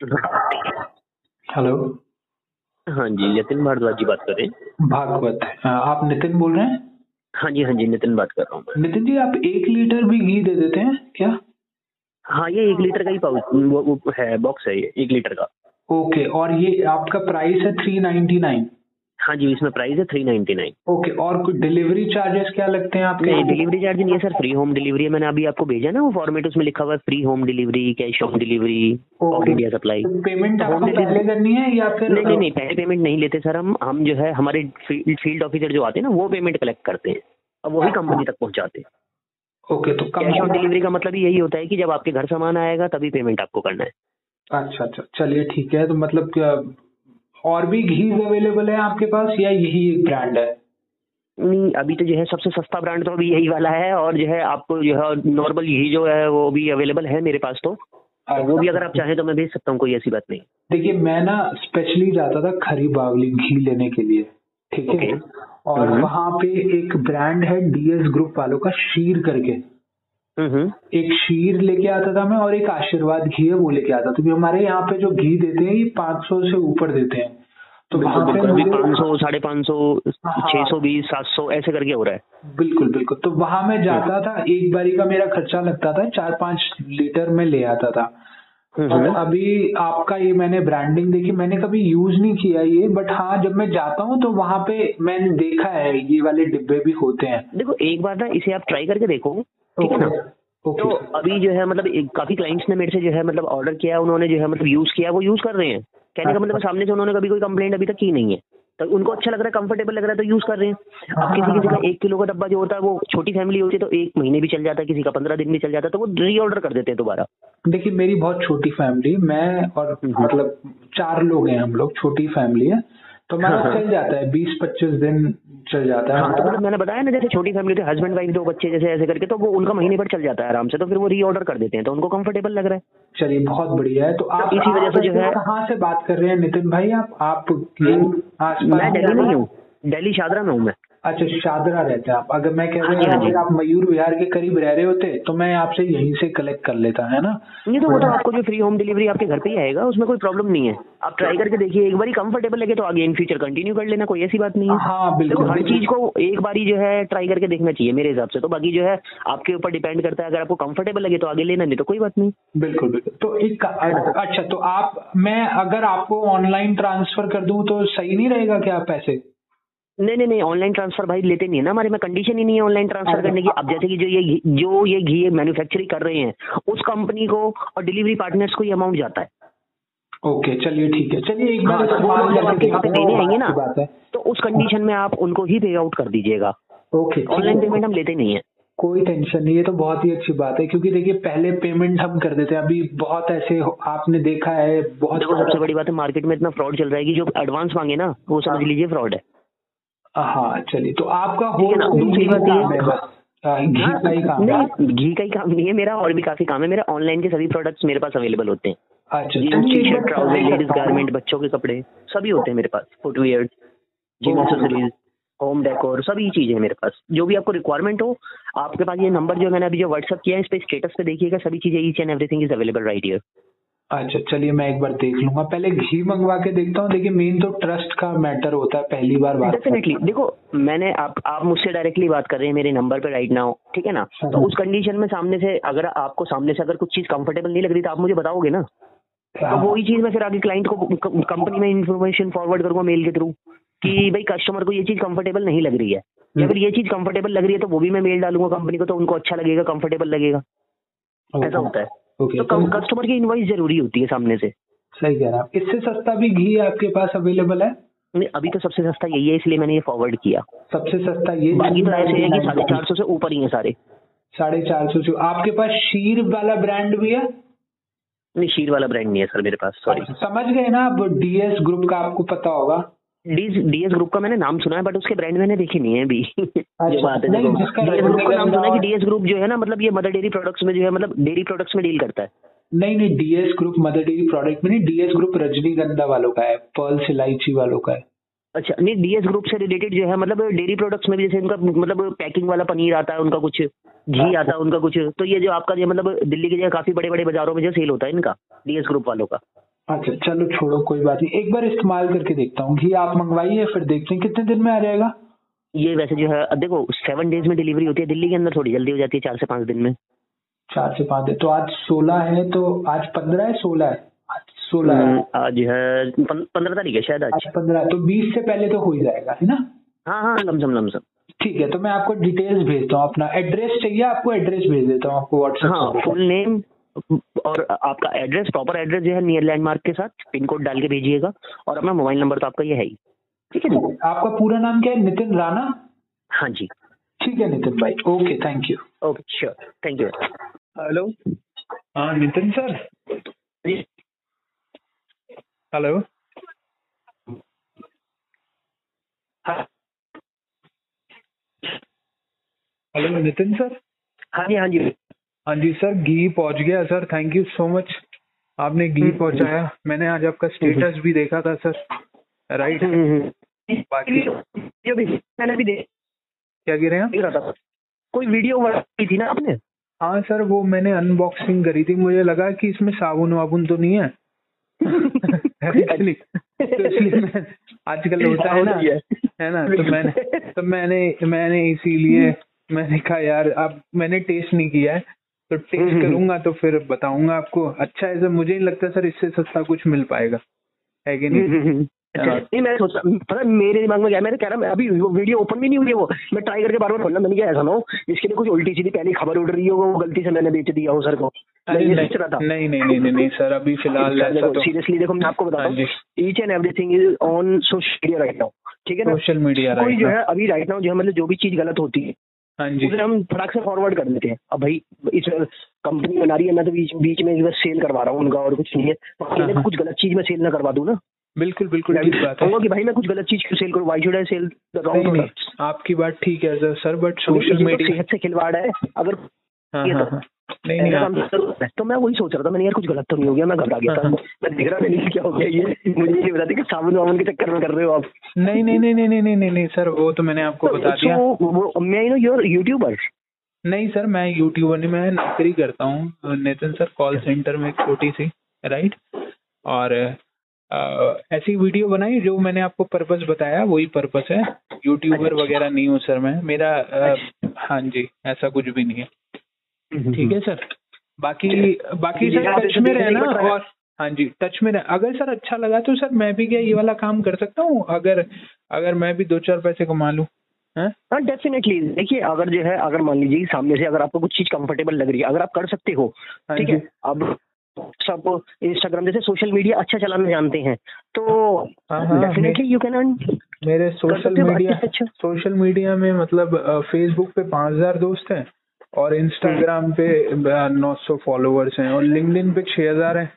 Hello. हाँ जी नितिन भारद्वाज जी बात कर रहे हैं। भागवत आप नितिन बोल रहे हैं? हाँ जी हाँ जी नितिन बात कर रहा हूँ नितिन जी आप एक लीटर भी घी दे देते हैं क्या? हाँ ये एक लीटर का ही पाउच वो, वो है बॉक्स है ये एक लीटर का। ओके और ये आपका प्राइस है थ्री नाइन्टी नाइन। हाँ जी इसमें प्राइस है थ्री नाइन्टी नाइन ओके और कुछ डिलीवरी चार्जेस क्या लगते हैं आपके नहीं डिलीवरी चार्ज नहीं है सर फ्री होम डिलीवरी है मैंने अभी आपको भेजा ना वो फॉर्मेट उसमें लिखा हुआ है free home delivery cash on delivery all India supply payment home delivery करनी है या फिर नहीं नहीं नहीं पहले पेमेंट नहीं लेते सर हम हम जो है हमारे फ़ील्ड ऑफिसर जो आते हैं ना वो पेमेंट कलेक्ट करते हैं अब वही कंपनी तक पहुंचाते हैं। ओके तो कैश ऑन डिलीवरी का मतलब यही होता है कि जब आपके घर सामान आएगा तभी पेमेंट आपको करना है। अच्छा अच्छा चलिए ठीक है तो मतलब क्या और भी घी अवेलेबल है आपके पास या यही एक ब्रांड है? नहीं अभी तो जो है सबसे सस्ता ब्रांड तो अभी यही वाला है और जो है आपको जो है नॉर्मल घी जो है वो भी अवेलेबल है मेरे पास तो। वो भी अगर आप चाहें तो मैं भेज सकता हूँ कोई ऐसी बात नहीं। देखिए मैं ना स्पेशली जाता था खरी बावली घी लेने के लिए ठीक है? और हम्म। वहाँ पे एक ब्रांड है डीएस ग्रुप वालों का शीर करके। एक शीर लेके आता था मैं और एक आशीर्वाद घी है वो लेके आता था। क्योंकि हमारे यहाँ पे जो घी देते हैं ये 500 से ऊपर देते हैं। तो वहाँ पे पाँच सौ साढ़े पाँच सौ हाँ। छः सौ बीस सात सौ ऐसे करके हो रहा है। बिल्कुल बिल्कुल। तो वहाँ मैं जाता था एक बारी का मेरा खर्चा लगता था चार पाँच लीटर में ले आता था। हम्म, और हम्म। अभी आपका ये मैंने ब्रांडिंग देखी मैंने कभी यूज़ नहीं किया ये बट हाँ जब मैं जाता हूँ तो वहाँ पे मैंने देखा है ये वाले डिब्बे भी होते हैं। देखो एक बार ना इसे आप ट्राई करके देखो। ठीक है। ना तो अभी जो है मतलब काफ़ी क्लाइंट्स ने मेरे से जो है मतलब ऑर्डर किया उन्होंने जो है मतलब यूज़ किया वो यूज़ कर रहे हैं। कहने का मतलब सामने से उन्होंने कभी कोई कंप्लेंट अभी तक की नहीं है। तो उनको अच्छा लग रहा है कंफर्टेबल लग रहा है तो यूज़ कर रहे हैं। अब किसी किसी का एक किलो का डब्बा जो होता है वो छोटी फैमिली होती है तो एक महीने भी चल जाता है किसी का पंद्रह दिन भी चल जाता है तो वो री ऑर्डर कर देते हैं दोबारा। देखिए मेरी बहुत छोटी फैमिली मैं और हम्म। मतलब चार लोग हैं हम लोग छोटी फैमिली है। तो हमारा। चल जाता है बीस पच्चीस दिन चल जाता है। हाँ तो मतलब मैंने बताया ना जैसे छोटी फैमिली थे हस्बैंड वाइफ दो बच्चे जैसे ऐसे करके तो वो उनका महीने भर चल जाता है आराम से तो फिर वो री ऑर्डर कर देते हैं तो उनको कंफर्टेबल लग रहा है। चलिए बहुत बढ़िया है। तो आप इसी वजह से जो है- कहाँ से बात कर रहे हैं नितिन भाई? आप आप मैं दिल्ली में ही हूँ। दिल्ली शादरा में हूँ मैं। अच्छा शादरा रहते हैं आप। अगर मैं कह हाँ रहा हाँ हूँ आप मयूर विहार के करीब रह रहे होते तो मैं आपसे यहीं से कलेक्ट कर लेता है ना? नहीं तो वो तो आपको जो फ्री होम डिलीवरी आपके घर पे ही आएगा उसमें कोई प्रॉब्लम नहीं है। आप ट्राई करके देखिए एक बार कंफर्टेबल लगे तो आगे इन फ्यूचर कंटिन्यू कर लेना कोई ऐसी बात नहीं है। हाँ बिल्कुल हर चीज़ को एक बारी जो है ट्राई करके देखना चाहिए मेरे हिसाब से। तो बाकी जो है आपके ऊपर डिपेंड करता है अगर आपको कंफर्टेबल लगे तो आगे लेना नहीं तो कोई बात नहीं। बिल्कुल बिल्कुल। तो एक अच्छा तो आप मैं अगर आपको ऑनलाइन ट्रांसफ़र कर दूँ तो सही नहीं रहेगा क्या पैसे? नहीं नहीं नहीं ऑनलाइन ट्रांसफ़र भाई लेते नहीं है ना हमारे में कंडीशन ही नहीं है ऑनलाइन ट्रांसफ़र करने की। अब जैसे कि जो ये जो ये घी मैन्युफैक्चरिंग कर रहे हैं उस कंपनी को और डिलीवरी पार्टनर्स को ये अमाउंट जाता है। ओके चलिए ठीक है। चलिए एक बार हाँ, तो देखते हैं, देने आएँगे ना है। तो उस कंडीशन में आप उनको ही पे आउट कर दीजिएगा। ओके ऑनलाइन पेमेंट हम लेते नहीं है। कोई टेंशन नहीं ये तो बहुत ही अच्छी बात है क्योंकि देखिए पहले पेमेंट हम कर देते हैं। अभी बहुत ऐसे आपने देखा है बहुत देखो सबसे बड़ी बात है मार्केट में इतना फ्रॉड चल रहा है कि जो एडवांस मांगे ना वो समझ लीजिए फ्रॉड है। हाँ चलिए तो आपका है wholesale दूसरी घी का है हाँ, घी का ही काम है। नहीं घी का ही काम नहीं है मेरा और भी काफ़ी काम है। मेरा ऑनलाइन के सभी प्रोडक्ट्स मेरे पास अवेलेबल होते हैं। अच्छा T shirt trousers ladies garment बच्चों के कपड़े सभी होते हैं मेरे पास। Footwear gym accessories home decor सभी चीज़ें हैं मेरे पास। जो भी आपको रिक्वायरमेंट हो आपके पास ये नंबर जो मैंने अभी जो व्हाट्सअप किया है इस पे स्टेटस पे देखिएगा सभी चीज़ें each and everything is available right here अच्छा चलिए मैं एक बार देख लूँगा। पहले घी मंगवा के देखता हूँ। देखिए मेन तो ट्रस्ट का मैटर होता है पहली बार बात डेफिनेटली देखो मैंने आप आप मुझसे डायरेक्टली बात कर रहे हैं मेरे नंबर पे राइट नाउ ठीक है ना? हाँ। तो उस कंडीशन में सामने से अगर आपको सामने से अगर कुछ चीज़ कंफर्टेबल नहीं लग रही तो आप मुझे बताओगे ना? तो हाँ, वही चीज़ मैं फिर आगे क्लाइंट को कंपनी में इन्फॉर्मेशन फॉरवर्ड करूँगा मेल के थ्रू कि भाई कस्टमर को ये चीज़ कंफर्टेबल नहीं लग रही है। या फिर ये चीज़ कंफर्टेबल लग रही है तो वो भी मैं मेल डालूँगा कंपनी को तो उनको अच्छा लगेगा कंफर्टेबल लगेगा। ऐसा होता है। ओके तो तो कस्टमर की इनवॉइस ज़रूरी होती है सामने से। सही कह रहे हैं इससे सस्ता भी घी आपके पास अवेलेबल है? नहीं, अभी तो सबसे सस्ता यही है इसलिए मैंने ये फॉरवर्ड किया। सबसे सस्ता ये बाकी तो ऐसे है कि साढ़े चार सौ से ऊपर ही है सारे। साढ़े चार सौ से आपके पास शीर वाला ब्रांड भी है? नहीं शीर वाला ब्रांड नहीं है सर मेरे पास सॉरी समझ गए ना आप डीएस ग्रुप का आपको पता होगा। डीएस डीएस ग्रुप का मैंने नाम सुना है बट उसके ब्रांड मैंने देखे नहीं है अभी। जो बात है डीएस ग्रुप का नाम सुना है कि डीएस ग्रुप जो है ना मतलब ये मदर डेयरी प्रोडक्ट्स में जो है मतलब डेयरी प्रोडक्ट्स में डील करता है। नहीं नहीं DS group mother dairy product में नहीं डीएस ग्रुप रजनीगंधा वालों का है पर्ल्स इलायची वालों का है। अच्छा नहीं डीएस ग्रुप से रिलेटेड जो है मतलब डेयरी प्रोडक्ट्स में भी जैसे उनका मतलब पैकिंग वाला पनीर आता है उनका कुछ घी आता है उनका कुछ तो ये जो आपका जो मतलब दिल्ली के जो काफ़ी बड़े बड़े बाजारों में जो सेल होता है इनका डीएस ग्रुप वालों का। अच्छा चलो छोड़ो कोई बात नहीं। एक बार इस्तेमाल करके देखता हूँ। घी आप मंगवाइए फिर देखते हैं कितने दिन में आ जाएगा? ये वैसे जो है देखो सेवन डेज़ में डिलीवरी होती है दिल्ली के अंदर थोड़ी जल्दी हो जाती है चार से पाँच दिन में। चार से पाँच दिन। तो आज सोलह है तो आज पंद्रह है सोलह है? आज सोलह है। हम्म, आज है पंद्रह तारीख है शायद आज। आज पंद्रह तो बीस से पहले तो हो ही जाएगा है ना? हाँ हाँ लमसम लमसम। ठीक है तो मैं आपको डिटेल्स भेजता हूँ अपना एड्रेस चाहिए आपको एड्रेस भेज देता हूँ आपको व्हाट्सएप हाँ फुल नेम और आपका एड्रेस प्रॉपर एड्रेस जो है नियर लैंडमार्क के साथ पिन कोड डाल के भेजिएगा और अपना मोबाइल नंबर तो आपका ये है ही। ठीक है आपका पूरा नाम क्या है? नितिन राणा? हाँ जी। ठीक है नितिन भाई। Okay thank you okay sure thank you hello हाँ Nitin sir? Hello hello Nitin sir? हाँ जी हाँ जी। हाँ जी सर घी पहुँच गया sir thank you so much आपने घी पहुँचाया। मैंने आज आपका स्टेटस भी देखा था सर। राइट हम्म, हम्म। बाकी वीडियो भी मैंने भी देख। क्या कह रहे हैं कोई वीडियो की थी ना आपने? हाँ सर वो मैंने अनबॉक्सिंग करी थी। मुझे लगा कि इसमें साबुन वाबुन तो नहीं है। तो इसलिए मैं आजकल होता है ना। है। ना? तो मैंने तो मैंने मैंने इसीलिए मैंने कहा यार अब मैंने टेस्ट नहीं किया है। तो टेस्ट हम्म। करूँगा तो फिर बताऊँगा आपको। अच्छा ऐसा मुझे नहीं लगता सर इससे सस्ता कुछ मिल पाएगा। है कि नहीं? अच्छा, नहीं मैं सोचा पता है, मेरे दिमाग में क्या मैंने कह रहा मैं अभी वो वीडियो ओपन भी नहीं हुई है वो मैं ट्राई करके बार बार खोलना मैंने क्या ऐसा ना हो इसके लिए कुछ उल्टी सीधी पहले खबर उड़ रही होगा वो गलती से मैंने बेच दिया हो सर को। नहीं रहा नहीं नहीं नहीं सर अभी फ़िलहाल ऐसा देखो तो सीरियसली देखो मैं आपको बता हाँ हूँ each and everything is on social media right now ठीक है ना? सोशल मीडिया कोई जो है अभी राइट नाउ जो है मतलब जो भी चीज़ गलत होती है हाँ उसे हम फटाक से फॉरवर्ड कर देते हैं। अब भाई इस कंपनी बना रही है मैं तो बीच बीच में बस सेल करवा रहा हूँ उनका और कुछ नहीं है। तो हाँ। कुछ गलत चीज़ में सेल ना करवा दू ना। बिल्कुल बिल्कुल ठीक बात है। कि भाई मैं कुछ गलत चीज़ क्यों सेल करूँ why should I sell the wrong आपकी बात ठीक है sir sir but social media सेहत से खिलवाड़ है। अगर हाँ हाँ तो- हाँ। नहीं नहीं मतलब, तो मैं वही सोच रहा था मैंने यार कुछ गलत तो नहीं हो गया मैं घबरा गया था। हाँ, हाँ। मैं देख रहा नहीं क्या हो गया ये। मुझे नहीं बताते कि साबुन वामन के चक्कर में कर रहे हो आप। नहीं नहीं नहीं नहीं नहीं नहीं नहीं सर वो तो मैंने आपको तो बता दिया। मैं नो योर यूट्यूबर नहीं सर मैं यूट्यूबर नहीं मैं नौकरी करता हूँ। नितिन सर कॉल सेंटर अच्छा। में छोटी सी राइट और ऐसी वीडियो बनाई जो मैंने आपको पर्पस बताया वही पर्पस है। यूट्यूबर अच्छा। वगैरह नहीं हूँ सर मैं। मेरा अच्छा। हाँ जी ऐसा कुछ भी नहीं है। ठीक है सर। बाकी बाकी सर टच में रहना और हाँ जी टच में रह अगर सर अच्छा लगा तो सर मैं भी क्या ये वाला काम कर सकता हूँ? अगर अगर मैं भी दो चार पैसे कमा लूँ हाँ? डेफिनेटली देखिए अगर जो है अगर मान लीजिए सामने से अगर आपको कुछ चीज़ कंफर्टेबल लग रही है अगर आप कर सकते हो हाँ ठीक है? अब सब इंस्टाग्राम जैसे सोशल मीडिया अच्छा चलाना जानते हैं तो डेफिनेटली यू कैन अर्न मेरे सोशल मीडिया। सोशल मीडिया में मतलब फेसबुक पे पाँच हज़ार दोस्त हैं। और इंस्टाग्राम पे नौ सौ फॉलोअर्स हैं और लिंक्डइन पे छह हज़ार हैं।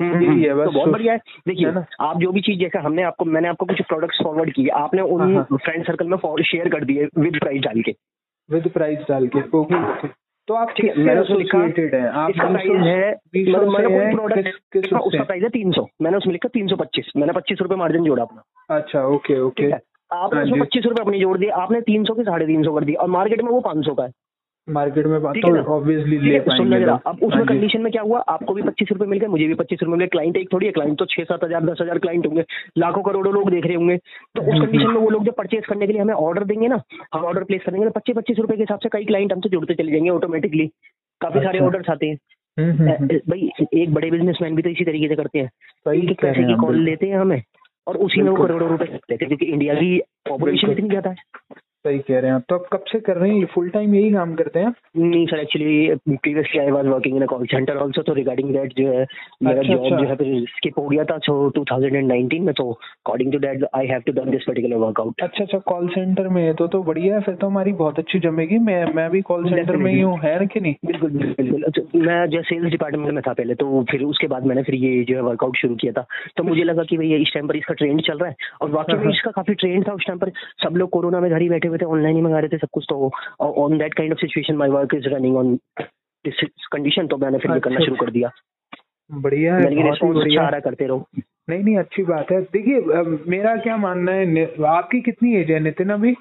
यही है बस। तो बहुत बढ़िया है। देखिए आप जो भी चीज़ जैसे हमने आपको मैंने आपको कुछ प्रोडक्ट्स फॉरवर्ड किए आपने उन हाँ, हाँ। फ्रेंड सर्कल में शेयर कर दिए विद प्राइस डाल के। विद प्राइस डाल के ओके ओके तो आप ठीक है, मैंने उसमें लिखा, हैं? आप इसका प्राइस है मतलब कोई प्रोडक्ट उसका प्राइस है तीन सौ। मैंने उसमें लिखा तीन सौ पच्चीस। मैंने पच्चीस रुपए मार्जिन जोड़ा अपना। अच्छा ओके ओके आपने हाँ उसमें पच्चीस रुपए अपनी जोड़ दिए आपने तीन सौ के साढ़े तीन सौ कर दिया और मार्केट में वो पाँच सौ का है। मार्केट में बात है तो? ऑब्वियसली ले पाएँगे अब उसमें हाँ कंडीशन में क्या हुआ? आपको भी पच्चीस रुपए मिल गए मुझे भी पच्चीस रुपए मिले क्लाइंट एक थोड़ी है क्लाइंट तो छह सात हज़ार दस हज़ार क्लाइंट होंगे। लाखों करोड़ों लोग देख रहे होंगे। तो उस कंडीशन में वो लोग जब परचेज करने के लिए हमें ऑर्डर देंगे ना हम ऑर्डर प्लेस करेंगे तो पच्चीस पच्चीस रुपए के हिसाब से कई क्लाइंट हमसे जुड़ते चले जाएँगे ऑटोमेटिकली काफ़ी सारे ऑर्डर आते हैं। हम्म, हम्म, हम्म। भाई एक बड़े बिजनेसमैन भी तो इसी तरीके से करते हैं। पैसे की कॉल लेते हैं हमें और उसी में वो करोड़ों रुपए लेते हैं क्योंकि इंडिया की पॉपुलेशन। इतनी ज़्यादा है। सही कह रहे हैं तो आप कब से कर रहे हैं? फुल टाइम यही काम करते हैं? नहीं sir actually previously I was working in a call centre also तो रिगार्डिंग दैट जो है मेरा अच्छा, जॉब अच्छा। जो है फिर स्किप हो गया था सो 2019 में तो according to that I have to done this particular workout अच्छा अच्छा कॉल सेंटर में है तो तो बढ़िया है फिर तो हमारी बहुत अच्छी जमेगी। मैं मैं भी कॉल सेंटर में ही हूँ है कि नहीं? बिल्कुल बिल्कुल अच्छा, मैं जो सेल्स डिपार्टमेंट में था पहले तो फिर उसके बाद मैंने फिर ये जो है वर्कआउट शुरू किया था। तो मुझे लगा कि भैया इस टाइम पर इसका ट्रेंड चल रहा है और वाकई में हाँ। इसका काफ़ी ट्रेंड था उस टाइम पर। सब लोग कोरोना में घर ही बैठे हुए थे ऑनलाइन ही मंगा रहे थे सब कुछ तो on that kind of situation my work is running on this condition तो मैंने फिर करना अच्छा, शुरू कर दिया। बढ़िया है अच्छा बढ़िया। आ रहा करते रहो। नहीं नहीं अच्छी बात है। देखिए मेरा क्या मानना है आपकी कितनी एज है नितिन अभी?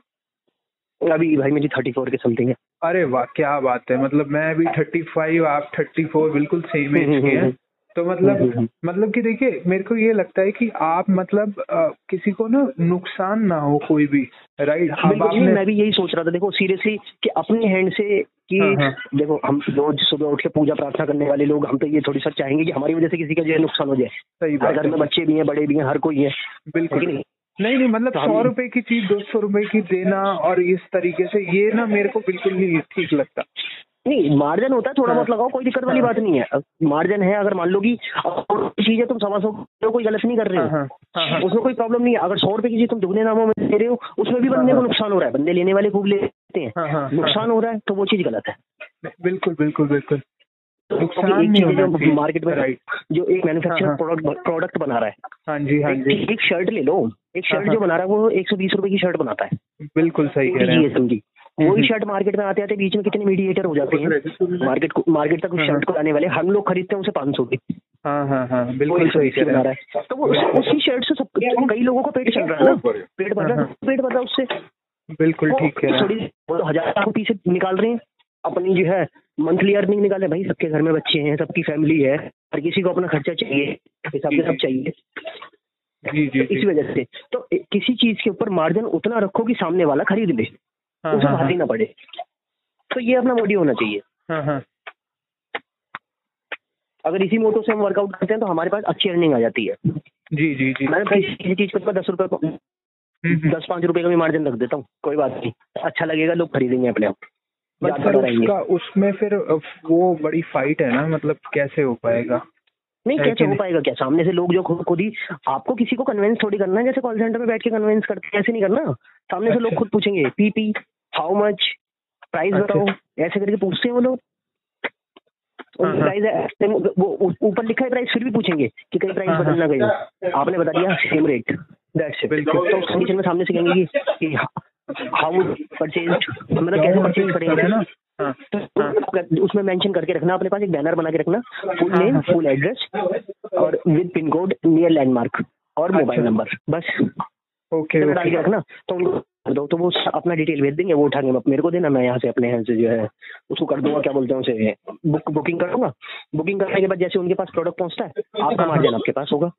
अभी भाई मेरी थर्टी फोर के समथिंग है। अरे वाह क्या बात है। मतलब मैं अभी थर्टी फाइव आप थर्टी फोर बिल्कुल सेम एज के हैं। तो मतलब मतलब कि देखिए मेरे को ये लगता है कि आप मतलब अ, किसी को ना नुकसान ना हो कोई भी राइट आपने मैं भी यही सोच रहा था देखो सीरियसली कि अपने हैंड से कि हाँ, हाँ। देखो हम रोज सुबह उठ के पूजा प्रार्थना करने वाले लोग हम तो ये थोड़ी सा चाहेंगे कि हमारी वजह से किसी का जो है नुकसान हो जाए। सही बात घर में बच्चे भी हैं बड़े भी हैं हर कोई है। है बिल्कुल नहीं? नहीं नहीं मतलब तो सौ रुपए की चीज़ दो सौ रुपए की देना और इस तरीके से ये ना मेरे को बिल्कुल नहीं ठीक लगता। नहीं मार्जिन होता है थोड़ा हाँ। बहुत लगाओ कोई दिक्कत वाली हाँ। बात नहीं है। मार्जिन है अगर मान लो कि चीज़ है तुम सवा सौ कोई गलत नहीं कर रहे हाँ। हो हाँ हाँ। हाँ उसमें कोई प्रॉब्लम नहीं है। अगर सौ रुपए की चीज़ तुम दुगने दामों में दे रहे हो उसमें भी बंदे को हाँ। नुकसान हो रहा है। बंदे लेने वाले खूब लेते हैं। हाँ, हाँ, हाँ, नुकसान हो रहा है तो वो चीज़ गलत है। बिल्कुल बिल्कुल बिल्कुल। है मार्केट में राइट जो एक हाँ, मैन्युफैक्चरर हाँ। प्रोडक्ट प्रोडक्ट बना रहा है। हाँ जी हाँ जी। एक, शर्ट ले लो। एक हाँ, शर्ट हाँ। जो बना रहा है वो एक सौ बीस रुपए की शर्ट बनाता है। बिल्कुल सही कह रहे हैं वही हम्म। शर्ट मार्केट में आते आते बीच में कितने मीडिएटर हो जाते हैं। मार्केट को मार्केट तक उस हाँ, शर्ट को लाने वाले हम लोग खरीदते हैं उसे पाँच सौ की। हाँ हाँ हाँ बिल्कुल सही कह रहा है। तो वो उसी शर्ट से सब कई लोगों को पेट चल रहा है ना। पेट भर रहा हाँ, है। पेट भर रहा है उससे। बिल्कुल ठीक हैं। थोड़ी तो हज़ार लाख रुपये से निकाल रहे हैं। अपनी जो है मंथली अर्निंग निकाले भाई सबके घर में बच्चे हैं सबकी फैमिली है। हर किसी को अपना खर्चा चाहिए। हिसाब से सब चाहिए। जी जी इस वजह से। तो किसी चीज़ के ऊपर मार्जिन उतना रखो कि सामने वाला खरीद ले। हाँ उसे हाँ भारी ना पड़े। तो ये अपना मोटिव होना चाहिए। हाँ हाँ। अगर इसी मोटो से हम वर्कआउट करते हैं तो हमारे पास अच्छी अर्निंग आ जाती है। जी जी जी। मैं किसी किसी चीज़ पर दस रुपए हम्म, हम्म। दस पाँच रुपए का भी मार्जिन रख देता हूँ कोई बात नहीं। अच्छा लगेगा लोग खरीदेंगे अपने आप। उसका उसमें फिर वो बड़ी फाइट है ना मतलब कैसे हो पाएगा? नहीं कैसे हो पाएगा क्या? सामने से लोग जो खुद खुद ही आपको किसी को कन्विंस थोड़ी करना है? जैसे कॉल सेंटर में बैठ के कन्विंस करते हैं ऐसे नहीं करना। सामने से लोग अच्छा। खुद पूछेंगे P P how much price. बताओ। ऐसे करके पूछते हैं वो लोग। हाँ, हाँ। प्राइस वो ऊपर लिखा है प्राइस फिर भी पूछेंगे कि कहीं प्राइस बदलना बदल ना गई आपने बता दिया सेम रेट दैट्स इट तो कंडीशन में सामने से कहेंगे कि- कि हाउ परचेज मतलब कैसे परचेज करेंगे ना? हाँ तो उसमें मेंशन करके रखना अपने पास एक बैनर बना के रखना फुल हाँ, नेम हाँ। फुल एड्रेस और with pin code near landmark और मोबाइल अच्छा। नंबर बस। ओके डाल के रखना तो उनको कर दो तो वो अपना डिटेल भेज देंगे वो उठा के मेरे को देना मैं यहाँ से अपने यहाँ से जो है उसको कर दूँगा क्या बोलते हैं उसे बुक बुकिंग कर दूँगा? बुकिंग करने के बाद जैसे उनके पास प्रोडक्ट पहुँचता है आपका मार्जिन आपके पास होगा।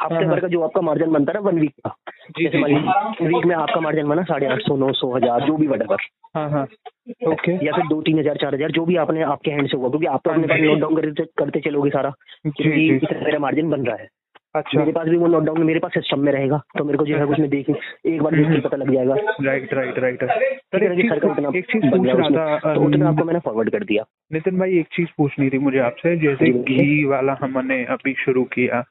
हफ़्ते भर का जो आपका मार्जिन बनता है ना वन वीक का। जैसे मान लीजिए वीक में आपका मार्जिन बना साढ़े आठ सौ नौ सौ हज़ार जो भी वटेवर हाँ हाँ। ओके या फिर दो तीन हज़ार चार हज़ार जो भी आपने आपके हैंड से होगा क्योंकि आप तो अपने पास नोट डाउन करते चलोगे सारा मेरा मार्जिन बन रहा है। अच्छा। मेरे पास भी वो नोट डाउन मेरे पास सिस्टम में रहेगा तो मेरे को जो है उसमें देख एक बार देख पता लग जाएगा। राइट राइट राइट सर एक चीज़ पूछ रहा था तो उतना आपको मैंने फॉरवर्ड कर दिया। नितिन भाई एक चीज़ पूछनी थी मुझे आपसे जैसे घी वाला हमने अभी शुरू किया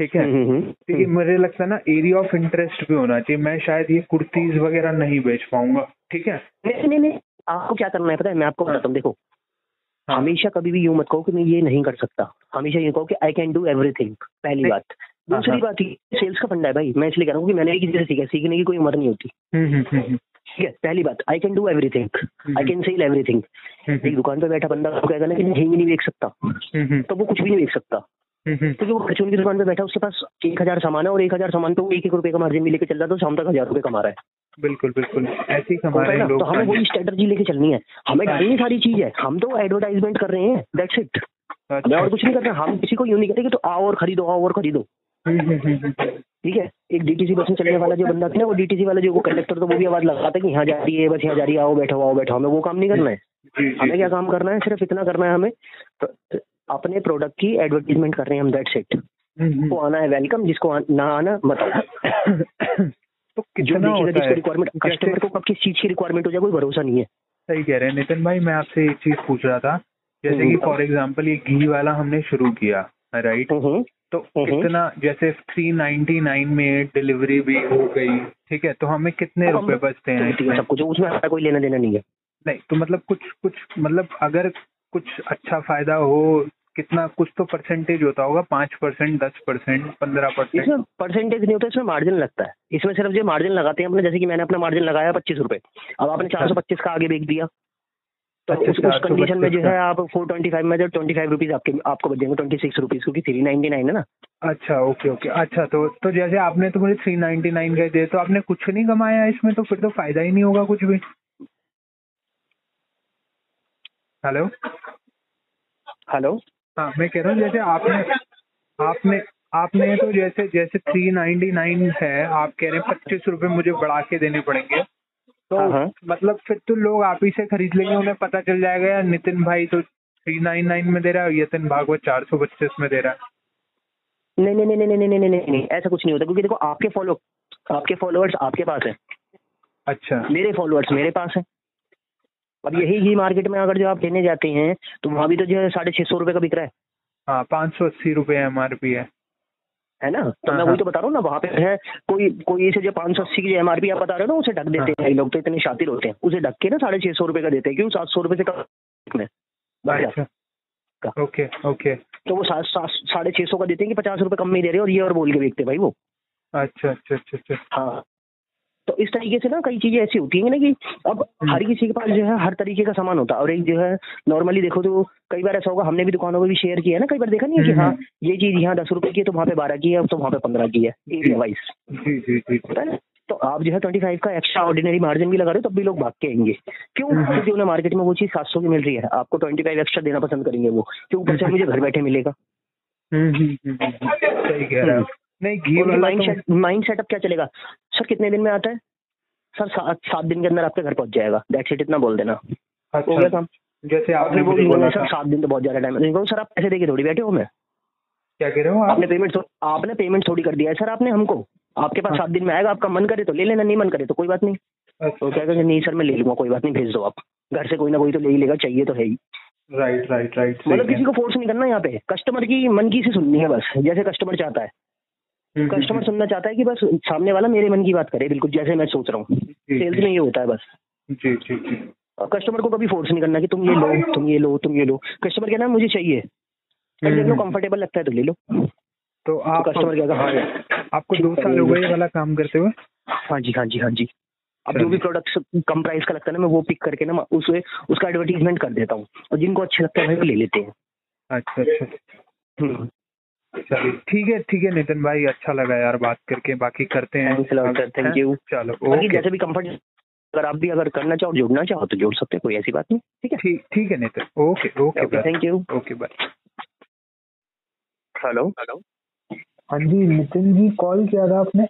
ठीक है? हम्म, हम्म, हम्म। ठीक है मुझे लगता है ना एरिया ऑफ़ इंटरेस्ट भी होना चाहिए। मैं शायद ये कुर्तीज वगैरह नहीं बेच पाऊँगा। ठीक है? नहीं नहीं नहीं आपको क्या करना है पता है? मैं आपको बताता हूँ देखो। हाँ। हमेशा कभी भी यूँ मत कहो कि मैं ये नहीं कर सकता। हमेशा ये कहो कि आई कैन डू एवरीथिंग पहली बात। दूसरी हाँ। बात ये सेल्स का फंडा है भाई। मैं इसलिए कह रहा हूँ कि मैंने किसी से सीखा सीखने की कोई उम्र नहीं होती। हम्म हम्म हम्म हम्म, ठीक है? पहली बात I can do everything I can sell everything hmm, एक दुकान पर बैठा बंदा कहेगा ना कि नहीं नहीं बेच सकता। हम्म, हम्म, तो वो कुछ भी नहीं बेच सकता। हम्म, हम्म, क्योंकि वो परचून की दुकान पे बैठा उसके पास एक हज़ार सामान है और एक हज़ार सामान पे वो एक एक रुपए का मार्जिन भी लेके चल रहा है तो शाम तक हज़ार रुपए कमा रहा है। बिल्कुल बिल्कुल। ऐसे ही हमारे है लोग तो हमें वही स्ट्रेटजी लेके चलनी है। हमें हाँ। डालनी सारी चीज़ है। हम तो एडवर्टाइजमेंट कर रहे हैं दैट्स इट हमें अच्छा और कुछ नहीं करना हम किसी को यूँ नहीं करेंगे तो आओ और खरीदो आओ और खरीदो। हम्म, हम्म, हम्म, हम्म, ठीक है? एक डीटीसी बस में चलने वाला जो बंदा था ना वो डीटीसी वाला जो कंडक्टर तो वो भी आवाज़ लगाता है कि यहाँ जा रही है बस यहाँ जा रही है आओ बैठो आओ बैठो। हमें वो काम नहीं करना है। हमें क्या काम करना है? सिर्फ़ इतना करना है हमें। प्र- अपने प्रोडक्ट की एडवर्टीजमेंट कर रहे हैं हम दैट्स इट हम्म, हम्म। वो आना है वेलकम जिसको आ, ना आना मत आओ। तो जो कितना होता है रिक्वायरमेंट कस्टमर को कब किस चीज़ की रिक्वायरमेंट हो जाए कोई भरोसा नहीं है। सही कह रहे हैं नितिन भाई मैं आपसे एक चीज़ पूछ रहा था। जैसे कि हम्म। फॉर एग्जांपल ये घी वाला हमने शुरू किया राइट तो। कितना जैसे थ्री नाइन्टी नाइन में डिलीवरी भी हो गई ठीक है? तो हमें कितने तो रुपए बचते हैं ठीक सब कुछ उसमें हमारा कोई लेना देना नहीं है। नहीं तो मतलब कुछ कुछ मतलब अगर कुछ अच्छा फ़ायदा हो कितना कुछ तो परसेंटेज होता होगा पाँच परसेंट दस परसेंट पंद्रह परसेंट। इसमें परसेंटेज नहीं होता इसमें मार्जिन लगता है। इसमें सिर्फ़ जो मार्जिन लगाते हैं अपने जैसे कि मैंने अपना मार्जिन लगाया पच्चीस रुपए। अब आपने चार सौ पच्चीस का आगे बेच दिया। तो अच्छा, उस, उस कंडीशन में जो है आप फोर ट्वेंटी फाइव में जो ट्वेंटी फाइव रुपीज़ आपके आपको बच जाएँगे ट्वेंटी सिक्स रुपीज़ क्योंकि थ्री नाइनटी नाइन है ना। अच्छा ओके ओके। अच्छा तो तो जैसे आपने तो मुझे थ्री नाइन्टी नाइन का ही दे तो आपने कुछ नहीं कमाया इसमें तो फिर तो फ़ायदा ही नहीं होगा कुछ भी। हेलो हेलो हाँ मैं कह रहा हूँ जैसे आपने आपने आपने तो जैसे जैसे थ्री नाइन्टी नाइन है आप कह रहे हैं पच्चीस रुपए मुझे बढ़ा के देने पड़ेंगे। तो हाँ, हाँ। मतलब फिर तो लोग आप ही से खरीद लेंगे उन्हें पता चल जाएगा यार नितिन भाई तो थ्री नाइन नाइन में दे रहा है यतिन भागवत चार सौ पच्चीस में दे रहा है। नहीं नहीं नहीं नहीं नहीं नहीं नहीं नहीं नहीं ऐसा कुछ नहीं होता क्योंकि देखो आपके फॉलो आपके फॉलोअर्स आपके पास है। अच्छा। मेरे फॉलोअर्स मेरे पास है। अब यही ही मार्केट में अगर जो आप लेने जाते हैं तो वहाँ भी तो जो है साढ़े छह सौ रुपये का बिक रहा है। हाँ पाँच सौ अस्सी रुपये एम आर पी है। है ना? तो हाँ, मैं हाँ। वही तो बता रहा हूँ ना वहाँ पे है कोई कोई इसे जो पाँच सौ अस्सी की जो एमआरपी आप बता रहे हो ना उसे ढक देते हैं लोग तो इतने शातिर होते हैं। उसे ढक के ना साढ़े छह सौ रुपये का देते हैं क्यों? सात सौ रुपये से कम है। अच्छा। Okay okay. तो वो साढ़े छह सौ का देते हैं कि पचास रुपये कम में दे रहे हैं और ये और बोल के बेचते हैं भाई वो। अच्छा अच्छा अच्छा अच्छा। हाँ। तो इस तरीके से ना कई चीज़ें ऐसी होती है ना कि अब हर किसी के पास जो है हर तरीके का सामान होता है। और एक जो है नॉर्मली देखो तो कई बार ऐसा होगा हमने भी दुकानों में भी शेयर किया है ना कई बार देखा नहीं है कि हम्म, हाँ ये चीज़ यहाँ दस रुपए की है तो वहाँ पे बारह की है तो वहाँ पे पंद्रह की है एरिया वाइज होता है ना? तो आप जो है ट्वेंटी फाइव का एक्स्ट्रा ऑर्डिनरी मार्जिन भी लगा रहे हो तब भी लोग भाग के आएँगे। क्यों? हम्म। क्योंकि उन्हें मार्केट में वो चीज़ सात सौ की मिल रही है। आपको ट्वेंटी फाइव एक्स्ट्रा देना पसंद करेंगे वो। क्यों? ऊपर से मुझे घर बैठे मिलेगा। हम्म, हम्म, हम्म, हम्म, सही कह रहे हैं। नहीं घी माइंड तो सेट माइंड सेटअप क्या चलेगा? सर कितने दिन में आता है? सर सात सात दिन के अंदर आपके घर पहुँच जाएगा। दैट्स इट इतना बोल देना। हो गया अच्छा काम? जैसे आपने बोला बोला सर सात दिन तो बहुत ज़्यादा टाइम है। सर आप पैसे देके थोड़ी बैठे हो मैं क्या कह रहे हो आप? आपने पेमेंट आपने पेमेंट थोड़ी कर दिया है सर आपने हमको। आपके पास हाँ। सात दिन में आएगा आपका मन करे तो ले लेना नहीं मन करे तो कोई बात नहीं। अच्छा। तो क्या कहेंगे नहीं सर मैं ले लूँगा कोई बात नहीं भेज दो आप। घर से कोई ना कोई तो ले ही लेगा चाहिए तो है ही। राइट राइट राइट मतलब किसी को फोर्स नहीं करना यहाँ पे। कस्टमर की मन की से सुननी है बस जैसे कस्टमर चाहता है। कस्टमर सुनना चाहता है कि बस सामने वाला मेरे मन की बात करे बिल्कुल जैसे मैं सोच रहा हूँ। सेल्स में ये होता है बस। जी जी कस्टमर को कभी फोर्स नहीं करना कि तुम ये लो तुम ये लो तुम ये लो। कस्टमर कहना मुझे चाहिए। हम्म। कंफर्टेबल लगता है तो ले लो। तो तो आप कस्टमर कहेगा हाँ? आपको दो साल हो गए ये वाला काम करते हुए? हाँ जी हाँ जी हाँ जी। अब जो भी प्रोडक्ट्स कम प्राइस का लगता है ना मैं वो पिक करके ना उसे उसका एडवर्टीजमेंट कर देता हूँ। और जिनको अच्छे लगता है भाई वो ले लेते हैं। अच्छा अच्छा। हम्म। चलिए ठीक है ठीक है नितिन भाई अच्छा लगा यार बात करके बाकी करते हैं। हैं? you. चलो ओके। जैसे भी कंफर्ट अगर आप भी अगर करना चाहो जुड़ना चाहो तो जुड़ सकते हो कोई ऐसी बात नहीं ठीक है? ठीक ठीक है Nitin. Okay okay thank you okay bye hello हाँ जी नितिन जी कॉल किया था आपने?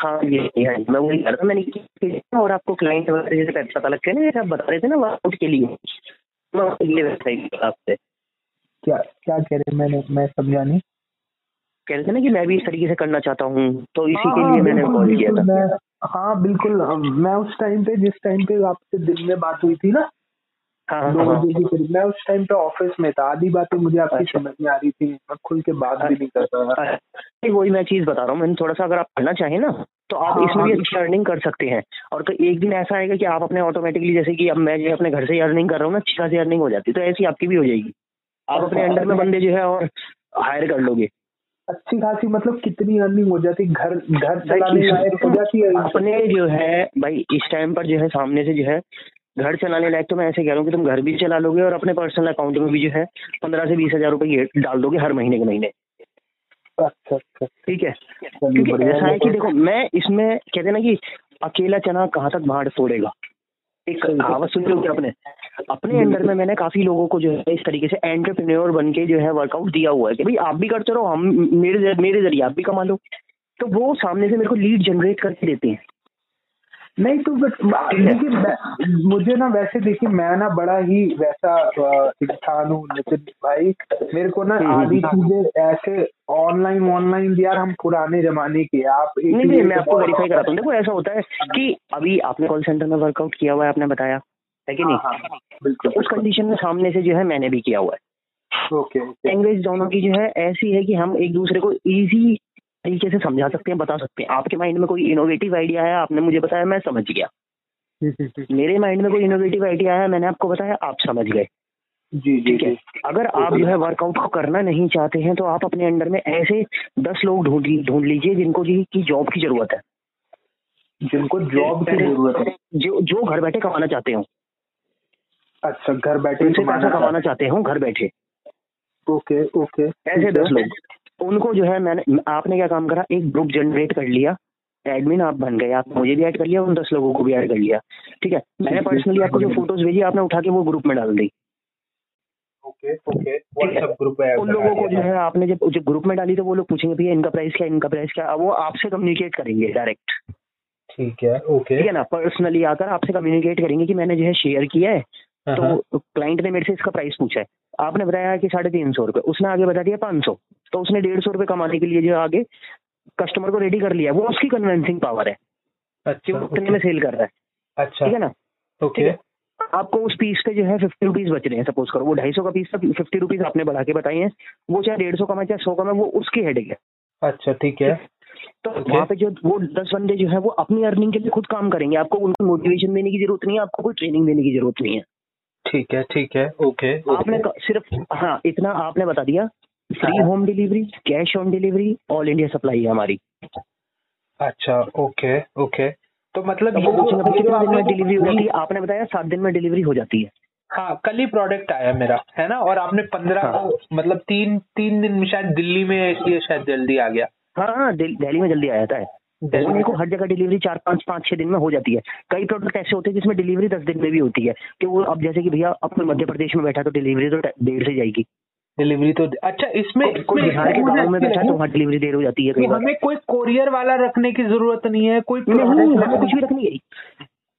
हाँ ये ये है मैं वही कर रहा मैंने किया और आपको क्लाइंट वगैरह जैसे पता लगते हैं ना जैसे आप बता रहे थे ना वर्कआउट के लिए। मैं वेबसाइट आपसे। क्या क्या कह रहे हैं? मैंने मैं समझा नहीं कह रहे थे ना कि मैं भी इस तरीके से करना चाहता हूँ तो इसी हाँ, के लिए मैंने कॉल किया था। हाँ बिल्कुल मैं उस टाइम पे जिस टाइम पे आपसे दिन में बात हुई थी ना हाँ हाँ दो हाँ बजे की करीब मैं उस टाइम पे ऑफ़िस में था। आधी बातें मुझे आपकी अच्छा। समझ में आ रही थी मैं खुल के बात भी नहीं कर रहा था। वही मैं चीज़ बता रहा हूँ मैंने थोड़ा सा अगर आप करना चाहें ना तो आप हाँ, इसमें भी हाँ, अच्छी अर्निंग कर सकते हैं। और क- एक दिन ऐसा आएगा कि आप अपने ऑटोमेटिकली जैसे कि अब मैं जो अपने घर से अर्निंग कर रहा हूँ ना अच्छी खासी अर्निंग हो जाती है तो ऐसी आपकी भी हो जाएगी। आप अपने अंडर में बंदे जो है और हायर कर लोगे। अच्छी खासी मतलब कितनी अर्निंग हो जाती घर घर चलाने लायक हो जाती है अपने जो है भाई इस टाइम पर जो है सामने से जो है घर चलाने लायक तो मैं ऐसे कह रहा हूँ कि तुम घर भी चला लोगे और अपने पर्सनल अकाउंट में भी जो है पंद्रह से बीस हज़ार रुपये डाल दोगे हर महीने के महीने। अच्छा अच्छा। ठीक है? क्योंकि ऐसा है कि देखो मैं इसमें कहते ना कि अकेला चना कहाँ तक भाड़ तोड़ेगा? एक कहावत सुन लो क्या अपने अपने अंडर में मैंने काफ़ी लोगों को जो है इस तरीके से एंटरप्रेन्योर बन के जो है वर्कआउट दिया हुआ है कि भाई आप भी करते रहो हम मेरे मेरे ज़रिए आप भी कमा लो। तो वो सामने से मेरे को लीड जनरेट करके देते हैं। नहीं तो बट देखिए मुझे ना वैसे देखिए मैं ना बड़ा ही वैसा इंसान हूँ नितिन भाई। मेरे को ना हम्म, आधी चीज़ें ऐसे ऑनलाइन ऑनलाइन यार हम पुराने जमाने के आप एक नहीं नहीं मैं आपको वेरीफाई कराता हूँ। देखो ऐसा होता है कि अभी आपने कॉल सेंटर में वर्कआउट किया हुआ है आपने बताया है कि नहीं? हाँ, हाँ, बिल्कुल तो उस कंडीशन में सामने से जो है मैंने भी किया हुआ है। लैंग्वेज दोनों की जो है ऐसी है कि हम एक दूसरे को इजी तरीके से समझा सकते हैं बता सकते हैं। आपके माइंड में कोई इनोवेटिव आइडिया है आपने मुझे बताया मैं समझ गया। मेरे माइंड में कोई इनोवेटिव आइडिया है मैंने आपको बताया आप समझ गए। जी जी ठीक है? जी। अगर आप जो है वर्कआउट को करना नहीं चाहते हैं तो आप अपने अंडर में ऐसे दस लोग ढूंढ ढूंढ लीजिए जिनको जी की जॉब की ज़रूरत है। जिनको जॉब की ज़रूरत है। जो जो घर बैठे कमाना चाहते हो। अच्छा घर बैठे पैसा कमाना चाहते हो। घर बैठे। ओके ओके ऐसे दस लोग। उनको जो है मैंने आपने क्या काम करा? एक ग्रुप जनरेट कर लिया। एडमिन आप बन गए। आप मुझे भी ऐड कर लिया उन दस लोगों को भी ऐड कर लिया। ठीक है? मैंने पर्सनली आपको जो फ़ोटोज़ भेजी आपने उठा के वो ग्रुप में डाल दी। Okay okay. व्हाट्सएप ग्रुप है उन लोगों को जो है आपने जब जब ग्रुप में डाली तो वो लोग पूछेंगे भैया इनका प्राइस क्या इनका प्राइस क्या वो आपसे कम्युनिकेट करेंगे डायरेक्ट ठीक है ओके। ठीक है ना? पर्सनली आकर आपसे कम्युनिकेट करेंगे कि मैंने जो है शेयर किया है। हाँ, तो क्लाइंट ने मेरे से इसका प्राइस पूछा है। आपने बताया कि साढ़े तीन सौ रुपये उसने आगे बता दिया पाँच सौ। तो उसने डेढ़ सौ रुपये कमाने के लिए जो आगे कस्टमर को रेडी कर लिया वो उसकी कन्वेंसिंग पावर है अच्छा वो कितने में सेल कर रहा है। अच्छा ठीक है ना? ओके आपको उस पीस पे जो है फिफ्टी रुपीज़ बच रहे हैं सपोज़ करो वो ढाई सौ का पीस था फिफ्टी रुपीज़ आपने बढ़ा के बताई है वो चाहे डेढ़ सौ कमाए चाहे सौ कमाए वो उसकी हेडेक है। अच्छा ठीक है। तो Okay. वहाँ पे जो वो दस बंदे जो है वो अपनी अर्निंग के लिए खुद काम करेंगे। आपको उनको मोटिवेशन देने की ज़रूरत नहीं है आपको कोई ट्रेनिंग देने की ज़रूरत नहीं है। ठीक है ठीक है ओके आपने सिर्फ़ हाँ इतना आपने बता दिया। Free home delivery cash on delivery all India supply है हमारी। अच्छा ओके ओके तो मतलब ये कितने दिन में आपने- डिलीवरी हो जाती है? आपने बताया सात दिन में डिलीवरी हो जाती है। हाँ कल ही प्रोडक्ट आया मेरा है ना? और आपने पंद्रह हाँ। को मतलब तीन तीन दिन में शायद दिल्ली में इसलिए शायद जल्दी आ गया। हाँ हाँ दिल्ली में जल्दी आ जाता है दिल्ली होने को हर जगह डिलीवरी चार पाँच पाँच छह दिन में हो जाती है। कई प्रोडक्ट ऐसे होते हैं जिसमें डिलीवरी दस दिन में भी होती है कि वो अब जैसे कि भैया अपने मध्य प्रदेश में बैठा तो डिलीवरी तो देर से जाएगी। डिलीवरी तो अच्छा इसमें कोई- कोई इसमें बिहार के गाँव में बैठा तो वहाँ डिलीवरी देर हो जाती है कई बार। हमें कोई कोरियर वाला रखने की ज़रूरत नहीं है कोई नहीं हमें कुछ भी रखनी है।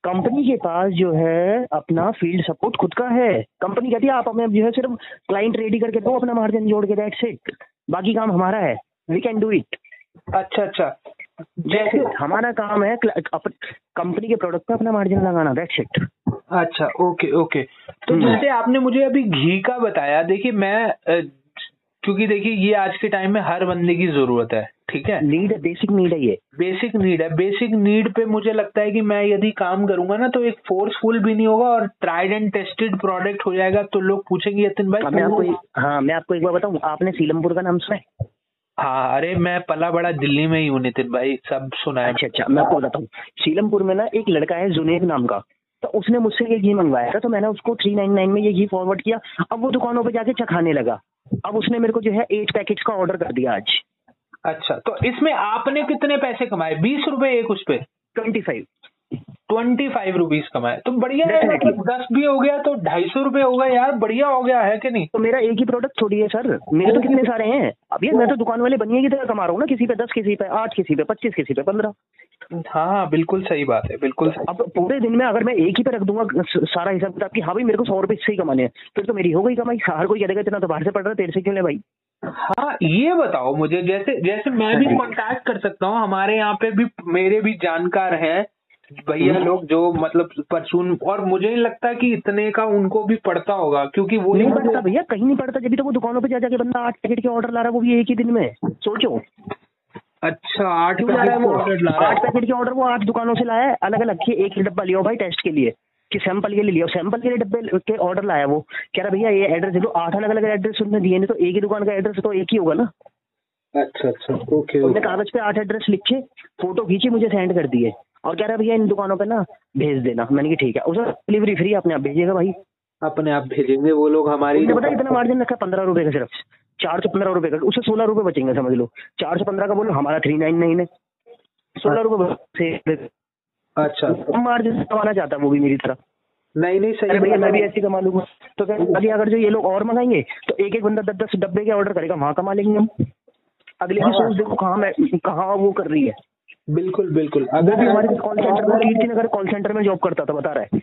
कंपनी के पास जो है अपना फ़ील्ड सपोर्ट खुद का है। कंपनी कहती है आप हमें जो है सिर्फ़ क्लाइंट रेडी करके दो अपना मार्जिन जोड़ के दैट्स इट बाकी काम हमारा है। वी कैन डू इट अच्छा अच्छा। जैसे हमारा काम है कंपनी के प्रोडक्ट पे अपना मार्जिन लगाना दैट्स इट अच्छा ओके ओके तो हम्म। जैसे आपने मुझे अभी घी का बताया देखिए मैं क्योंकि देखिए ये आज के टाइम में हर बंदे की ज़रूरत है ठीक है? नीड है बेसिक नीड है ये। बेसिक नीड है। बेसिक नीड पे मुझे लगता है कि मैं यदि काम करूँगा ना तो एक फोर्सफुल भी नहीं होगा और ट्राइड एंड टेस्टेड प्रोडक्ट हो जाएगा तो लोग पूछेंगे यतिन भाई मैं आपको हाँ मैं आपको एक बार बताऊँ आपने सीलमपुर का नाम सुना है? हाँ अरे मैं पला बड़ा दिल्ली में ही हूँ नितिन भाई सब सुना है। अच्छा अच्छा मैं आपको बताता हूँ। सीलमपुर में ना एक लड़का है जुनेद नाम का। तो उसने मुझसे ये घी मंगवाया था तो मैंने उसको थ्री नाइन नाइन में ये घी फॉरवर्ड किया। अब वो दुकानों पर जाके चखाने लगा। अब उसने मेरे को जो है एट पैकेट्स का ऑर्डर कर दिया आज। अच्छा तो इसमें आपने कितने पैसे कमाए? बीस रुपए एक उस पर twenty five twenty five rupees कमाए तो बढ़िया है मतलब दस भी हो गया तो ढाई सौ रुपये हो गया यार बढ़िया हो गया है कि नहीं? तो मेरा एक ही प्रोडक्ट थोड़ी है सर मेरे तो कितने सारे हैं? अब ये मैं तो दुकान वाले बनिए की तरह कमा रहा हूँ ना किसी पे दस किसी पे आठ किसी पे पच्चीस किसी पे पंद्रह। हाँ हाँ बिल्कुल सही बात है बिल्कुल सही अब पूरे दिन में अगर मैं एक ही पे रख दूँगा सारा हिसाब किताब कि हाँ भाई मेरे को सौ रुपए इससे ही कमाने हैं। फिर तो मेरी हो गई कमाई। हर कोई कहेगा इतना तो बाहर से पड़ रहा है तेरे से क्यों ले भाई? हाँ ये बताओ मुझे जैसे जैसे मैं भी कांटेक्ट कर सकता हूँ हमारे यहाँ पे भी मेरे भी जानकार हैं। भैया लोग जो मतलब परचून और मुझे नहीं लगता कि इतने का उनको भी पड़ता होगा क्योंकि वो नहीं पड़ता भैया कहीं नहीं पड़ता। जब तो वो दुकानों पे जा जाके बंदा आठ पैकेट के ऑर्डर ला रहा है वो भी एक ही दिन में। सोचो। अच्छा आठ आठ पैकेट के ऑर्डर वो आठ दुकानों से लाया है। अलग अलग के एक डब्बा लिया भाई टेस्ट के लिए कि सैंपल के लिए लिया। सैंपल के लिए डब्बे के ऑर्डर लाया वो। कह रहा भैया ये एड्रेस दे दो। आठ अलग अलग एड्रेस उसने दिए नहीं तो एक ही दुकान का एड्रेस तो एक ही होगा ना? अच्छा अच्छा. ओके उसने ओके कागज़ पे आठ एड्रेस लिखे फ़ोटो खींचे मुझे सेंड कर दिए। और कह रहा भैया इन दुकानों पे ना भेज देना। मैंने कहा ठीक है। उसे डिलीवरी फ्री अपने आप भेजिएगा भाई। अपने आप भेजेंगे वो लोग हमारी पता इतना मार्जिन रखा पंद्रह रुपए का सिर्फ़। चार सौ पंद्रह रुपए का उसे सोलह रुपए बचेंगे समझ लो। चार सौ पंद्रह का बोलो हमारा थ्री नाइन नाइन है। सोलह रुपए अच्छा मार्जिन कमाना चाहता है वो भी मेरी तरह। नहीं नहीं सही भैया मैं भी। ऐसे कमा लूँगा। तो क्या अभी अगर जो ये लोग और मंगाएँगे तो एक एक बंदा दस दस डब्बे के ऑर्डर करेगा वहाँ कमा लेंगे हम। अगले की हाँ। सोच देखो कहाँ मैं कहाँ वो कर रही है। बिल्कुल बिल्कुल। अगर भी हमारे कॉल सेंटर में कीर्ति नगर कॉल सेंटर में जॉब करता था बता रहा है।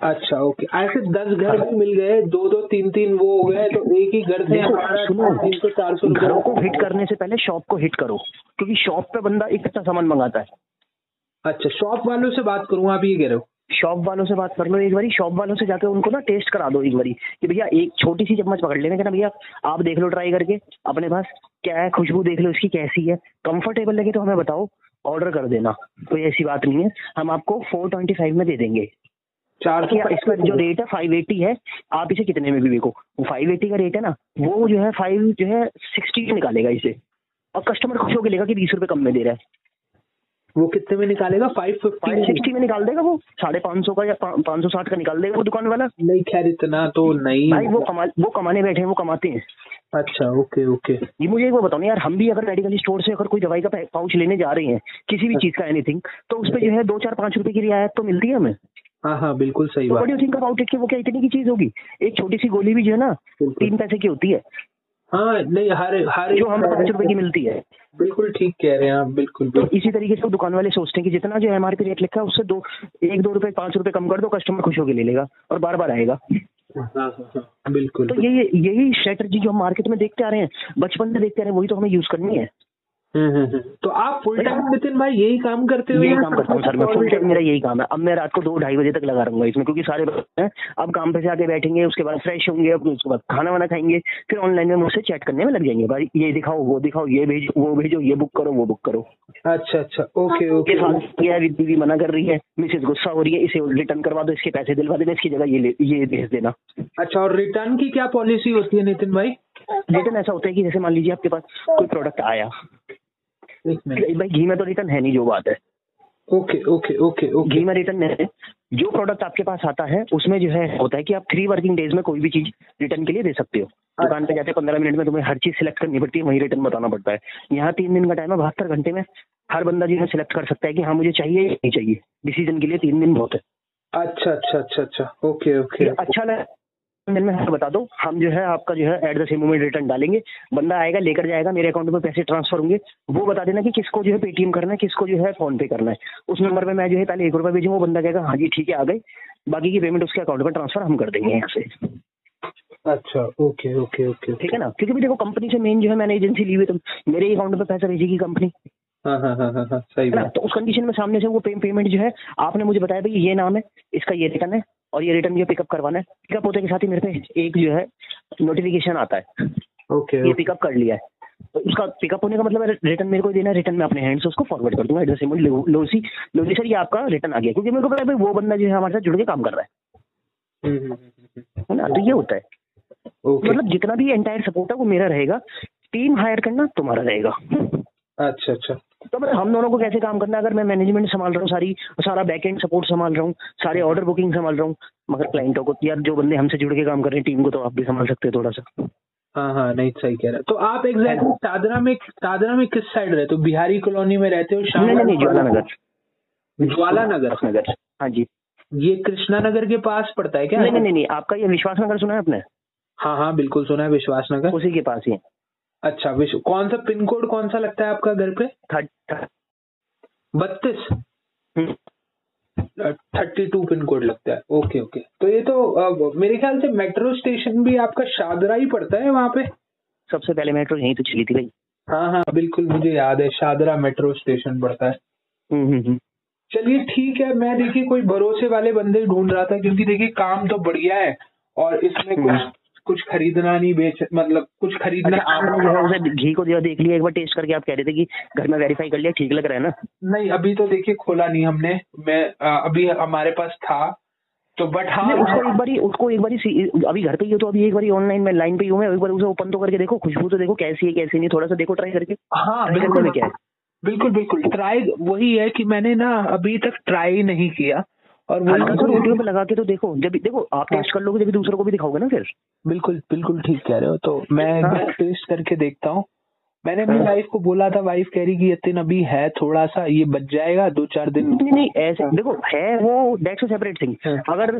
अच्छा ओके ऐसे दस घर भी मिल गए दो दो तीन तीन वो हो गए तो एक ही घर से हमारा तीन सौ चार सौ घरों को हिट करने से पहले शॉप को हिट करो क्योंकि शॉप पे बंदा एक अच्छा सामान मंगाता है। अच्छा शॉप वालों से बात करूँ आप ये कह रहे हो? शॉप वालों से बात कर लो एक बारी शॉप वालों से जाकर उनको ना टेस्ट करा दो एक बारी कि भैया एक छोटी सी चम्मच पकड़ लेना कि ना भैया आप देख लो ट्राई करके अपने पास क्या है खुशबू देख लो इसकी कैसी है कंफर्टेबल लगे तो हमें बताओ ऑर्डर कर देना कोई ऐसी बात नहीं है हम आपको फोर ट्वेंटी फाइव में दे देंगे। चार सौ इसका जो रेट है फाइव एट्टी है आप इसे कितने में भी वो फाइव एट्टी का रेट है ना वो जो है फाइव जो है सिक्सटी निकालेगा इसे और कस्टमर खुश होकर लेगा कि बीस रुपए कम में दे रहा है। वो कितने में निकालेगा? फाइव फाइव फिफ्टी सिक्सटी में निकाल देगा वो? साढ़े पाँच सौ का या पाँच सौ साठ का निकाल देगा वो दुकान वाला? नहीं खैर इतना तो नहीं। भाई वो कमा वो कमाने बैठे हैं वो कमाते हैं। अच्छा ओके ओके। ये मुझे एक बात बताओ ना यार हम भी अगर मेडिकल स्टोर से अगर कोई दवाई का पाउच लेने जा रहे हैं किसी भी चीज़ का एनीथिंग तो उस पर जो है दो चार पाँच रुपए की रियायत तो मिलती है हमें। हाँ हाँ बिल्कुल सही तो बात। बड़ी थिंक अबाउट इट कि वो क्या इतनी की चीज़ होगी? एक छोटी सी गोली भी जो है ना तीन पैसे की होती है। हाँ नहीं हर हर जो हम पाँच रुपए की मिलती है। बिल्कुल ठीक कह रहे हैं आप बिल्कुल तो इसी तरीके से दुकान वाले सोचते हैं कि जितना जो एम एमआरपी रेट लिखा है उससे दो एक दो रुपए पाँच रुपए कम कर दो कस्टमर खुश होकर ले लेगा और बार बार आएगा। हाँ हाँ हाँ बिल्कुल तो यही यही स्ट्रेटजी जो हम मार्केट में देखते आ रहे हैं बचपन में देखते आ रहे हैं वही तो हमें यूज़ करनी है। तो आप फुल टाइम नितिन भाई यही काम करते हो यही काम करता हूँ। सर मैं फुल टाइम मेरा यही काम है। अब मैं रात को दो ढाई बजे तक लगा रहूँगा इसमें क्योंकि सारे बच्चे हैं अब काम पे से आके बैठेंगे उसके बाद फ्रेश होंगे अब उसके बाद खाना वाना खाएँगे फिर ऑनलाइन में मुझसे चैट करने में लग जाएँगे। भाई ये दिखाओ वो दिखाओ ये भेजो वो भेजो ये बुक करो वो बुक करो। अच्छा अच्छा। ओके ओके दीदी मना कर रही है। मिसेज गुस्सा हो रही है इसे रिटर्न करवा दो इसके पैसे दिलवा देना इसकी जगह ये ये भेज देना। अच्छा और रिटर्न की क्या पॉलिसी होती है नितिन भाई? रिटर्न ऐसा होता है कि जैसे मान लीजिए आपके पास कोई प्रोडक्ट आया भाई घी में तो रिटर्न है नहीं जो बात है। Okay okay okay okay. घी में रिटर्न है। जो प्रोडक्ट आपके पास आता है उसमें जो है होता है कि आप थ्री वर्किंग डेज़ में कोई भी चीज़ रिटर्न के लिए दे सकते हो। दुकान पे जाते पंद्रह मिनट में तुम्हें हर चीज़ सिलेक्ट करनी पड़ती है वही रिटर्न बताना पड़ता है। यहाँ तीन दिन का टाइम है बहत्तर घंटे में हर बंदा जो है सिलेक्ट कर सकता है कि हाँ मुझे चाहिए या नहीं चाहिए। डिसीज़न के लिए तीन दिन बहुत है। अच्छा अच्छा अच्छा अच्छा। ओके ओके अच्छा लगा दिन में बता दो हम जो है आपका जो है at the same moment return डालेंगे। बंदा आएगा लेकर जाएगा मेरे अकाउंट में पैसे ट्रांसफ़र होंगे। वो बता देना कि किसको जो है पेटीएम करना है किसको जो है फ़ोन पे करना है। उस नंबर पे मैं जो है पहले एक रुपया भेजूँगा वो बंदा कहेगा हाँ जी ठीक है आ गए। बाकी की पेमेंट उसके अकाउंट में ट्रांसफ़र हम कर देंगे यहाँ से। अच्छा ओके ओके ओके ठीक है ना? क्योंकि देखो कंपनी से मेन जो है मैंने एजेंसी ली हुई तो मेरे अकाउंट में पैसा भेजेगी कंपनी हाँ हाँ हाँ हाँ हाँ सही है ना? तो उस कंडीशन में सामने से वो पेमेंट जो है आपने मुझे बताया भाई ये नाम है इसका ये रिटर्न है और ये रिटर्न जो पिकअप करवाना है। पिकअप होते के साथ ही मेरे पे एक जो है नोटिफिकेशन आता है। Okay okay. ये पिकअप कर लिया है। तो उसका पिकअप होने का मतलब रिटर्न मेरे को देना है रिटर्न मैं अपने हैंड से उसको फॉरवर्ड कर दूँगा। एड्रेस लोसी लोसी सर ये आपका रिटर्न आ गया क्योंकि मेरे को पता है वो बंदा जो है हमारे साथ जुड़ के काम कर रहा है। हम्म, हम्म, हम्म, है ना? तो ये होता है। ओके मतलब जितना भी एंटायर सपोर्ट है वो मेरा रहेगा। टीम हायर करना तुम्हारा रहेगा। अच्छा अच्छा। तो मतलब हम दोनों को कैसे काम करना है? अगर मैं मैनेजमेंट संभाल रहा हूँ सारी सारा बैक एंड सपोर्ट संभाल रहा हूँ सारे ऑर्डर बुकिंग संभाल रहा हूँ मगर क्लाइंटों को यार जो बंदे हमसे जुड़ के काम कर रहे हैं टीम को तो आप भी संभाल सकते हैं थोड़ा सा हाँ हाँ नहीं सही कह रहा है। तो आप एग्जैक्टली दादरा में दादरा में किस साइड रहते हो? बिहारी कॉलोनी में रहते हो नहीं नहीं नहीं ज्वाला नगर ज्वाला नगर नगर हाँ जी। ये कृष्णा नगर के पास पड़ता है क्या? नहीं नहीं नहीं नहीं आपका ये विश्वास नगर सुना है आपने? हाँ हाँ बिल्कुल सुना है विश्वास नगर। उसी के पास ही है। अच्छा विश्व कौन सा पिन कोड कौन सा लगता है आपका घर पे? बत्तीस। थर्टी टू पिन कोड लगता है। Okay okay. तो ये तो मेरे ख्याल से मेट्रो स्टेशन भी आपका शादरा ही पड़ता है वहाँ पे। सबसे पहले मेट्रो यहीं तो चली थी भाई। हाँ हाँ बिल्कुल मुझे याद है शादरा मेट्रो स्टेशन पड़ता है। हम्म, हम्म, हम्म। चलिए ठीक है मैं देखिए कोई भरोसे वाले बंदे ढूंढ रहा था क्योंकि देखिए काम तो बढ़िया है और इसमें। कुछ कुछ खरीदना नहीं बेच मतलब कुछ खरीदना अच्छा आपने जो है उसे घी को देख लिया एक बार टेस्ट करके आप कह रहे थे कि घर में वेरीफाई कर लिया ठीक लग रहा है ना? नहीं अभी तो देखिए खोला नहीं हमने। मैं अभी हमारे पास था तो बट हाँ उसको एक बारी उसको एक बारी अभी घर पे ही हो तो अभी एक बारी ऑनलाइन में लाइन पे ही हूँ मैं एक बार उसे ओपन तो करके देखो खुशबू तो देखो कैसी है कैसी नहीं थोड़ा सा देखो ट्राई करके। हाँ बिल्कुल क्या है? बिल्कुल बिल्कुल ट्राई वही है कि मैंने ना अभी तक ट्राई नहीं किया। और वही हल्का सा रोटियों पे लगा के तो देखो जब देखो आप टेस्ट कर लोगे जब दूसरों को भी दिखाओगे ना फिर। बिल्कुल बिल्कुल ठीक कह रहे हो। तो मैं एक हाँ। टेस्ट करके देखता हूँ। मैंने अपनी हाँ। वाइफ को बोला था वाइफ कह रही कि यतिन अभी है थोड़ा सा ये बच जाएगा दो चार दिन। नहीं नहीं ऐसे देखो है वो डेट्स सेपरेट थिंग हाँ। अगर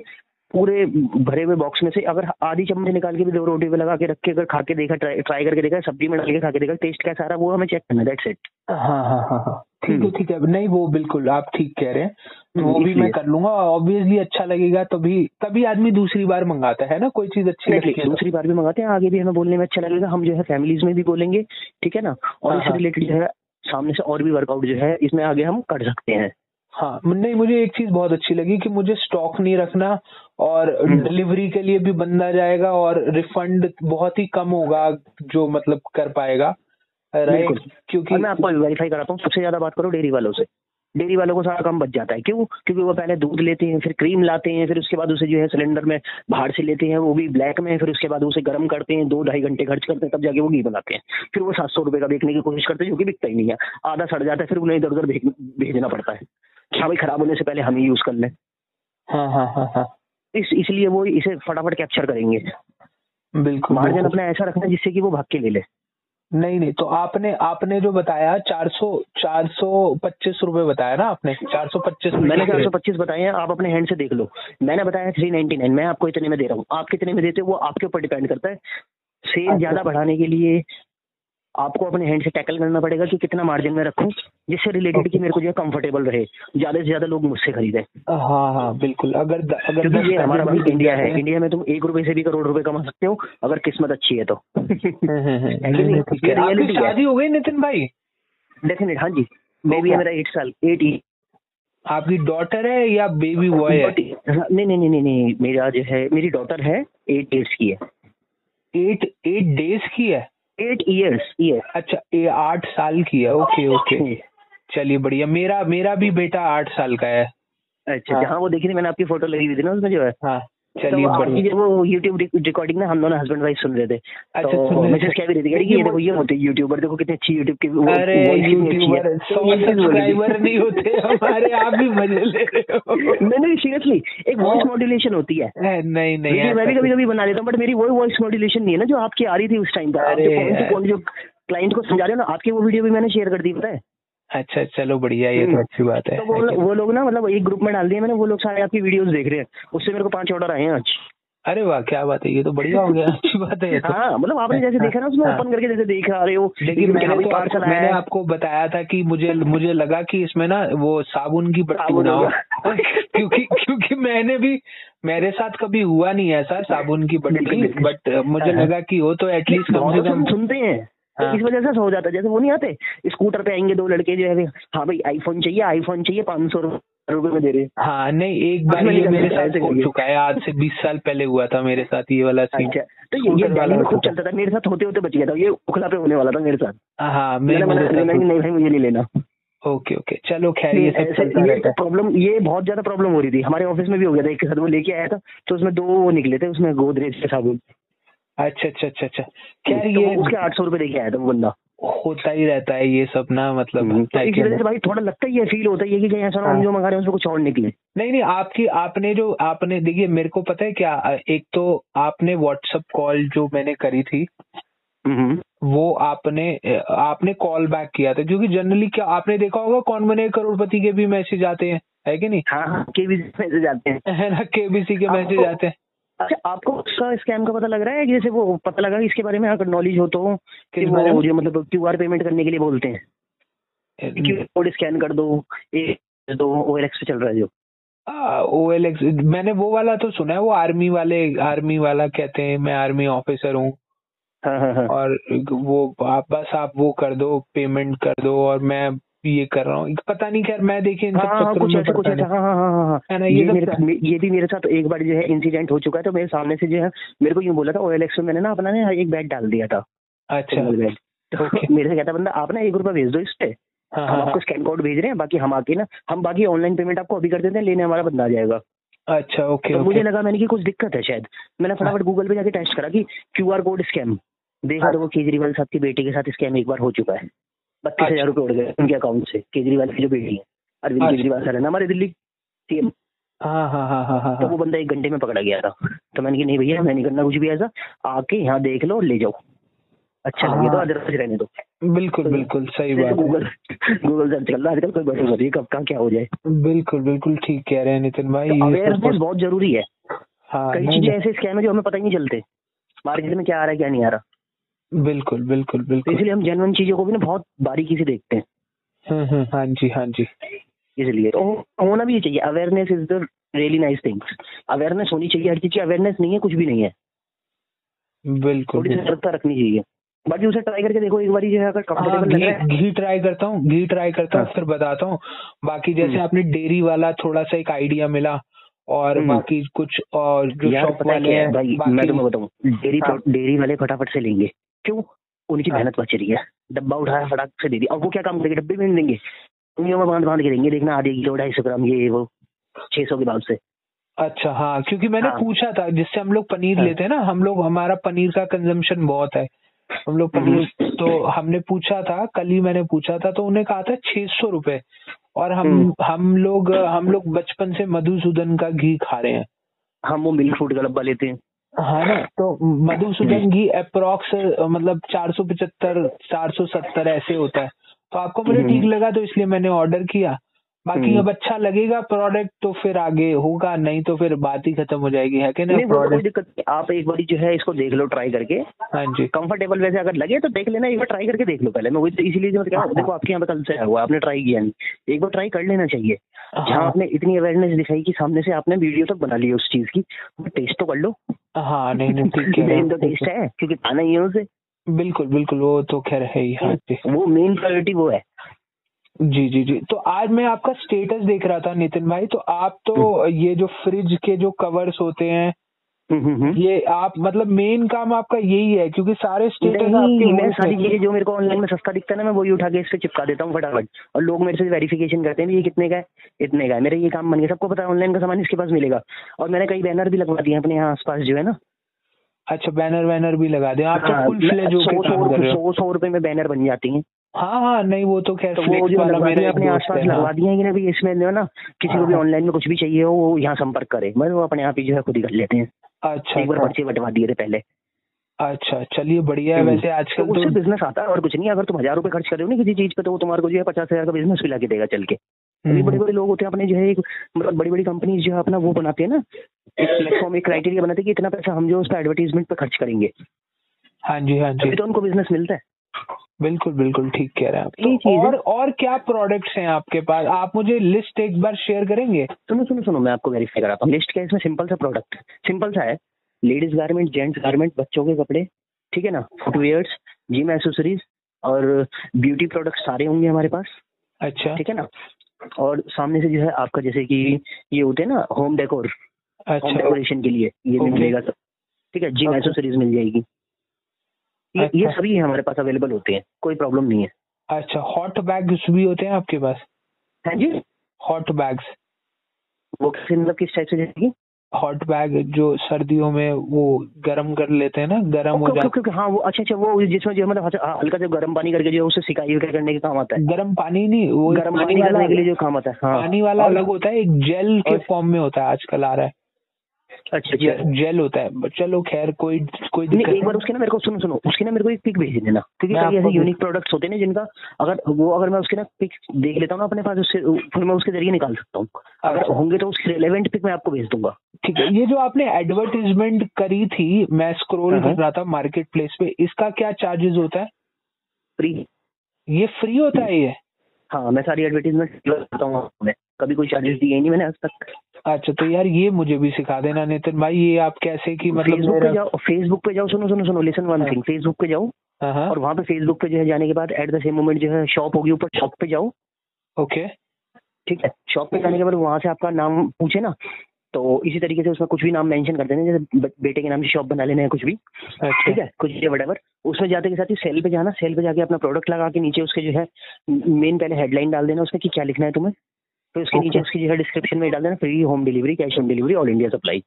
पूरे भरे हुए बॉक्स में से अगर आधी चम्मच निकाल के भी दो रोटी पे लगा के रख के अगर खा के देखा ट्राई ट्राई करके देखा सब्ज़ी में डाल के खा के देखा टेस्ट कैसा आ रहा वो हमें चेक करना दैट्स इट हाँ हाँ हाँ हाँ। ठीक है हम्म। ठीक है। नहीं वो बिल्कुल आप ठीक कह रहे हैं। वो भी मैं कर लूँगा। ऑब्वियसली अच्छा लगेगा तभी तभी आदमी दूसरी बार मंगाता है ना कोई चीज़ अच्छी लगती है तो। दूसरी बार भी मंगाते हैं आगे भी हमें बोलने में अच्छा लगेगा। हम जो है फैमिलीज़ में भी बोलेंगे ठीक है ना? और हाँ, इससे हाँ। रिलेटेड जो है सामने से और भी वर्कआउट जो है इसमें आगे हम कर सकते हैं। हाँ नहीं मुझे एक चीज़ बहुत अच्छी लगी कि मुझे स्टॉक नहीं रखना और हम्म। डिलीवरी के लिए भी बंदा जाएगा और रिफंड बहुत ही कम होगा जो मतलब कर पाएगा राइट क्योंकि मैं आपको वेरीफाई कराता हूँ सबसे ज़्यादा बात करो डेयरी वालों से। डेयरी वालों को सारा काम बच जाता है। क्यों? क्योंकि वो पहले दूध लेते हैं फिर क्रीम लाते हैं फिर उसके बाद उसे जो है सिलेंडर में बाहर से लेते हैं वो भी ब्लैक में फिर उसके बाद उसे गर्म करते हैं दो ढाई घंटे खर्च करते हैं तब जाके वो घी बनाते हैं। फिर वो सात सौ रुपए का बेचने की कोशिश करते हैं जो कि बिकता ही नहीं है। आधा सड़ जाता है फिर उन्हें इधर उधर भेजना पड़ता है। कि हाँ भाई खराब होने से पहले हम ही यूज़ कर लें। हाँ हाँ हाँ हाँ। इस इसलिए वो इसे फटाफट कैप्चर करेंगे। बिल्कुल मार्जिन अपना ऐसा रखना जिससे कि वो भाग के ले ले। नहीं नहीं तो आपने आपने जो बताया चार सौ चार सौ पच्चीस रूपए बताया ना आपने? चार सौ पच्चीस मैंने चार सौ पच्चीस बताए हैं आप अपने हैंड से देख लो। मैंने बताया थ्री नाइनटी नाइन मैं आपको इतने में दे रहा हूँ। आप कितने में देते हो वो आपके ऊपर डिपेंड करता है। सेल अच्छा। ज़्यादा बढ़ाने के लिए आपको अपने हैंड से टैकल करना पड़ेगा कि कितना मार्जिन में रखूँ जिससे रिलेटेड कि मेरे को जो है कंफर्टेबल रहे। ज़्यादा से ज़्यादा लोग मुझसे खरीदे। हाँ हाँ बिल्कुल। अगर द- अगर क्योंकि ये हमारा भाई भी इंडिया है। इंडिया में तुम एक रुपए से भी करोड़ रुपए कमा सकते हो अगर किस्मत अच्छी है तो। हम्म, हम्म, हम्म, है है। है। शादी हो गई नितिन भाई? डेफिनेट हाँ जी। बेबी है मेरा एट साल एट आपकी डॉटर है या बेबी बॉय है? नहीं नहीं नहीं नहीं नहीं मेरा जो है मेरी डॉटर है एट डेज़ की है। एट एट डेज़ की है? एट इयर्स ईयर अच्छा ये आठ साल की है। ओके ओके चलिए बढ़िया। मेरा मेरा भी बेटा आठ साल का है। अच्छा अच्छा हाँ वो देखी थी मैंने आपकी फ़ोटो लगी हुई थी ना उसमें जो है? हाँ। चलिए आपकी बढ़िया। जो वो यूट्यूब रिकॉर्डिंग ना हम दोनों हस्बैंड वाइफ सुन रहे थे। अच्छा, तो मैसेज क्या भी है ये देखो ये होते यूट्यूबर देखो कितनी अच्छी यूट्यूब की वो अरे है। यूट्यूबर। सब्सक्राइबर नहीं होते हमारे आप भी मज़े ले रहे हो। नहीं नहीं सीरियसली एक वॉइस मॉड्यूलेशन होती है। नहीं नहीं मैं भी कभी कभी बना लेता हूँ बट मेरी वो वॉइस मॉड्यूलेशन नहीं है ना जो आपकी आ रही थी उस टाइम पर जो क्लाइंट को समझा रहे हो ना आपकी वो वीडियो भी मैंने शेयर कर दी पता है? अच्छा चलो बढ़िया ये तो हम्म। अच्छी बात है तो वो वो लोग ना मतलब एक ग्रुप में डाल दिए मैंने वो लोग सारे आपकी वीडियोस देख रहे हैं उससे मेरे को पाँच ऑर्डर आए हैं आज अरे वाह क्या बात है ये तो बढ़िया हो गया अच्छी बात है तो हाँ मतलब आपने जैसे देखा ना उसमें हाँ। ओपन करके जैसे देखा रहे हो लेकिन मैंने तो आपको, मैंने आपको बताया था कि मुझे मुझे लगा कि इसमें ना वो साबुन की पट्टी बनाओ। क्योंकि क्योंकि मैंने भी मेरे साथ कभी हुआ नहीं ऐसा साबुन की पट्टी बट मुझे हाँ, हाँ। लगा कि हो तो एटलीस्ट कम से कम सुनते हैं तो हाँ। इस वजह से हो जाता है। जैसे वो नहीं आते स्कूटर पे आएँगे दो लड़के जो है हाँ भाई आईफोन चाहिए आईफोन चाहिए पाँच सौ रुपए में दे रहे हाँ। नहीं एक बार ये मेरे साथ हो चुका है आज से बीस साल पहले हुआ था मेरे साथ ये वाला सीन अच्छा तो ये ये वाला दिल्ली में खूब चलता था। मेरे साथ होते होते बच गया था। ये उखला पे होने वाला था मेरे साथ। हाँ मैंने कहा, नहीं भाई मुझे नहीं लेना। ओके ओके चलो खैर ये सब चलता ये रहता है। प्रॉब्लम ये बहुत ज़्यादा प्रॉब्लम हो रही थी। हमारे ऑफ़िस में भी हो गया था। एक साथ वो लेके आया था तो उसमें दो वो निकले थे उसमें गोदरेज के साबुन। अच्छा अच्छा अच्छा अच्छा क्या तो ये उसके आठ सौ रुपए देके आया था वो बंदा होता ही रहता है ये सब ना मतलब तो है वजह नहीं? से भाई थोड़ा लगता ही है फील होता ही है कि कहीं ऐसा हाँ। हम जो मंगा रहे हैं उसमें कुछ और निकले नहीं नहीं आपकी आपने जो आपने देखिए मेरे को पता है क्या एक तो आपने व्हाट्सअप कॉल जो मैंने करी थी हम्म। वो आपने आपने कॉल बैक किया था क्योंकि जनरली क्या आपने देखा होगा कौन बने करोड़पति के भी मैसेज आते हैं है कि नहीं हाँ हाँ के भी मैसेज आते हैं है ना केबीसी के मैसेज आते हैं अच्छा आपको उसका स्कैम का पता लग रहा है? कि जैसे वो पता लगा इसके बारे में अगर नॉलेज हो तो कि वो? जो मतलब क्यू आर पेमेंट करने के लिए बोलते हैं। क्यू कोड स्कैन कर दो दो ओ एल पे चल रहा है जो। ओ एल एक्स मैंने वो वाला तो सुना है वो आर्मी वाले आर्मी वाला कहते हैं मैं आर्मी ऑफिसर हूँ। हाँ हाँ हाँ। और वो आप बस आप वो कर दो पेमेंट कर दो और मैं ये कर रहा हूँ। पता नहीं खैर मैं देखिए इन सब हाँ हाँ कुछ ऐसा कुछ ऐसा हाँ हाँ हाँ हाँ हाँ ना ये ये मेरे ये भी मेरे साथ एक बार जो है इंसिडेंट हो चुका है तो मेरे सामने से जो है मेरे को यूँ बोला था ओ एल में मैंने ना अपना ना एक बैग डाल दिया था अच्छा। बैग तो मेरे से कहता बंदा आप ना एक रुपया भेज दो इस पे हाँ हम हाँ आपको स्कैन कोड भेज रहे हैं बाकी हम आके ना हम बाकी ऑनलाइन पेमेंट आपको अभी कर देते हैं लेने हमारा बंदा आ जाएगा। अच्छा ओके तो मुझे लगा मैंने कि कुछ दिक्कत है शायद। मैंने फटाफट गूगल पे जाके टेस्ट करा कि क्यू आर कोड स्कैम देखा तो वो केजरीवाल साहब की बेटी के साथ स्कैम एक बार हो चुका है। बत्तीस हज़ार रुपये उड़ गए उनके अकाउंट से केजरीवाल की जो बेटी है अरविंद अच्छा। केजरीवाल सर है ना हमारे दिल्ली सीएम हाँ हाँ हाँ तो वो बंदा एक घंटे में पकड़ा गया था। तो मैंने कि नहीं भैया मैं नहीं करना कुछ भी ऐसा। आके यहाँ देख लो और ले जाओ। अच्छा लगे तो। अदरवाइज़ रहने दो। बिल्कुल बिल्कुल सही बात गूगल गूगल सर्च कर लो आजकल कोई बैठे मत कब कहाँ क्या हो जाए। बिल्कुल बिल्कुल ठीक कह रहे हैं नितिन भाई अवेयरनेस बहुत- बहुत ज़रूरी है। कई चीज़ें ऐसे स्कैम है जो हमें पता ही नहीं चलते। मार्केट में क्या आ रहा है क्या नहीं आ रहा। बिल्कुल बिल्कुल तो बिल्कुल इसलिए हम जेनवन चीज़ों को भी ना बहुत बारीकी से देखते हैं। हम्म हम्म हाँ जी हाँ जी। इसलिए तो होना भी चाहिए। Awareness is the really nice things awareness होनी चाहिए हर चीज़ की अवेयरनेस नहीं है कुछ भी नहीं है। बिल्कुल थोड़ी सी सतर्कता रखनी चाहिए। बाकी उसे ट्राई करके देखो एक बार जो है अगर हाँ कंफर्टेबल लग। रहा है घी घी ट्राई करता हूँ घी ट्राई करता हूँ हाँ। फिर बताता हूँ। बाकी जैसे हम्म। आपने डेयरी वाला थोड़ा सा एक आइडिया मिला और। बाकी कुछ और जो शॉप वाले हैं भाई मैं तुम्हें बताऊँ डेयरी हाँ। डेयरी वाले फटाफट से लेंगे। क्यों? उनकी हाँ। मेहनत बच रही है। डब्बा उठाया फटाक से दे दिया। और वो क्या काम करेंगे? डब्बे में देंगे। उंगलियों में बाँध बाँध के देंगे। देखना आधे किलो ढाई सौ ग्राम ये वो छह सौ के बाद से। अच्छा हाँ क्योंकि मैंने हाँ। पूछा था जिससे हम लोग पनीर हाँ। लेते हैं ना हम लोग हमारा पनीर का कंजम्पशन बहुत है। हम लोग पनीर तो हमने पूछा था कल ही मैंने पूछा था तो उन्हें कहा था छह सौ रुपए। और हम हम्म। हम लोग हम लोग बचपन से मधुसूदन का घी खा रहे हैं। हम वो मिल्क फ्रूट का डब्बा लेते हैं। हाँ ना तो मधुसूदन घी अप्रोक्स मतलब चार सौ पचहत्तर चार सौ सत्तर ऐसे होता है। तो आपको मुझे ठीक लगा तो इसलिए मैंने ऑर्डर किया। बाकी हम्म। अब अच्छा लगेगा प्रोडक्ट तो फिर आगे होगा नहीं तो फिर बात ही खत्म हो जाएगी है कि नहीं कोई प्रोडक्ट दिक्कत नहीं। आप एक बार जो है इसको देख लो ट्राई करके। हाँ जी। कंफर्टेबल वैसे अगर लगे तो देख लेना एक बार ट्राई करके देख लो पहले। मैं वही तो इसीलिए जो क्या देखो आपके यहाँ पे कल से आया हुआ आपने ट्राई किया नहीं। एक बार ट्राई कर लेना चाहिए। जहाँ हाँ आपने इतनी अवेयरनेस दिखाई कि सामने से आपने वीडियो तक बना ली है उस चीज़ की टेस्ट तो कर लो। हाँ नहीं नहीं ठीक रहे मेन तो टेस्ट है क्योंकि खाना ही है उसे। बिल्कुल बिल्कुल वो तो खैर है ही हाँ वो मेन प्रायोरिटी वो है। जी जी जी। तो आज मैं आपका स्टेटस देख रहा था नितिन भाई। तो आप तो ये जो फ्रिज के जो कवर्स होते हैं हम्म, हम्म, हम्म। ये आप मतलब मेन काम आपका यही है क्योंकि सारे स्टेटस आपके मैं सारी चीज़ें जो मेरे को ऑनलाइन में सस्ता दिखता है ना मैं वही उठा के इस पे चिपका देता हूँ फटाफट। और लोग मेरे से वेरिफिकेशन करते हैं ये कितने का है? इतने का है। मेरा ये काम बन गया। सबको पता है ऑनलाइन का सामान इसके पास मिलेगा। और मैंने कई बैनर भी लगवा दिए अपने यहाँ आसपास जो है ना। अच्छा बैनर वैनर भी लगा दे। आप तो हो सौ सौ रुपए में बैनर बन जाती हैं। हाँ हाँ नहीं वो तो खैर तो वो जो मेरा अपने आसपास हाँ। लगवा दिए हैं कि इसमें जो है ना किसी को भी हाँ। ऑनलाइन में कुछ भी चाहिए हो वो यहाँ संपर्क करे। मैं वो अपने आप ही जो है खुद ही कर लेते हैं। अच्छा एक बार अच्छा। पर्चे बंटवा दिए थे पहले। अच्छा चलिए बढ़िया है हम्म। वैसे तो आजकल उससे तो। बिज़नेस आता है और कुछ नहीं अगर तुम हज़ार रुपए खर्च कर रहे हो ना किसी चीज़ पे तो वो तुम्हारे को जो है पचास हज़ार का बिज़नेस भी ला के देगा चल के। अभी हम्म, बड़े बड़े लोग होते हैं अपने जो है एक मतलब बड़ी बड़ी कंपनीज़ जो है अपना वो बनाते हैं ना एक प्लेटफॉर्म एक क्राइटेरिया बनाते हैं कि इतना पैसा हम जो उस पर एडवर्टीजमेंट पे खर्च करेंगे। हाँ जी हाँ जी। तो उनको बिज़नेस मिलता है। बिल्कुल बिल्कुल ठीक कह रहे हैं आप। तो। और और क्या प्रोडक्ट्स हैं आपके पास? आप मुझे लिस्ट एक बार शेयर करेंगे? सुनो सुनो सुनो मैं आपको वेरीफाई कराता हूँ। लिस्ट क्या इसमें सिंपल सा प्रोडक्ट सिंपल सा है। लेडीज़ गारमेंट जेंट्स गारमेंट बच्चों के कपड़े ठीक है ना? फुटवेयर्स जिम एसेसरीज और ब्यूटी प्रोडक्ट सारे होंगे हमारे पास अच्छा। ठीक है ना? और सामने से जो है आपका जैसे कि ये होते हैं ना होम डेकोर होम अच्छा डेकोरेशन के लिए ये. मिलेगा सब ठीक है? जिम. एसेसरीज मिल जाएगी। ये अच्छा। ये। सभी हमारे पास अवेलेबल होते हैं कोई प्रॉब्लम नहीं है। अच्छा हॉट बैग्स भी होते हैं आपके पास? हाँ जी। हॉट बैग्स वो कैसे मतलब किस टाइप से जाएगी? हॉट बैग जो सर्दियों में वो गर्म कर लेते हैं ना गर्म हो जाता ओके, ओके, हाँ वो अच्छा अच्छा वो जिसमें जो मतलब हल्का जो गर्म पानी करके जो उससे सिकाई वगैरह करने के काम आता है। गर्म पानी नहीं वो गर्म पानी पानी करने के लिए जो काम आता है हाँ। पानी वाला अलग होता है एक जेल के फॉर्म में होता है आजकल आ रहा है। अच्छा जेल होता है। चलो खैर कोई कोई नहीं एक बार उसके ना मेरे को सुनो सुनो। उसकी ना मेरे को एक पिक भेज देना। क्योंकि कई ऐसे यूनिक प्रोडक्ट्स होते हैं ना जिनका अगर वो अगर मैं उसके ना पिक देख लेता हूँ ना अपने पास उससे फिर मैं उसके ज़रिए निकाल सकता हूँ। अगर अच्छा। होंगे तो उसके रिलेवेंट पिक मैं आपको भेज दूँगा। ठीक है ये जो आपने एडवर्टीजमेंट करी थी मैं स्क्रॉल हाँ, कर रहा था मार्केट प्लेस पे इसका क्या चार्जेस होता है? फ्री ये फ्री होता है ये? हाँ मैं सारी एडवर्टीजमेंट करता हूँ मैं कभी कोई चार्जेस दिए नहीं मैंने आज तक। अच्छा तो यार ये मुझे भी सिखा देना नितिन भाई ये आप कैसे कि मतलब फेसबुक पे जाओ फेसबुक पे जाओ सुनो सुनो सुनो लिसन वन। थिंग फेसबुक पे जाओ हाँ हाँ। और वहाँ पे फेसबुक पे जो है जाने के बाद एट द सेम मोमेंट जो है शॉप होगी ऊपर शॉप पे जाओ। ओके ठीक है? शॉप पे जाने के बाद वहाँ से आपका नाम पूछे ना तो इसी तरीके से उसमें कुछ भी नाम मेंशन कर देना जैसे बेटे के नाम से शॉप बना लेना है कुछ भी। ठीक अच्छा है? कुछ भी वट उसमें जाते के साथ ही सेल पे जाना सेल पे जाके अपना प्रोडक्ट लगा के नीचे उसके जो है मेन पहले हेडलाइन डाल देना उसमें कि क्या लिखना है तुम्हें। तो उसके नीचे उसकी जो है डिस्क्रिप्शन में डाल देना free home delivery cash on delivery all India supply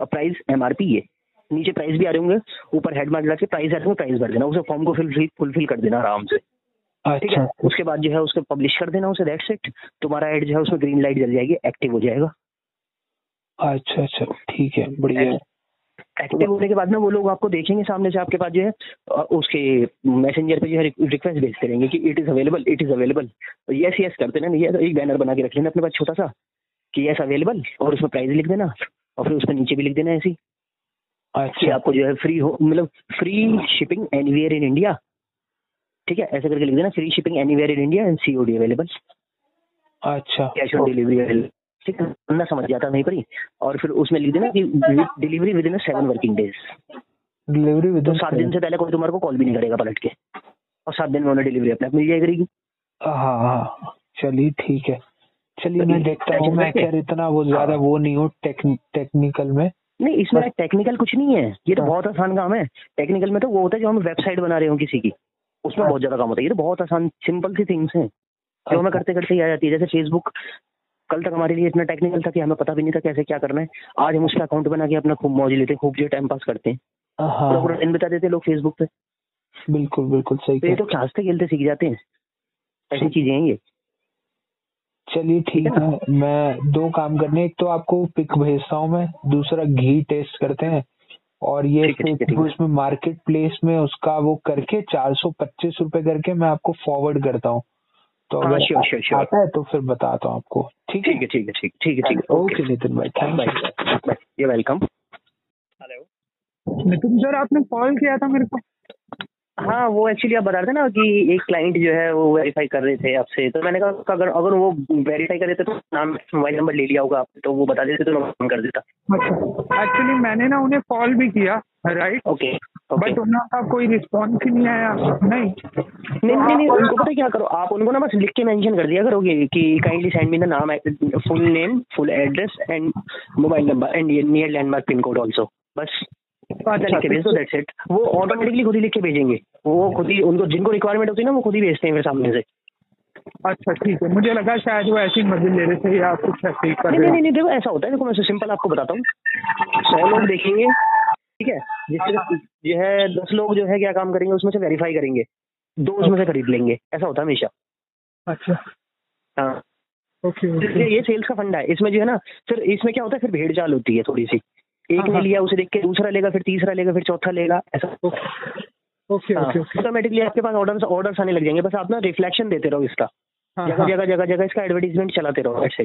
और प्राइस एमआरपी ये। नीचे प्राइस भी आ रहे होंगे ऊपर हेड मार्क के प्राइस आ रहे प्राइस भर देना। उसे फॉर्म को फिल फुलफिल कर देना आराम से। ठीक है? अच्छा। उसके बाद जो है उसको पब्लिश कर देना उसे दैट्स इट तुम्हारा एड जो है उसमें ग्रीन लाइट जल जाएगी एक्टिव हो जाएगा। अच्छा अच्छा। ठीक है बढ़िया है। एक्टिव होने के बाद में वो लोग आपको देखेंगे सामने से आपके पास जो है उसके मैसेंजर पे जो है रिक्वेस्ट भेजते रहेंगे कि it is available it is available yes yes करते ना ये एक बैनर बना के रख लेना अपने पास छोटा सा कि यस अवेलेबल और उसमें प्राइस लिख देना और फिर उसमें नीचे भी लिख देना ऐसी अच्छा। आपको जो है फ्री हो मतलब free shipping anywhere in India ठीक है ऐसे करके लिख देना free shipping anywhere in India and COD available अच्छा। कैश ऑन डिलीवरी अवेलेबल ठीक है समझ जाता वहीं पर ही और फिर उसमें लिख देना कि delivery within seven working days delivery with तो सात दिन से पहले कोई तुम्हारे को कॉल भी नहीं करेगा पलट के। और सात दिन में उन्हें डिलीवरी अपने मिल जाएगी। करेगी हाँ हाँ। चलिए ठीक है। चलिए मैं देखता हूँ मैं खैर इतना वो ज़्यादा हाँ। वो नहीं हूँ टेक्निकल में। नहीं इसमें टेक्निकल कुछ नहीं है। ये तो हाँ। बहुत आसान काम है। टेक्निकल में तो वो होता है जो हम वेबसाइट बना रहे हो किसी की। उसमें हाँ। बहुत ज़्यादा काम होता है। ये तो बहुत आसान सिंपल सी थिंग्स हैं। जो हमें अच्छा। करते करते ही आ जाती है। जैसे फेसबुक कल तक हमारे लिए इतना टेक्निकल था कि हमें पता भी नहीं था कैसे क्या करना है। आज हम उसका अकाउंट बना के अपना खूब मौज लेते हैं खूब जो टाइम पास करते हैं। पूरा पूरा हाँ दिन बिता देते हैं लोग फेसबुक पे। बिल्कुल बिल्कुल सही तो ये तो खेलते खेलते सीख जाते हैं। ऐसी चीज़ें हैं ये। चलिए ठीक है है मैं दो काम करने एक तो आपको पिक भेजता हूँ मैं दूसरा घी टेस्ट करते हैं। और ये है, है, है। उसमें मार्केट प्लेस में उसका वो करके चार सौ पच्चीस रूपए करके मैं आपको फॉरवर्ड करता हूँ। तो हाँ, अगर sure, sure, sure. आता है तो फिर बताता हूँ आपको। ठीक है? ठीक है ठीक है ठीक ठीक है ठीक है। ओके नितिन भाई। थैंक यू ये वेलकम हेलो नितिन सर आपने कॉल किया था मेरे को? हाँ वो एक्चुअली आप बता रहे थे ना कि एक क्लाइंट जो है वो वेरीफाई कर रहे थे आपसे। तो मैंने कहा अगर अगर वो वेरीफाई कर रहे थे तो नाम मोबाइल नंबर ले लिया होगा आपने, तो वो बता देते तो मैं फ़ोन कर देता। अच्छा। एक्चुअली मैंने ना उन्हें कॉल भी किया राइट ओके बट उनका कोई रिस्पॉन्स ही नहीं आया। नहीं। नहीं नहीं नहीं उनको पता क्या करो? आप उनको ना बस लिख के मेंशन कर दिया करोगे कि काइंडली सेंड मी द नाम full name full address and mobile number and near landmark pin code also बस। भेज दो दैट्स इट वो ऑटोमेटिकली खुद ही लिख के भेजेंगे। वो खुद ही उनको जिनको रिक्वायरमेंट होती है ना वो खुद ही भेजते हैं फिर सामने से। अच्छा ठीक है। मुझे लगा शायद वो ऐसी मज़े ले रहे थे या कुछ ऐसे ही कर नहीं नहीं नहीं देखो ऐसा होता है। देखो मैं सिंपल आपको बताता हूँ। सौ लोग देखेंगे। ठीक है? जिससे जो है दस लोग जो है क्या काम करेंगे उसमें से वेरीफाई करेंगे। दो उसमें से खरीद लेंगे। ऐसा होता है हमेशा। अच्छा। हाँ। ओके ये सेल्स का फंडा है। इसमें जो है ना फिर इसमें क्या होता है फिर भेड़ चाल होती है थोड़ी सी एक हाँ, ने हाँ। लिया उसे देख के दूसरा लेगा फिर तीसरा लेगा फिर चौथा लेगा ऐसा। ओके ऑटोमेटिकली आपके पास ऑर्डर ऑर्डर्स आने लग जाएँगे। बस आप ना रिफ्लेक्शन देते रहो इसका। हाँ जगह हाँ। जगह जगह जगह इसका एडवर्टीजमेंट चलाते रहो ऐसे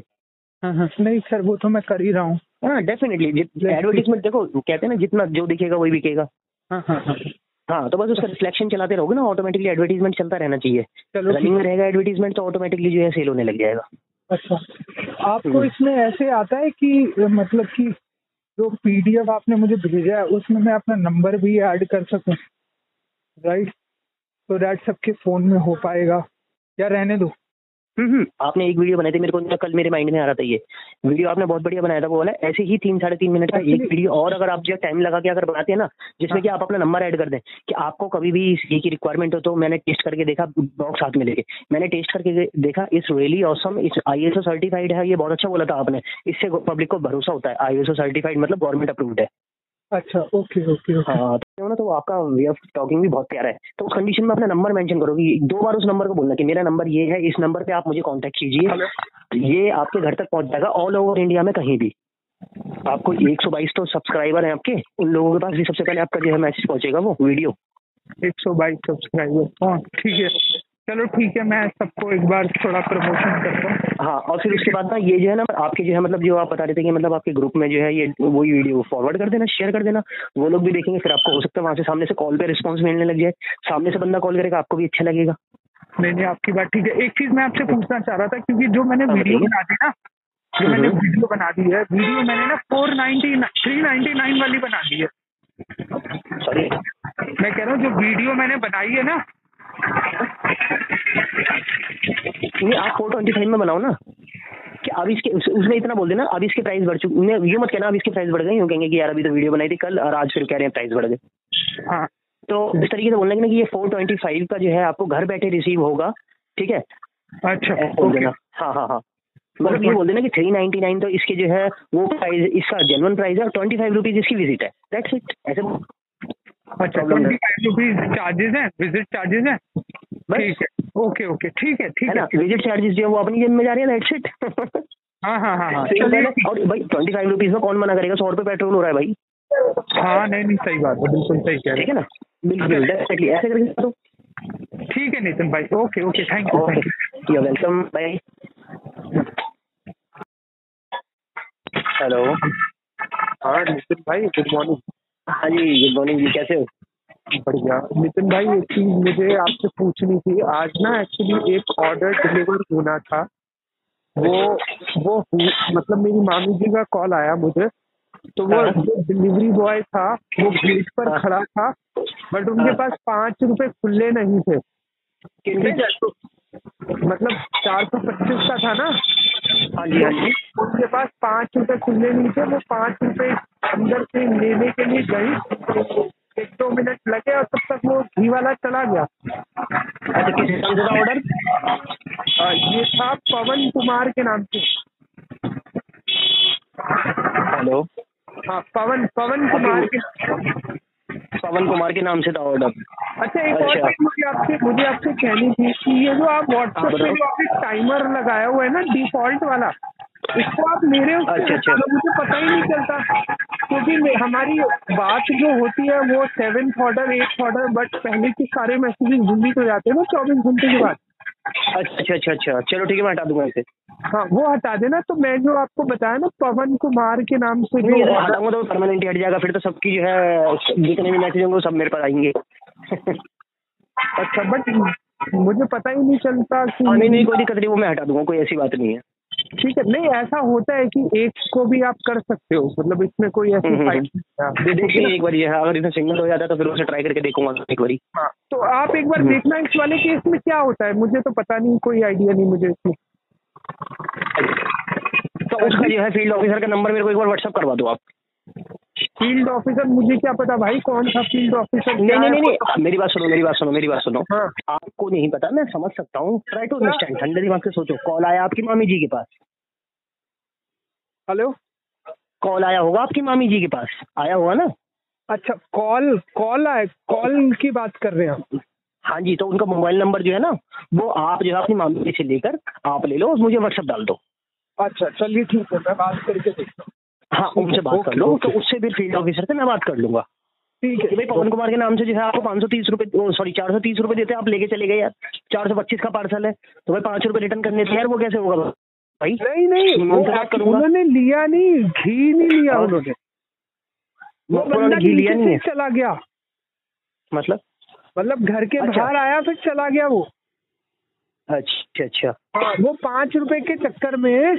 हाँ, हाँ, नहीं सर वो तो मैं कर ही रहा हूँ। हाँ डेफिनेटली एडवर्टीजमेंट देखो कहते हैं ना जितना जो दिखेगा वही बिकेगा। हाँ हाँ हाँ। हाँ तो बस उसका रिफ्लेक्शन चलाते रहोगे ना ऑटोमेटिकली एडवर्टीजमेंट चलता रहना चाहिए। रनिंग में रहेगा एडवर्टीजमेंट तो ऑटोमेटिकली जो है सेल होने लग जाएगा। अच्छा। आपको हम्म। इसमें ऐसे आता है कि मतलब कि जो पीडीएफ आपने मुझे भेजा है उसमें मैं अपना नंबर भी ऐड कर सकूँ? राइट तो दैट सबके फ़ोन में हो पाएगा। या रहने दो। हम्म। आपने एक वीडियो बनाई थी मेरे को कल मेरे माइंड में आ रहा था ये। वीडियो आपने बहुत बढ़िया बनाया था वो वाला। ऐसे ही तीन साढ़े तीन मिनट का एक वीडियो और अगर आप जो टाइम लगा के अगर बनाते हैं ना जिसमें कि आप अपना नंबर ऐड कर दें कि आपको कभी भी इस ये की रिक्वायरमेंट हो तो मैंने टेस्ट करके देखा बॉक्स हाथ में लेके। मैंने टेस्ट करके देखा इस रियली ऑसम इस आई सर्टिफाइड है ये बहुत अच्छा बोला था आपने। इससे पब्लिक को भरोसा होता है आई सर्टिफाइड मतलब गवर्नमेंट अप्रूव्ड है। अच्छा ओके ओके ओके हाँ तो ना तो आपका वे ऑफ़ टॉकिंग भी बहुत प्यारा है। तो उस कंडीशन में अपना नंबर मेंशन करो कि दो बार उस नंबर को बोलना कि मेरा नंबर ये है इस नंबर पे आप मुझे कांटेक्ट कीजिए। ये आपके घर तक पहुँच जाएगा ऑल ओवर इंडिया में कहीं भी। आपको 122 तो सब्सक्राइबर हैं आपके उन लोगों के पास भी सबसे पहले आपका जो है मैसेज पहुंचेगा वो वीडियो एक सौ बाईस सब्सक्राइबर हाँ ठीक है। चलो ठीक है मैं सबको एक बार थोड़ा प्रमोशन करता हूँ। हाँ और फिर उसके बाद ना ये जो है ना आपके जो है मतलब जो आप बता रहे थे कि मतलब आपके ग्रुप में जो है ये वही वीडियो फॉरवर्ड कर देना शेयर कर देना वो लोग भी देखेंगे फिर आपको हो सकता है वहाँ से सामने से कॉल पे रिस्पॉन्स मिलने लग जाए। सामने से बंदा कॉल करेगा आपको भी अच्छा लगेगा। नहीं नहीं आपकी बात ठीक है। एक चीज़ मैं आपसे पूछना चाह रहा था क्योंकि जो मैंने वीडियो बना दी ना जो मैंने। वीडियो बना दी है वीडियो मैंने ना four ninety three ninety nine वाली बना दी है। सॉरी मैं कह रहा हूँ जो वीडियो मैंने बनाई है ना नहीं आप फोर ट्वेंटी फाइव में बनाओ ना। कि अब इसके उस, उसमें इतना बोल देना अब इसके प्राइस बढ़ चुके ये मत कहना अब इसके प्राइस बढ़ गए यूँ कहेंगे कि यार अभी तो वीडियो बनाई थी कल और आज फिर कह रहे हैं प्राइस बढ़ गए। हाँ। तो इस तरीके से बोलना कि ना कि ये फोर ट्वेंटी फाइव का जो है आपको घर बैठे रिसीव होगा ठीक है? अच्छा बोल देना। हाँ हाँ हाँ। मतलब ये बोल देना कि थ्री नाइनटी नाइन तो इसके जो है वो प्राइस इसका जेनवन प्राइस है और ट्वेंटी फाइव रुपीज़ इसकी विज़िट है। दैट्स इट ऐसे बोल- अच्छा ट्वेंटी फाइव रुपीज़ चार्जेस हैं? विज़िट चार्जेस हैं? ठीक है। ओके ओके ठीक है है ठीक ना? है विज़िट चार्जेस जो है वो अपनी जेब में जा रहे हैं दैट्स इट हाँ हाँ हाँ हाँ। सिंपल चलिए है। और भाई ट्वेंटी फाइव रुपीज़ में कौन मना करेगा? सौ रुपये पेट्रोल हो रहा है भाई। हाँ नहीं नहीं सही बात है। बिल्कुल सही कह रहे ठीक है ना? बिल्कुल डेफिनेटली ऐसे करके करो ठीक है नितिन भाई। Okay okay thank you okay thank you you welcome bye hello हाँ नितिन भाई गुड मॉर्निंग हाँ जी गुड मॉर्निंग जी कैसे हो? बढ़िया। नितिन भाई एक चीज़ मुझे आपसे पूछनी थी। आज ना एक्चुअली एक ऑर्डर डिलीवर होना था। वो वो मतलब मेरी मामी जी का कॉल आया मुझे। तो वो हाँ। जो डिलीवरी बॉय था वो गेट पर हाँ। खड़ा था बट उनके हाँ। पास पाँच रुपए खुले नहीं थे। मतलब चार सौ पच्चीस का था ना? हाँ जी हाँ जी। उनके पास पाँच रुपए खुले नहीं थे वो पाँच रुपए अंदर से लेने के लिए गई। एक दो मिनट लगे और तब तक वो घी वाला चला गया। अच्छा किस नाम से था ऑर्डर ये था पवन कुमार के नाम से। हेलो। हाँ पवन पवन कुमार के पवन कुमार के नाम से था ऑर्डर अच्छा एक और अच्छा। चीज़ मुझे आपसे मुझे आपसे कहनी थी कि ये जो आप व्हाट्सएप पे जो आपने टाइमर लगाया हुआ है ना डिफ़ॉल्ट वाला इसको आप मेरे उससे अच्छा, अच्छा। मुझे पता ही नहीं चलता। तो मे- हमारी बात जो होती है वो seventh order eighth order but पहले के सारे मैसेजेस डिलीट हो जाते हैं ना चौबीस घंटे के बाद। अच्छा अच्छा अच्छा। चलो ठीक है मैं हटा दूँगा इसे। हाँ वो हटा देना। तो मैं जो आपको बताया ना पवन कुमार के नाम से जो हटाऊँगा तो परमानेंट हट जाएगा। फिर तो सबकी जो है जितने भी मैसेज होंगे सब मेरे पास आएँगे। अच्छा बट मुझे पता ही नहीं चलता कि नहीं नहीं कोई दिक्कत नहीं वो मैं हटा दूँगा कोई ऐसी बात नहीं है। ठीक है नहीं ऐसा होता है कि एक को भी आप कर सकते हो मतलब इसमें कोई ऐसी हम्म, हम्म, है। दे- देखिए एक बार ये अगर इसमें सिग्नल हो जाता है तो फिर उसे ट्राई करके देखूँगा एक बार। हाँ, तो आप एक बार हम्म। देखना इस वाले केस में क्या होता है मुझे तो पता नहीं कोई आइडिया नहीं मुझे इसमें। तो उसका जो है फ़ील्ड ऑफिसर का नंबर मेरे को एक बार व्हाट्सअप करवा दो आप। फ़ील्ड ऑफिसर मुझे क्या पता भाई कौन सा फ़ील्ड ऑफिसर नहीं नहीं नहीं नहीं मेरी बात सुनो मेरी बात सुनो मेरी बात सुनो। हाँ। आपको नहीं पता मैं समझ सकता हूँ। ट्राई टू अंडरस्टैंड ठंडे दिमाग से सोचो। कॉल आया आपकी मामी जी के पास। हेलो? कॉल आया होगा आपकी मामी जी के पास। आया होगा ना? अच्छा कॉल कॉल आए कॉल की बात कर रहे हैं आप। हाँ जी तो उनका मोबाइल नंबर जो है ना वो आप जो है अपनी मामी से लेकर आप ले लो और मुझे व्हाट्सएप डाल दो। अच्छा चलिए ठीक है मैं बात करके देखता हूँ। हाँ उनसे बात कर लो तो उससे फिर फ़ील्ड ऑफिसर से मैं बात कर लूँगा। ठीक है। भाई पवन कुमार के नाम से जैसे आपको पाँच सौ तीस रुपये सॉरी चार सौ तीस रुपये देते हैं आप लेके चले गए यार। चार सौ पच्चीस का पार्सल है तो भाई पाँच रुपये रिटर्न करने थे यार वो कैसे होगा? भाई नहीं नहीं मैं वो उनसे बात करूँगा? उन्होंने लिया नहीं घी नहीं लिया उन्होंने। वो बंदा घी लिया नहीं चला गया। मतलब? मतलब घर के अच्छा। बाहर आया फिर चला गया वो। अच्छा अच्छा। हाँ वो पाँच रुपए के चक्कर में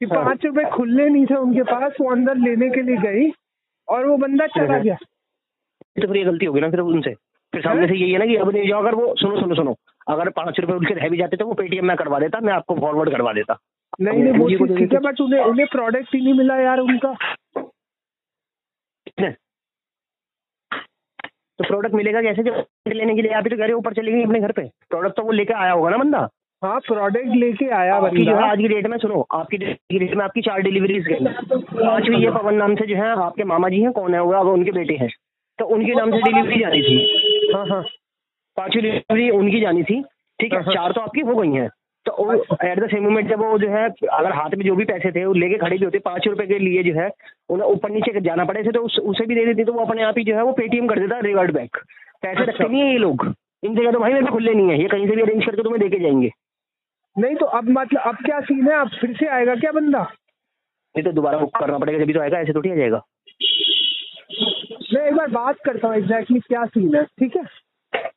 कि। पाँच रुपए खुले नहीं थे उनके पास वो अंदर लेने के लिए गई और वो बंदा चला हम्म। गया। तो फिर ये गलती होगी ना फिर उनसे। फिर सामने से यही है ना कि अब नहीं जो अगर वो सुनो सुनो सुनो। अगर पाँच रुपये उनके रह भी जाते तो वो पेटीएम में करवा देता मैं आपको फॉरवर्ड करवा देता। नहीं नहीं वो ठीक है बट उन्हें उन्हें प्रोडक्ट ही नहीं मिला यार उनका। तो प्रोडक्ट मिलेगा कैसे? जब लेने के लिए आप ही तो कह रहे हो ऊपर चली गई अपने घर पे। प्रोडक्ट तो वो लेके आया होगा ना बंदा। हाँ प्रोडक्ट लेके आया आपकी जो है आज की डेट में सुनो आपकी डेट में आपकी चार डिलीवरीज गई। पांचवी ये पवन नाम से जो है आपके मामा जी हैं कौन है वो? अब उनके बेटे हैं। तो उनके नाम से डिलीवरी जानी थी। हाँ हाँ। पांचवी डिलीवरी उनकी जानी थी ठीक है? हाँ। चार तो आपकी हो गई हैं। तो एट द सेम मोमेंट जब वो जो है अगर हाथ में जो भी पैसे थे वो लेके खड़े भी होते पाँच रुपए के लिए जो है उन्हें ऊपर नीचे जाना पड़े थे तो उस, उसे भी दे देती तो वो अपने आप ही जो है वो पेटीएम कर देता रिवर्ट बैक पैसे अच्छा। रखते नहीं है ये लोग। इन जगह तो भाई मेरे खुले नहीं है ये कहीं से भी अरेंज करके तुम्हें देके जाएँगे। नहीं तो अब मतलब अब क्या सीन है? अब फिर से आएगा क्या बंदा? नहीं तो दोबारा बुक करना पड़ेगा जब तो आएगा ऐसे थोड़ी आ जाएगा। मैं एक बार बात करता हूँ एग्जैक्टली क्या सीन है ठीक है?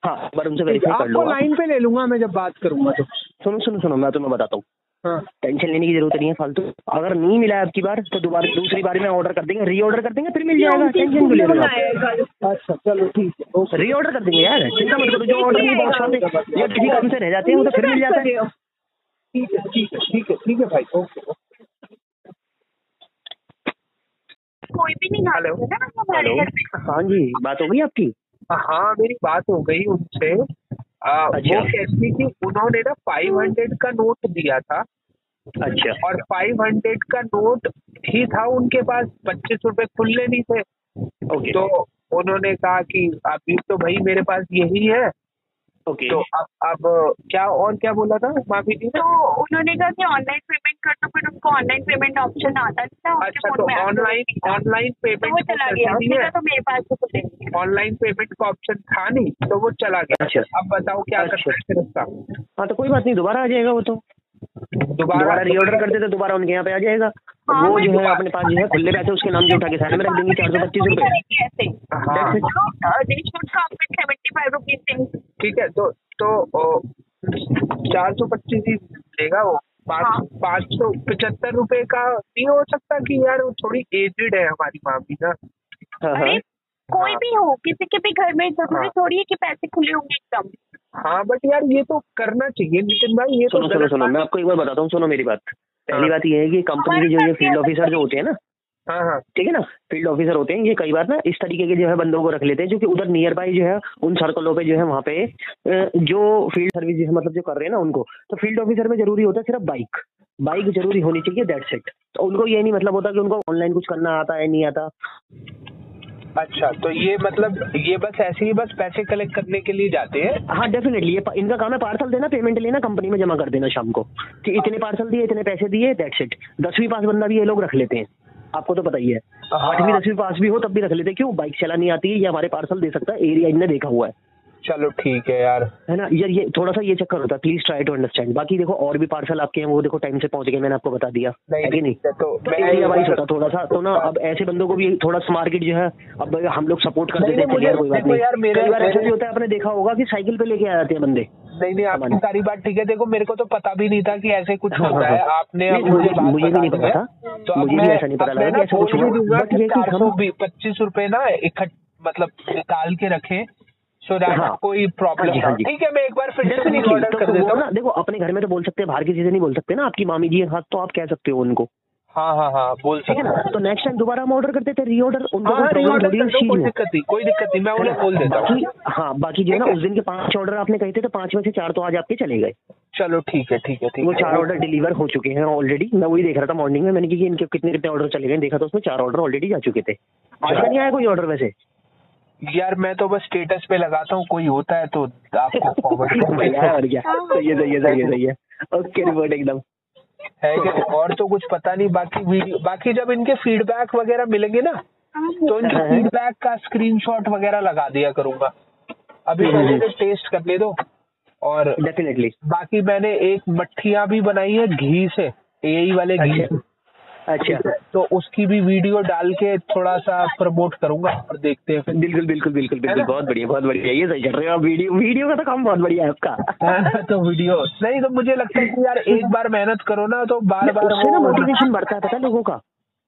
हाँ बार उनसे वेरीफाई कर लो आपको लाइन पे ले लूँगा मैं जब बात करूँगा तो। सुनो सुनो सुनो मैं तुम्हें बताता हूँ। हाँ। टेंशन लेने की ज़रूरत नहीं है फालतू। अगर नहीं मिला है आपकी बार तो दोबारा दूसरी बार में ऑर्डर कर देंगे री ऑर्डर कर देंगे फिर मिल जाएगा टेंशन क्यों ले रहे हो अच्छा चलो ठीक है ओके। री ऑर्डर कर देंगे यार चिंता मत करो जो ऑर्डर नहीं पहुँच पाते या किसी काम से रह जाते हैं वो तो फिर मिल जाता है। ठीक है ठीक है ठीक है ठीक है भाई ओके ओके। कोई भी नहीं हेलो। है हाँ जी बात हो गई आपकी? हाँ मेरी बात हो गई उनसे। आ, वो अच्छा। कहती कि उन्होंने ना फाइव हंड्रेड का नोट दिया था। अच्छा। और फाइव हंड्रेड का नोट ही था उनके पास पच्चीस रुपए खुले नहीं थे। ओके। तो उन्होंने कहा कि अभी तो भाई मेरे पास यही है। ओके तो अब अब क्या और क्या बोला था माफ़ी जी? तो उन्होंने कहा कि ऑनलाइन पेमेंट कर दो फिर उनको ऑनलाइन पेमेंट ऑप्शन आता था अच्छा तो ऑनलाइन था। ऑनलाइन पेमेंट वो चला गया। तो मेरे पास तो ऑनलाइन पेमेंट का ऑप्शन था नहीं तो वो चला गया। अच्छा। अब बताओ क्या कर सकते फिर हाँ तो कोई बात नहीं दोबारा आ जाएगा वो तो। दोबारा री ऑर्डर कर देते दोबारा उनके यहाँ पे आ जाएगा। हाँ, वो जो है अपने पास जो है खुले पैसे उसके नाम के उठा के साइड में रख देंगे चार सौ पच्चीस रुपए। ऐसे। हाँ। ठीक है तो तो चार सौ पच्चीस ही देगा वो। पाँच हाँ। पाँच सौ पचहत्तर रुपए का नहीं हो सकता कि यार वो थोड़ी एजेड है हमारी माँ मामी ना। कोई भी हो किसी के भी घर में ज़रूरी हाँ। थोड़ी है कि पैसे खुले होंगे एकदम। हाँ बट यार ये तो करना चाहिए नितिन भाई ये तो सुनो सुनो सुनो मैं आपको एक बार बताता हूँ सुनो मेरी बात। पहली हाँ। बात ये है कि कंपनी के जो ये फ़ील्ड ऑफिसर जो होते हैं ना हाँ हाँ। ठीक है ना फ़ील्ड ऑफिसर होते हैं ये कई बार ना इस तरीके के जो है बंदों को रख लेते हैं जो कि उधर नियर बाई जो है उन सर्कलों पे जो है वहाँ पे जो फ़ील्ड सर्विस जो है मतलब जो कर रहे हैं ना उनको तो फ़ील्ड ऑफिसर में ज़रूरी होता है सिर्फ़ बाइक बाइक ज़रूरी होनी चाहिए दैट्स इट तो उनको ये नहीं मतलब होता कि उनको ऑनलाइन कुछ करना आता है नहीं आता। अच्छा तो ये मतलब ये बस ऐसे ही बस पैसे कलेक्ट करने के लिए जाते हैं? हाँ डेफिनेटली ये इनका काम है पार्सल देना पेमेंट लेना कंपनी में जमा कर देना शाम को। कि इतने पार्सल दिए इतने पैसे दिए दैट्स इट दसवीं पास बंदा भी ये लोग रख लेते हैं। आपको तो पता ही है। आठवीं दसवीं पास भी हो तब भी रख लेते क्यों? बाइक चलानी आती है ये हमारे पार्सल दे सकता है एरिया इनने देखा हुआ है। चलो ठीक है यार। है ना? यार ये थोड़ा सा ये चक्कर होता है। प्लीज़ ट्राई टू अंडरस्टैंड बाकी देखो और भी पार्सल आपके हैं वो देखो टाइम से पहुँच गए मैंने आपको बता दिया। नहीं, है कि नहीं तो तो वाइज होता थोड़ा सा। तो ना अब ऐसे बंदों को भी थोड़ा सा मार्केट जो है अब हम लोग सपोर्ट कर देते हैं यार कोई बात नहीं। यार, मेरे- कई बार ऐसा भी होता है आपने देखा होगा कि साइकिल पे लेके आ जाते हैं बंदे। नहीं नहीं आपकी सारी बात ठीक है। देखो मेरे को तो पता भी नहीं था कि ऐसे कुछ हाँ, होता हाँ, है। हाँ। आपने मुझे मुझे- भी नहीं पता था। तो मुझे भी ऐसा नहीं पता लगा कि ऐसा कुछ हुआ। बट ये कि हम- पच्चीस रूपए ना इकट्ठा मतलब निकाल के रखें। सो दैट हाँ। कोई हाँ प्रॉब्लम हाँ जी। ठीक है मैं एक बार फिर से ऑर्डर तो कर देता ना हूँ देखो अपने घर में तो बोल सकते हैं बाहर की चीज़ें नहीं बोल सकते ना आपकी मामी जी के हाथ तो आप कह सकते हो उनको। हाँ हाँ हाँ बोल ठीक है सकते ना हैं। तो नेक्स्ट टाइम दोबारा हम ऑर्डर करते थे री ऑर्डर उनको हाँ कोई है दिक्कत नहीं कोई दिक्कत नहीं मैं उन्हें बोल देता हूँ। बाकी हाँ बाकी जो है ना उस दिन के पाँच ऑर्डर आपने कहे थे तो पाँच में से चार तो आज आपके चले गए। चलो ठीक है ठीक है ठीक वो चार ऑर्डर डिलीवर हो चुके हैं ऑलरेडी मैं वही देख रहा था मॉर्निंग में मैंने कि इनके कितने कितने ऑर्डर चले गए देखा तो उसमें चार ऑर्डर ऑलरेडी जा चुके थे। आज नहीं आया कोई ऑर्डर वैसे? यार मैं तो बस स्टेटस पे लगाता हूँ कोई होता है तो आपको फॉरवर्ड है। और क्या? सही है सही है सही है सही है। ओके रिपोर्ट एकदम। है कि नहीं? और तो कुछ पता नहीं बाकी वीडियो बाकी जब इनके फीडबैक वगैरह मिलेंगे ना तो इनके हाँ। फीडबैक का स्क्रीनशॉट वगैरह लगा दिया करूँगा। अभी हम्म, पहले टेस्ट करने दो और डेफिनेटली बाकी मैंने एक मट्ठिया भी बनाई है घी से यही वाले घी अच्छा। तो उसकी भी वीडियो डाल के थोड़ा सा प्रमोट करूँगा और देखते हैं बिल्कुल बिल्कुल बिल्कुल बिल्कुल बहुत बढ़िया बहुत बढ़िया। ये सही कर रहे हो वीडियो वीडियो का तो काम बहुत बढ़िया है आपका हाँ, तो वीडियो। नहीं तो मुझे लगता है कि यार एक बार मेहनत करो ना तो बार बार उससे ना मोटिवेशन बढ़ता है पता है लोगों का।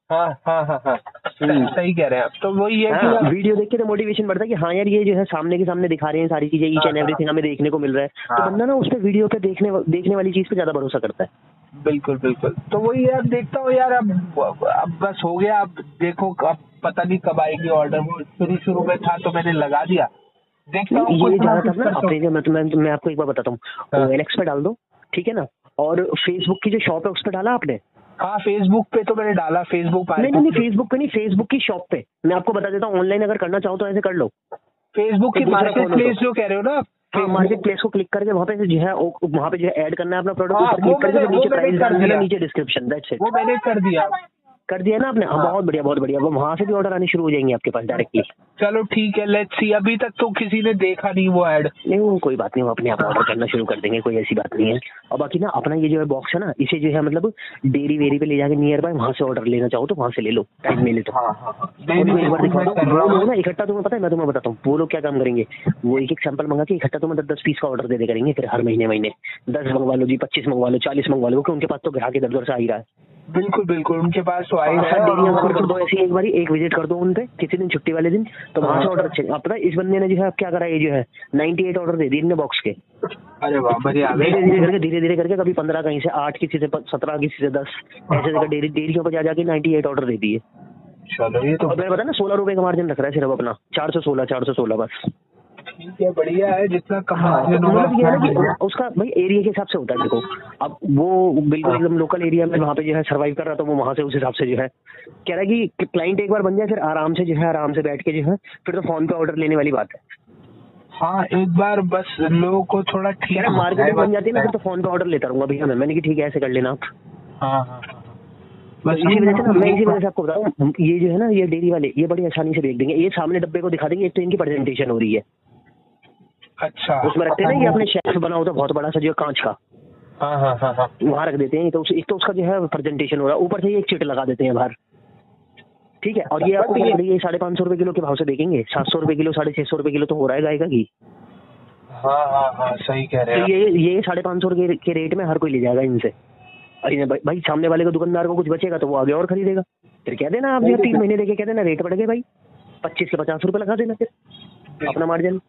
हाँ हाँ हाँ हाँ। सही सही कह रहे हैं आप। तो वही है कि हाँ, वीडियो देख के तो मोटिवेशन बढ़ता है कि हाँ यार ये जो है सामने के सामने दिखा रहे हैं सारी चीज़ें ईच एंड एवरीथिंग हमें देखने को मिल रहा है। तो हाँ। बंदा ना उस पे वीडियो पे देखने देखने वाली चीज़ पे ज़्यादा भरोसा करता है। बिल्कुल बिल्कुल। तो वही है अब देखता हूँ यार अब अब बस हो गया अब देखो अब पता नहीं कब आएगी ऑर्डर वो शुरू शुरू में था तो मैंने लगा दिया। देखता हूँ ये ज़्यादातर ना अपने हूँ। मैं मैं, मैं आपको एक बार बताता हूँ। हाँ। OLX पे डाल दो ठीक है ना? और फेसबुक की जो शॉप है उस पर डाला आपने? हाँ फेसबुक पे तो मैंने डाला फेसबुक नहीं नहीं नहीं फेसबुक पे नहीं फेसबुक की शॉप पे। मैं आपको बता देता हूँ ऑनलाइन अगर करना चाहो तो ऐसे कर लो। फेसबुक की तो मार्केट प्लेस जो कह रहे हो ना हाँ मार्केट प्लेस को क्लिक करके वहाँ पे जो है वहाँ पे जो है ऐड करना है अपना प्रोडक्ट हाँ, ऊपर क्लिक करके नीचे प्राइस नीचे डिस्क्रिप्शन दैट्स इट वो मैंने कर दिया। कर दिया ना आपने? हाँ। बहुत बढ़िया बहुत बढ़िया। वो वहाँ से भी ऑर्डर आने शुरू हो जाएँगे आपके पास डायरेक्टली चलो ठीक है लेट्स सी अभी तक तो किसी ने देखा नहीं वो ऐड नहीं वो कोई बात नहीं वो अपने आप ऑर्डर करना शुरू कर देंगे कोई ऐसी बात नहीं है। और बाकी ना अपना ये जो है बॉक्स है ना इसे जो है मतलब डेरी वेरी पे ले जाके नियर बाय वहाँ से ऑर्डर लेना चाहो तो वहाँ से ले लो टाइम मिले तो। हाँ हाँ हाँ। ना इकट्ठा तुम्हें पता है मैं तुम्हें बताता हूँ। वो लोग क्या काम करेंगे? वो एक एक सैंपल मंगा के इकट्ठा तुम्हें दस दस पीस का ऑर्डर दे दे करेंगे फिर हर महीने महीने। दस मंगवा लो जी पच्चीस मंगवा लो चालीस मंगवा लो क्योंकि उनके पास तो ग्राहक इधर उधर से आ ही रहा है। बिल्कुल बिल्कुल। उनके पास तो आई हाँ, है। डेरियाँ और- कर दो ऐसी एक बारी एक विज़िट कर दो उन पे किसी दिन छुट्टी वाले दिन तो वहाँ से हाँ। ऑर्डर अच्छे आप पता इस बंदे ने जो है क्या करा ये जो है 98 ऑर्डर दे दिए इनने बॉक्स के। अरे वाह बढ़िया। धीरे धीरे करके धीरे धीरे करके कभी पंद्रह कहीं से आठ किसी से सत्रह किसी से दस ऐसे जगह डेरी डेरियों पर जा जाके 98 ऑर्डर दे दिए। चलो ये तो मैंने बताया ना सोलह रुपए का मार्जिन रख रहा है सिर्फ़ अपना। चार सौ सोलह चार सौ सोलह बस। ठीक है बढ़िया है जितना कम हाँ तो मतलब है। कि उसका भाई एरिया के हिसाब से होता है देखो अब वो बिल्कुल हाँ। एकदम लोकल एरिया में वहाँ पे जो है सरवाइव कर रहा था वो वहाँ से उस हिसाब से जो है कह रहा है कि क्लाइंट एक बार बन जाए फिर आराम से जो है आराम से बैठ के जो है फिर तो फ़ोन पे ऑर्डर लेने वाली बात है हाँ एक बार बस लोगों को थोड़ा ठीक है मार्केटिंग बन जाती है ना फिर तो फ़ोन पे ऑर्डर लेता रहूँगा भैया मैं मैंने कि ठीक है ऐसे कर लेना आप हाँ हाँ हाँ। तो बस इसी वजह से ना मैं इसी वजह से आपको बता रहा हूँ ये जो है ना ये डेयरी वाले ये बड़ी आसानी से देख देंगे ये सामने डब्बे को दिखा देंगे एक तो इनकी प्रेजेंटेशन हो रही है अच्छा उसमें रखते हैं ना ये अपने शेल्फ बना होता है बहुत बड़ा सा जो कांच का। हाँ हाँ हाँ हाँ। रख देते हैं तो उस, एक तो उसका जो है प्रेजेंटेशन हो रहा है। ऊपर से एक चिट लगा देते हैं बाहर। ठीक है? और ये आपको ये- ये साढ़े पाँच सौ रुपए किलो के भाव से देखेंगे। सात सौ रुपए किलो साढ़े छह सौ रुपए किलो तो हो रहा है गाय का घी। हाँ हाँ हाँ सही कह रहे तो ये ये साढ़े पाँच सौ के, के रेट में हर कोई ले जाएगा इनसे। इन्हें भाई, सामने वाले को दुकानदार को कुछ बचेगा तो वो आगे और खरीदेगा। फिर कह देना आप जो है तीन महीने देके कह देना रेट बढ़ गए भाई। पच्चीस से पचास रुपए लगा देना फिर अपना मार्जिन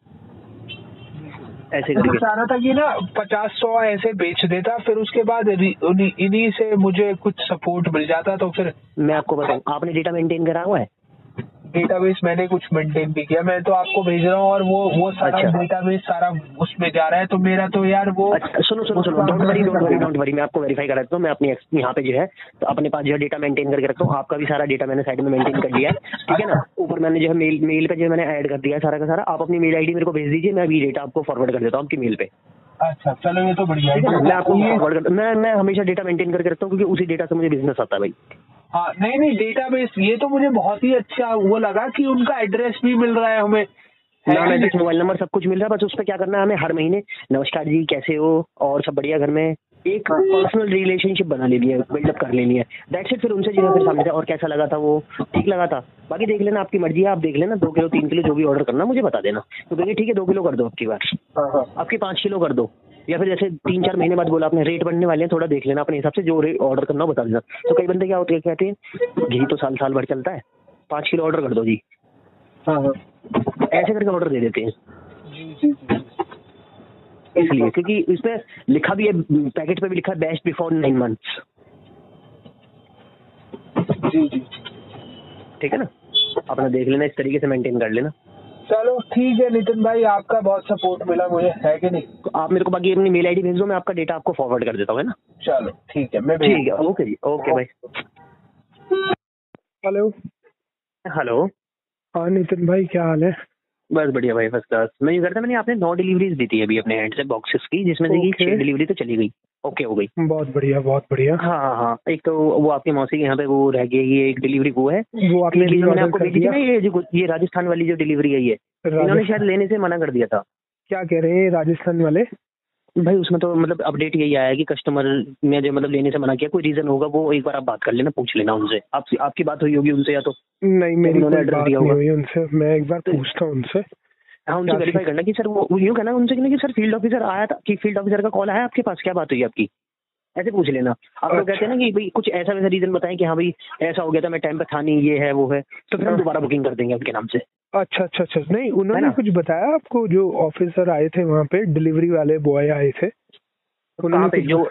ऐसे करके चाह रहा था कि ना पचास सौ ऐसे बेच देता फिर उसके बाद इन्हीं से मुझे कुछ सपोर्ट मिल जाता तो फिर मैं आपको बताऊँ आपने डेटा मेंटेन करा हुआ है? डेटाबेस मैंने कुछ मेंटेन भी किया। मैं तो आपको भेज रहा हूँ और वो वो सारा अच्छा। डेटाबेस सारा उसमें जा रहा है। तो मेरा तो यार वो अच्छा सुनो सुनो सुनो don't worry don't worry don't worry मैं आपको वेरीफाई करा देता हूँ। मैं अपनी यहाँ पे जो है तो अपने पास जो है डेटा मेंटेन करके रखता हूँ। आपका भी सारा डेटा मैंने साइड में मेंटेन कर लिया है। ठीक है ना? ऊपर मैंने जो है मेल मेल पे जो है मैंने ऐड कर दिया सारा का सारा। आप अपनी मेल आईडी मेरे को भेज दीजिए मैं अभी डेटा आपको फॉरवर्ड कर देता हूँ आपकी मेल पे। अच्छा चलो ये तो बढ़िया है। मैं आपको मैं मैं हमेशा डेटा मेंटेन करके रखता हूँ क्योंकि उसी डेटा से मुझे बिज़नेस आता है भाई। हाँ नहीं नहीं डेटाबेस ये तो मुझे बहुत ही अच्छा वो लगा कि उनका एड्रेस भी मिल रहा है हमें। है नाम एड्रेस मोबाइल नंबर सब कुछ मिल रहा है बस उस पर क्या करना है हमें हर महीने? नमस्कार जी कैसे हो? और सब बढ़िया घर में? एक पर्सनल रिलेशनशिप बना लेनी है बिल्डअप कर लेनी है। दैट्स इट फिर उनसे जो फिर सामने और कैसा लगा था वो? ठीक लगा था। बाकी देख लेना आपकी मर्ज़ी है आप देख लेना दो किलो तीन किलो जो भी ऑर्डर करना मुझे बता देना। तो कहिए ठीक है दो किलो कर दो आपकी बार। हाँ, आपकी पाँच किलो कर दो। या फिर जैसे तीन चार महीने बाद बोला आपने रेट बढ़ने वाले हैं थोड़ा देख लेना अपने हिसाब से जो रेट ऑर्डर करना हो बता देना। तो कई बंदे क्या होते हैं कहते हैं घी तो साल साल भर चलता है पाँच किलो ऑर्डर कर दो जी। हाँ, हाँ। ऐसे करके ऑर्डर दे देते हैं। इसलिए क्योंकि इस पे लिखा भी है पैकेट पे भी लिखा है बेस्ट बिफोर नाइन मंथ्स ठीक है ना? अपना देख लेना इस तरीके से मेंटेन कर लेना। चलो ठीक है नितिन भाई आपका बहुत सपोर्ट मिला मुझे है कि नहीं? तो आप मेरे को बाकी अपनी मेल आईडी भेज दो मैं आपका डेटा आपको फॉरवर्ड कर देता हूँ है ना? चलो ठीक है मैं ठीक है ओके जी ओके भाई। हेलो हेलो हाँ नितिन भाई क्या हाल है? बस बढ़िया भाई फ़र्स्ट क्लास मैं ये करता मैंने आपने नौ डिलीवरीज दी थी अभी अपने हैंड से बॉक्सेस की जिसमें से Okay. छह डिलीवरी तो चली गई। ओके हो गई। बहुत बढ़िया बहुत बढ़िया। हाँ हाँ एक तो वो आपकी मौसी के यहाँ पे वो रह गई ये एक डिलीवरी वो है। वो आपने मैंने आपको भेजी थी ना ये जो ये राजस्थान वाली जो डिलीवरी है ये? इन्होंने शायद लेने से मना कर दिया था। क्या कह रहे हैं राजस्थान वाले? भाई उसमें तो मतलब अपडेट यही आया है कि कस्टमर ने जो मतलब लेने से मना किया कोई रीजन होगा वो एक बार आप बात कर लेना पूछ लेना उनसे। आप आपकी बात हुई होगी उनसे या तो नहीं मेरी कोई बात दिया नहीं होगा। हुई उनसे। मैं एक बार तो- पूछता हूँ उनसे। हाँ उनसे वेरीफाई करना कि सर वो यूँ कहना उनसे कहना कि सर फ़ील्ड ऑफिसर आया था कि फ़ील्ड ऑफिसर का कॉल आया आपके पास क्या बात हुई आपकी? ऐसे पूछ लेना। आप लोग। कहते हैं ना कि भाई कुछ ऐसा वैसा रीजन बताएँ कि हाँ भाई ऐसा हो गया था मैं टाइम पे था नहीं ये है वो है तो फिर हम हाँ। दोबारा बुकिंग कर देंगे आपके नाम से। अच्छा अच्छा अच्छा। नहीं उन्होंने कुछ बताया आपको जो ऑफिसर आए थे वहाँ पे डिलीवरी वाले बॉय आए थे? उन्होंने जो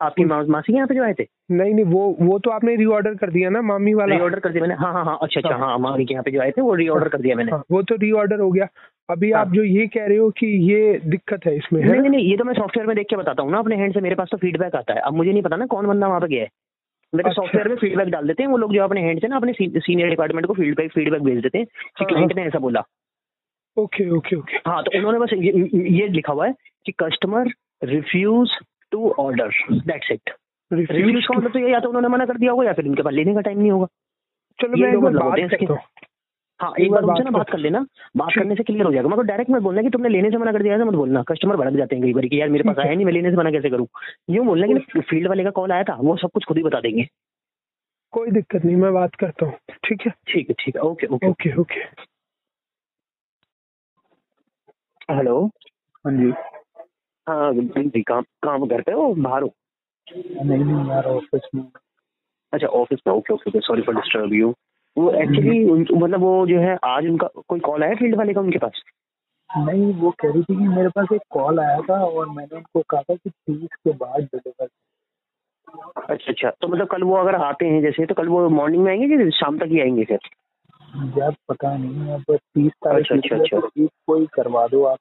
आपकी मासी यहाँ पे जो आए थे? नहीं नहीं वो वो तो आपने रीऑर्डर कर दिया ना मामी वाला। रीऑर्डर कर दिया मैंने। हाँ हाँ हाँ अच्छा अच्छा हाँ। मामी के यहाँ पे जो आए थे वो रीऑर्डर कर दिया मैंने। हाँ, वो तो रीऑर्डर हो गया। अभी हाँ। आप जो ये कह रहे हो कि ये दिक्कत है इसमें नहीं नहीं ये तो मैं सॉफ्टवेयर में देख के बताता हूँ ना अपने हैंड से मेरे पास तो फीडबैक आता है। अब मुझे नहीं पता ना कौन बंदा वहाँ पे गया है। मेरे अच्छा। सॉफ्टवेयर में फीडबैक डाल देते हैं वो लोग जो अपने हैंड से ना अपने सीनियर डिपार्टमेंट को फीडबैक फीडबैक भेज देते हैं कि हाँ, क्लाइंट ने ऐसा बोला। Okay okay okay. हाँ तो उन्होंने बस ये, ये लिखा हुआ है कि customer refuse to order that's it refuse का मतलब तो ये या तो उन्होंने मना कर दिया होगा या फिर इनके पास लेने का टाइम नहीं होगा? चलो मैं मतलब बात होते हैं इसके। हाँ। एक बार उनसे ना बात कर- लेना। बात करने से क्लियर हो जाएगा। मगर डायरेक्ट मत बोलना कि तुमने लेने से मना कर दिया है मत बोलना। कस्टमर भड़क जाते हैं कई बार कि यार मेरे पास आया नहीं मैं लेने से मना कैसे करूँ? यूँ बोलना कि फ़ील्ड वाले का कॉल आया था वो सब कुछ खुद ही बता देंगे। कोई दिक्कत नहीं मैं बात करता हूँ। ठीक है? ठीक है ठीक है। Okay okay okay okay hello हाँ जी। हाँ जी कहाँ कहाँ घर पे हो? बाहर हो? नहीं नहीं यार ऑफ़िस में। अच्छा ऑफ़िस में? Okay okay sorry for disturb you वो एक्चुअली मतलब वो जो है आज उनका कोई कॉल आया फ़ील्ड वाले का उनके पास? नहीं वो कह रही थी कि मेरे पास एक कॉल आया था और मैंने उनको कहा था कि तीस के बाद डिलीवर अच्छा अच्छा। तो मतलब कल वो अगर आते हैं जैसे तो कल वो मॉर्निंग में आएँगे कि शाम तक ही आएँगे फिर? यार पता नहीं अब तीस तारीख अच्छा, अच्छा, अच्छा। तो तीस को ही करवा दो आप।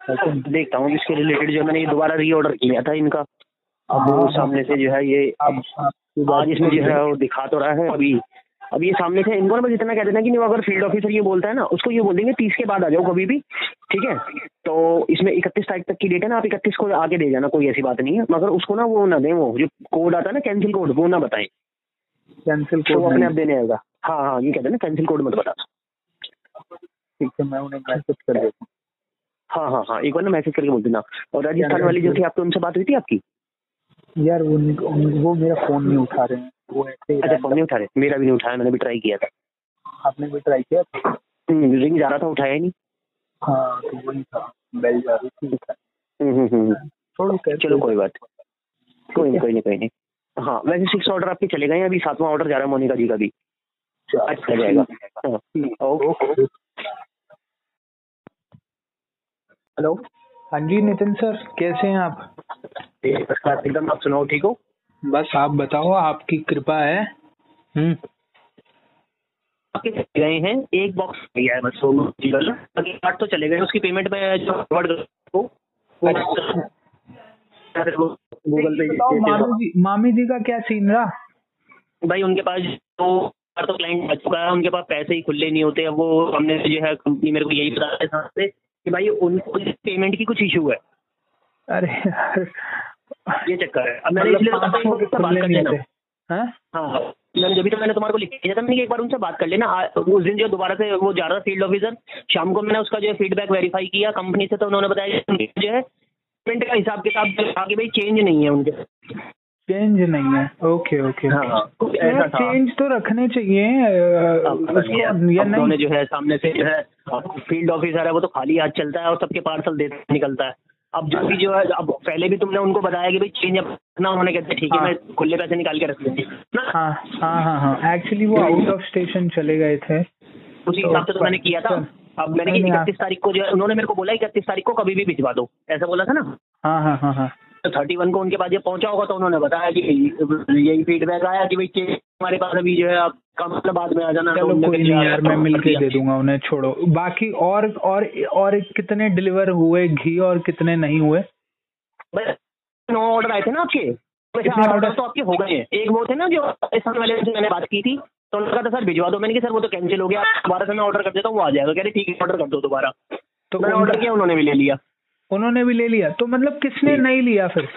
ऐसे देखता हूँ इसके रिलेटेड जो मैंने ये दोबारा रीऑर्डर किया था इनका। अब वो हाँ, सामने से जो है ये अब आज इसमें जो है वो दिखा तो रहा है अभी। अब ये सामने से इनको ना बस इतना कह देना कि नहीं अगर फ़ील्ड ऑफिसर ये बोलता है ना उसको ये बोल देंगे तीस के बाद आ जाओ कभी भी ठीक है? तो इसमें इकतीस तारीख तक की डेट है ना आप इकतीस को आगे दे जाना कोई ऐसी बात नहीं है। मगर उसको ना वो ना दें वो जो कोड आता है ना कैंसिल कोड वो ना बताएँ। कैंसिल तो कोड अपने आप देने आएगा। हाँ हाँ ये कहते हैं ना कैंसिल कोड मत बता ठीक है मैं उन्हें मैसेज कर देता हूँ। हाँ हाँ हाँ एक बार ना मैसेज करके बोल देना। और राजस्थान वाली जो थी आपकी उनसे बात हुई थी आपकी? यार वो उन- उन- वो मेरा फ़ोन नहीं उठा रहे हैं। वो ऐसे अच्छा फ़ोन नहीं उठा रहे? मेरा भी नहीं उठाया मैंने भी ट्राई किया था। आपने भी ट्राई किया था? रिंग जा रहा था उठाया नहीं। हाँ तो वही था बेल जा रही थी। हम्म, हम्म, हम्म। छोड़ो चलो कोई बात कोई नहीं कोई नहीं कोई नहीं। हाँ वैसे सिक्स ऑर्डर आपके चले गए अभी सातवां ऑर्डर जा रहा है मोनिका जी का भी। अच्छा जाएगा। हाँ। ओके। हेलो। हाँ जी नितिन सर कैसे हैं आप? एकदम आप सुनाओ ठीक हो? बस आप बताओ आपकी कृपा है। हम्म। गए हैं एक बॉक्स गया है बस वो बाकी आठ तो चले गए उसकी पेमेंट में जो फॉरवर्ड करो गूगल पे मामी जी का क्या सीन रहा? भाई उनके पास बार तो क्लाइंट आ चुका है उनके पास पैसे ही खुले नहीं होते अब वो हमने जो है कंपनी मेरे को यही बता रहे साथ से। कि भाई उनको पेमेंट की कुछ इशू है। अरे ये चक्कर है। अब मैंने मतलब इसलिए उनसे बात कर लेना। हाँ? हाँ मैंने जब भी तो मैंने तुम्हारे को लिख दिया था मैंने एक बार उनसे बात कर लेना। उस दिन जो दोबारा से वो जा रहा था फ़ील्ड ऑफिसर शाम को मैंने उसका जो है फीडबैक वेरीफाई किया। कंपनी से तो उन्होंने बताया जो है पेमेंट का हिसाब किताब आगे भाई चेंज नहीं है उनके। चेंज नहीं है। ओके ओके हाँ चेंज तो रखने चाहिए है, या उन्होंने नहीं। जो है सामने से जो है फ़ील्ड ऑफिसर है वो तो खाली हाथ चलता है और सबके पार्सल देते निकलता है। अब जो भी जो है अब पहले भी तुमने उनको बताया कि भाई चेंज अपना उन्होंने कहते ठीक है हाँ। मैं खुले पैसे निकाल के रख लेंगे ना? हाँ हाँ हाँ हाँ। एक्चुअली वो आउट ऑफ़ स्टेशन चले गए थे। उसी हिसाब से तो मैंने किया था। अब मैंने इकतीस तारीख को जो है उन्होंने मेरे को बोला इकतीस तारीख को कभी भी भिजवा दो। ऐसा बोला था ना? हाँ हाँ हाँ हाँ। तो थर्टी वन को उनके पास जब पहुँचा होगा तो उन्होंने बताया कि यही फीडबैक आया कि भाई हमारे पास अभी जो है आप कम मतलब बाद में आ जाना तो चलो कोई नहीं यार मैं मिल के दे दूँगा उन्हें छोड़ो। बाकी और और और कितने डिलीवर हुए घी और कितने नहीं हुए? नौ ऑर्डर आए थे ना आपके? ऑर्डर तो आपके हो गए हैं। एक वो थे ना जो राजस्थान वाले से मैंने बात की थी तो उन्होंने कहा था सर भिजवा दो। मैंने कहा सर वो तो कैंसिल हो गया। दोबारा से मैं ऑर्डर कर देता हूँ वो आ जाएगा। कह रहे ठीक है ऑर्डर कर दो दोबारा। तो मैंने ऑर्डर किया उन्होंने भी ले लिया। उन्होंने भी ले लिया। तो मतलब किसने नहीं लिया फिर?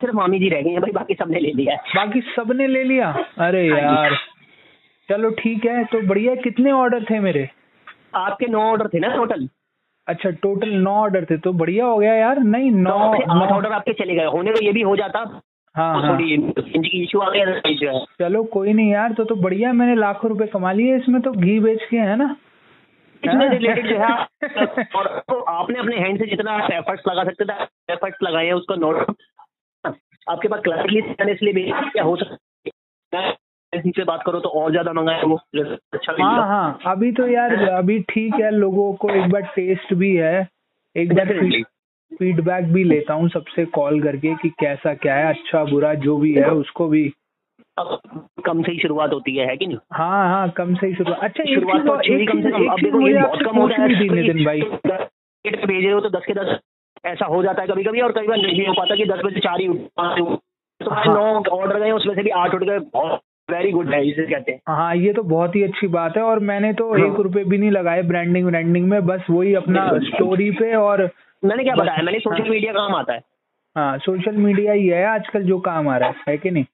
सिर्फ़ मामी जी रह गई हैं भाई बाकी सबने ले लिया बाकी सबने ले लिया? अरे हाँ यार। चलो ठीक है तो बढ़िया कितने ऑर्डर थे मेरे? आपके नौ ऑर्डर थे ना टोटल? अच्छा टोटल नौ ऑर्डर थे तो बढ़िया हो गया यार। नहीं नौ नौ आठ ऑर्डर आपके चले गए होने को ये भी हो जाता। हाँ तो हाँ। थोड़ी इशू आ गया चलो कोई नहीं यार तो तो बढ़िया मैंने लाखों रुपए कमा लिए इसमें तो घी बेच के है ना? इसमें। रिलेटेड जो है और तो आपने अपने हैंड से जितना एफर्ट्स लगा सकते थे एफर्ट्स लगाए हैं उसका नोट आपके पास लिस्ट है इसलिए भी क्या हो सकता है? से बात करो तो और ज़्यादा मंगाए वो अच्छा हाँ हाँ। अभी तो यार अभी ठीक है लोगों को एक बार टेस्ट भी है। एक बार फीडबैक भी लेता हूँ सबसे कॉल करके कि कैसा क्या है अच्छा बुरा जो भी है उसको भी। कम से ही शुरुआत होती है है कि नहीं? हाँ हाँ कम से ही शुरू अच्छा शुरुआत तो अच्छी एक कम से कम। अब देखो ये बहुत कम है। भाई। भेज हो तो दस के दस ऐसा हो जाता है कभी कभी और कई बार नहीं हो पाता कि दस बजे चार ही हो। तो हाँ। नौ ऑर्डर गए उसमें से भी आठ उठ गए बहुत वेरी गुड है इसे कहते हैं। हाँ ये तो बहुत ही अच्छी बात है और मैंने तो हाँ। एक रुपए भी नहीं लगाए ब्रांडिंग ब्रांडिंग में बस वही अपना स्टोरी पे और मैंने क्या बताया मैंने सोशल हाँ। मीडिया काम आता है। हाँ सोशल मीडिया ही है आजकल जो काम आ रहा है है कि नहीं?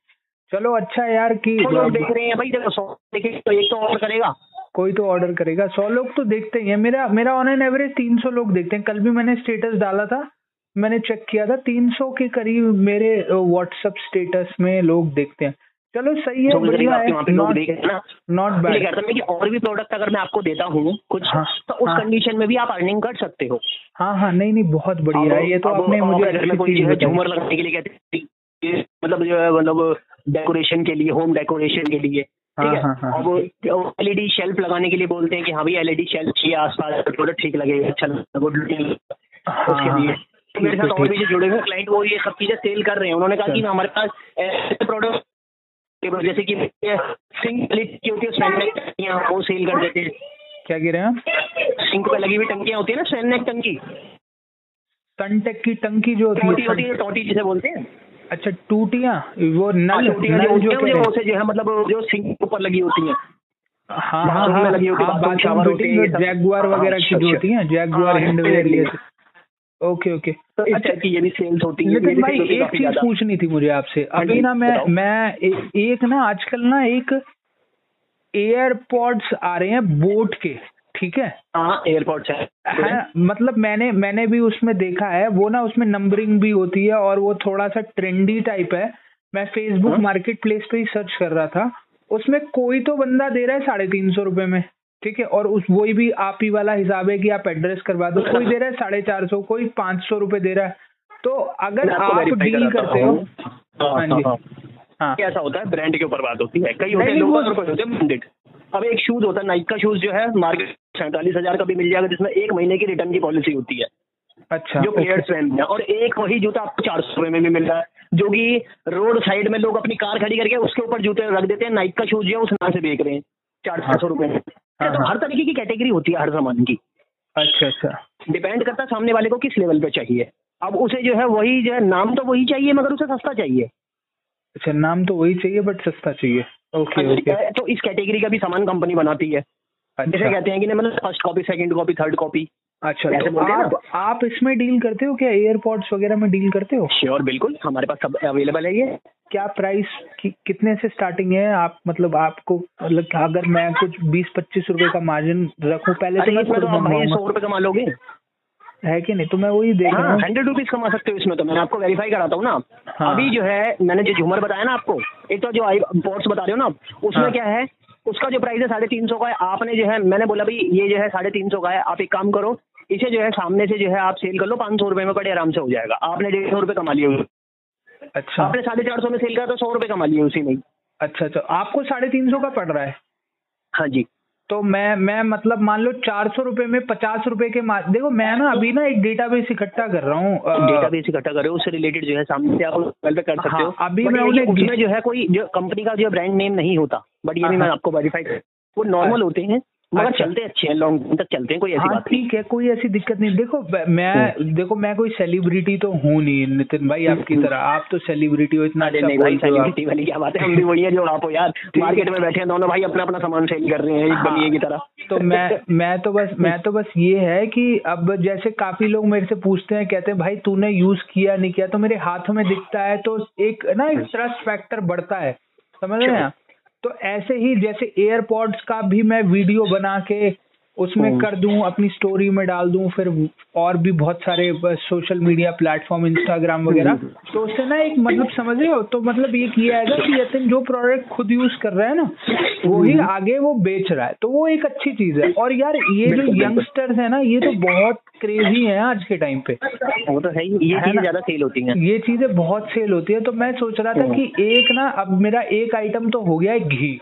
चलो अच्छा यार कि तो लोग देख रहे हैं भाई देखो सौ देखे तो एक तो ऑर्डर करेगा। कोई तो ऑर्डर करेगा। सौ लोग तो देखते ही हैं। मेरा मेरा ऑनलाइन एवरेज तीन सौ लोग देखते हैं। कल भी मैंने स्टेटस डाला था। मैंने चेक किया था। तीन सौ के करीब मेरे व्हाट्सएप स्टेटस में लोग देखते हैं। चलो सही है बढ़िया नॉट बैड कहता मैं कि और भी प्रोडक्ट अगर मैं आपको देता हूँ कुछ हाँ, तो उस हाँ। कंडीशन में भी आप अर्निंग कर सकते हो। हाँ हाँ नहीं नहीं बहुत बढ़िया है। ये तो आपने मुझे। झूमर लगाने के लिए कहते मतलब जो है मतलब डेकोरेशन के लिए होम डेकोरेशन के लिए ठीक हाँ, है हाँ, हाँ, अब एलईडी शेल्फ लगाने के लिए बोलते हैं कि हाँ भाई एलईडी शेल्फ चाहिए आसपास प्रोडक्ट ठीक लगेगा अच्छा गुड लुकिंग हाँ, उसके हाँ, लिए। तो मेरे साथ और भी जो जुड़े हुए क्लाइंट वो ये सब चीज़ें सेल कर रहे हैं। उन्होंने कहा कि हमारे पास ऐसे प्रोडक्ट जैसे कि सिंक की होती है टंकियाँ वो सेल कर देते हैं। क्या कह रहे हैं आप? सिंक पे लगी हुई टंकियाँ होती है ना स्टैंड टंकी? सनटेक की टंकी जो होती टोटी होती है टोटी जिसे बोलते हैं। अच्छा टूटियाँ? वो हाँ, नल टोटियाँ जो होती जो जो जो है मतलब जो सिंक ऊपर लगी होती हैं। हैं हाँ हाँ हाँ लगी होती है, हाँ बाथरूम है, सब। जैगुआर हाँ, वगैरह की अच्छा, जो होती हैं जैगुआर हाँ, हिंडवेयर ये ओके ओके। तो अच्छा की ये भी सेल्स होती है नितिन भाई एक चीज़ पूछनी थी मुझे आपसे। हाँ अभी ना मैं मैं एक ना आजकल ना एक एयरपॉड्स आ रहे हैं बोट के। ठीक है? हाँ एयरपोर्ट है है मतलब मैंने मैंने भी उसमें देखा है वो ना उसमें नंबरिंग भी होती है और वो थोड़ा सा ट्रेंडी टाइप है। मैं फेसबुक हाँ। मार्केट प्लेस पे ही सर्च कर रहा था। उसमें कोई तो बंदा दे रहा है साढ़े तीन सौ रुपए में ठीक है? और उस वही भी आप ही वाला हिसाब है कि आप एड्रेस करवा दो। कोई दे रहा है साढ़े चार सौ कोई पाँच सौ रुपए दे रहा है। तो अगर आप डील करते हो हाँ, हाँ जी। हाँ, हाँ। हाँ। ऐसा होता है? ब्रांड के ऊपर बात होती है कई होते हैं अब एक शूज़ होता है नाइक का शूज़ जो है मार्केट सैंतालीस हज़ार का भी मिल जाएगा जिसमें एक महीने की रिटर्न की पॉलिसी होती है। अच्छा जो प्लेयर्स पहनते हैं और एक वही जूता आपको चार सौ रुपए में भी मिल रहा है जो कि रोड साइड में लोग अपनी कार खड़ी करके उसके ऊपर जूते रख देते हैं नाइक का शूज़ जो है उस नाम से बेच रहे हैं चार हाँ। सौ रुपए में। हाँ, तो। हर तरीके की कैटेगरी होती है हर सामान की। अच्छा अच्छा। डिपेंड करता है सामने वाले को किस लेवल पे चाहिए। अब उसे जो है वही जो है नाम तो वही चाहिए मगर उसे सस्ता चाहिए। अच्छा नाम तो वही चाहिए बट सस्ता चाहिए। ओके ओके तो इस कैटेगरी का भी सामान कंपनी बनाती है। जैसे अच्छा। कहते हैं कि ना मतलब first copy second copy third copy अच्छा तो हैं आप आप इसमें डील करते हो क्या? एयरपोर्ट्स वगैरह में डील करते हो? श्योर बिल्कुल। हमारे पास सब अवेलेबल है ये। क्या प्राइस कि, कितने से स्टार्टिंग है? आप मतलब आपको मतलब अगर मैं कुछ बीस पच्चीस रुपए का मार्जिन रखूँ पहले तो मैं खुद तो मंगवाऊँगा। सौ रुपए कमा लोगे। है कि नहीं? तो मैं वही देख रहा हाँ हूँ। हंड्रेड रुपीज़ कमा सकते हो इसमें तो। मैं आपको वेरीफाई कराता हूँ ना। हाँ। अभी जो है मैंने जो झूमर बताया ना आपको एक तो जो आई पॉट्स बता रहे हो ना उसमें हाँ। क्या है उसका जो प्राइस है साढ़े तीन सौ का है। आपने जो है मैंने बोला भाई ये जो है साढ़े तीन सौ का है आप एक काम करो इसे जो है सामने से जो है आप सेल कर लो पाँच सौ रुपए में बड़े आराम से हो जाएगा। आपने डेढ़ सौ रुपए कमा लिए अच्छा। आपने साढ़े चार सौ में सेल करा तो सौ रुपए कमा लिए उसी में अच्छा अच्छा आपको साढ़े तीन सौ का पड़ रहा है? हाँ जी। तो मैं मैं मतलब मान लो चार सौ रुपए में पचास रुपए के मार देखो मैं ना अभी ना एक डेटा बेस इकट्ठा कर रहा हूँ डेटा बेस इकट्ठा कर रहे हो उससे रिलेटेड जो है सामने से आप कर सकते हाँ, हो अभी मैं उन्हें- उसमें जो है कोई जो कंपनी का जो ब्रांड नेम नहीं होता बट ये भी हाँ, मैं हाँ। आपको वेरीफाई वो नॉर्मल होते हैं मगर अच्छा। चलते अच्छे हैं लॉन्ग टाइम तक चलते हैं कोई ऐसी हाँ बात ठीक है कोई ऐसी दिक्कत नहीं। देखो मैं हम्म। देखो मैं कोई सेलिब्रिटी तो हूँ नहीं नितिन भाई आपकी तरह। आप तो सेलिब्रिटी हो इतना अच्छा नहीं भाई हो। सेलिब्रिटी वाली क्या बात है? हम भी वही है जो आप हो यार। मार्केट में बैठे हैं दोनों भाई अपना अपना सामान सेल कर रहे हैं एक बनिए की तरह। तो मैं मैं तो बस मैं तो बस ये है कि अब जैसे काफ़ी लोग मेरे से पूछते हैं कहते हैं भाई तूने यूज़ किया नहीं किया? तो मेरे हाथों में दिखता है तो एक ना एक ट्रस्ट फैक्टर बढ़ता है। समझ रहे हैं? तो ऐसे ही जैसे एयरपोर्ट्स का भी मैं वीडियो बना के उसमें कर दूँ अपनी स्टोरी में डाल दूँ फिर और भी बहुत सारे सोशल मीडिया प्लेटफॉर्म इंस्टाग्राम वगैरह। तो उससे ना एक मतलब समझ रहे हो? तो मतलब ये किया है कि यतिन जो प्रोडक्ट खुद यूज़ कर रहा है ना वही आगे वो बेच रहा है। तो वो एक अच्छी चीज़ है। और यार ये जो यंगस्टर्स है ना ये तो बहुत क्रेजी है आज के टाइम पे। वो तो है ही ये है चीज़ें ज़्यादा सेल होती हैं। ये चीज़ें बहुत सेल होती है। तो मैं सोच रहा था कि एक ना अब मेरा एक आइटम तो हो गया है घी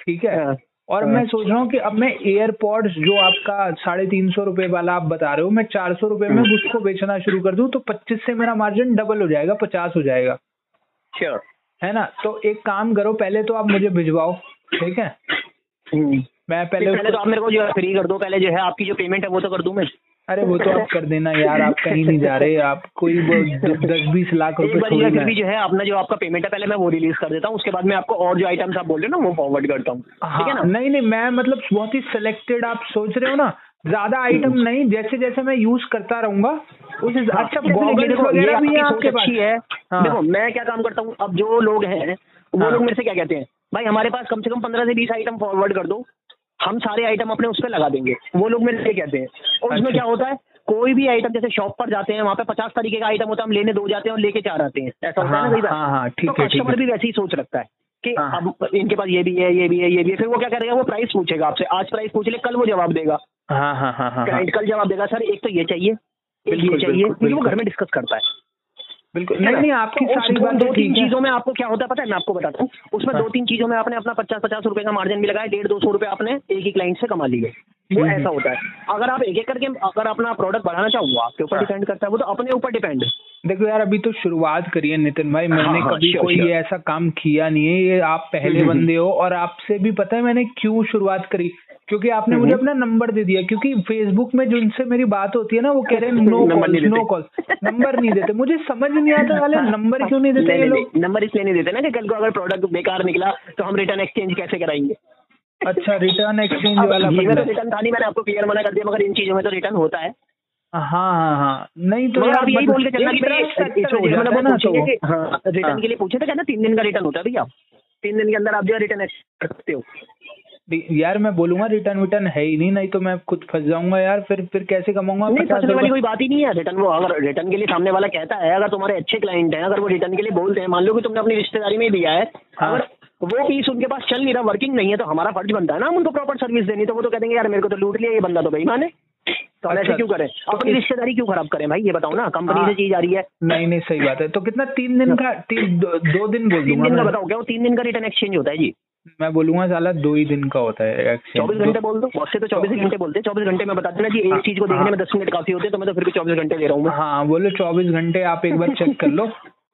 ठीक है? हाँ। और मैं सोच रहा हूँ कि अब मैं एयरपॉड्स जो आपका साढ़े तीन सौ रुपए वाला आप बता रहे हो मैं चार सौ रुपए में उसको बेचना शुरू कर दूँ तो पच्चीस से मेरा मार्जिन डबल हो जाएगा पचास हो जाएगा। श्योर है ना? तो एक काम करो पहले तो आप मुझे भिजवाओ ठीक है? मैं पहले पहले तो आप मेरे को जो है फ्री कर दो पहले जो है आपकी जो पेमेंट है वो तो कर दूँ मैं। अरे वो तो आप कर देना यार आप कहीं नहीं जा रहे आप कोई दस बीस लाख रुपए फिर भी जो है अपना जो आपका पेमेंट है पहले मैं वो रिलीज़ कर देता हूँ उसके बाद में आपको और जो आइटम्स आप बोल रहे हो ना वो फॉरवर्ड करता हूँ। हाँ नहीं नहीं मैं मतलब बहुत ही सिलेक्टेड आप सोच रहे हो ना ज़्यादा आइटम नहीं जैसे जैसे मैं यूज़ करता रहूँगा उस हाँ, अच्छा वगैरह भी आपके पास। है। हाँ। देखो मैं क्या काम करता हूँ अब जो लोग हैं वो हाँ। लोग मेरे से क्या कहते हैं भाई हमारे पास कम से कम पंद्रह से बीस आइटम फॉरवर्ड कर दो हम सारे आइटम अपने उस पर लगा देंगे। वो लोग मेरे से कहते हैं। और उसमें अच्छा। क्या होता है? कोई भी आइटम जैसे शॉप पर जाते हैं वहाँ पे पचास तरीके का आइटम होता है हम लेने दो जाते हैं और लेके चार आते हैं। ऐसा होता है हाँ, ना कई बार? हाँ, हाँ, ठीक तो है, कस्टमर भी वैसे ही सोच रखता है कि हाँ। अब इनके पास ये भी है ये भी है ये भी है। फिर वो क्या करेगा? वो प्राइस पूछेगा आपसे। आज प्राइस पूछ ले कल वो जवाब देगा। हाँ हाँ हाँ हाँ हाँ। कल जवाब देगा सर एक तो ये चाहिए एक ये चाहिए। क्योंकि वो घर में डिस्कस करता है। बिल्कुल। नहीं नहीं आपकी तो सारी दो- दो तीन चीज़ों में आपको क्या होता है पता है मैं आपको बताता हूँ। उसमें हाँ। दो तीन चीज़ों में आपने अपना पचास पचास रुपए का मार्जिन भी लगाया डेढ़ दो सौ रुपए आपने एक ही क्लाइंट से कमा लिए। वो हम्म, ऐसा होता है। अगर आप एक एक करके अगर अपना प्रोडक्ट बढ़ाना चाहो आपके ऊपर हाँ। डिपेंड करता है वो तो अपने ऊपर डिपेंड देखो यार अभी तो शुरुआत करिए नितिन भाई। मैंने हाँ, हाँ, कभी कोई. ये ऐसा काम किया नहीं है ये आप पहले हम्म, बंदे हो और आपसे भी पता है मैंने क्यों शुरुआत करी? क्योंकि आपने हम्म, मुझे अपना नंबर दे दिया क्योंकि फेसबुक में जिनसे मेरी बात होती है ना वो कह रहे हैं no call no call number नहीं देते। मुझे समझ नहीं आता वाले नंबर क्यों नहीं देते ये लोग? नंबर इसलिए नहीं देते ना कि कल को अगर प्रोडक्ट बेकार निकला तो हम रिटर्न एक्सचेंज कैसे कराएँगे? अच्छा रिटर्न एक्सचेंज वाला तो रिटर्न था नहीं मैंने आपको क्लियर मना कर दिया मगर इन चीज़ों में तो रिटर्न होता है। हाँ हाँ हाँ। नहीं तो यार यही मतलब बोल के चलना कि भाई trust factor इसको हो जाता मतलब है वो ना तो। हाँ। रिटर्न। के लिए पूछे थे कहना तीन दिन का रिटर्न होता है भैया। तीन दिन के अंदर आप जो रिटर्न कर सकते हो। यार मैं बोलूँगा रिटर्न विटर्न है ही नहीं नहीं तो मैं खुद फंस जाऊँगा यार फिर फिर कैसे कमाऊँगा? नहीं फंसने वाली कोई बात ही नहीं है रिटर्न वो अगर रिटर्न के लिए सामने वाला कहता है अगर तुम्हारे अच्छे क्लाइंट हैं अगर वो रिटर्न के लिए बोलते हैं मान लो कि तुमने अपनी रिश्तेदारी में दिया है हाँ। अगर वो पीस उनके पास चल नहीं रहा वर्किंग नहीं है तो हमारा फ़र्ज़ बनता है ना उनको प्रॉपर सर्विस देनी तो वो तो कह देंगे यार मेरे को तो लूट लिया ये बंदा तो बेईमान है। तो हम ऐसे अच्छा, क्यों करें? अपनी रिश्तेदारी क्यों खराब करें भाई? ये बताओ ना कंपनी हाँ। से चीज़ आ रही है। नहीं नहीं सही बात है। तो कितना तीन दिन का तीन दो, दो दिन बोल तीन दिन का बताओ क्या तीन दिन का रिटर्न एक्सचेंज होता है जी? मैं बोलूँगा साला दो ही दिन का होता है चौबीस घंटे बोल दो बहुत से तो चौबीस घंटे बोलते हैं। चौबीस घंटे में बता देना जी एक हाँ, चीज़ को देखने में दस मिनट काफ़ी होते हैं तो मैं तो फिर भी चौबीस घंटे ले रहा हूँ। हाँ बोलो चौबीस घंटे आप एक बार चेक कर लो।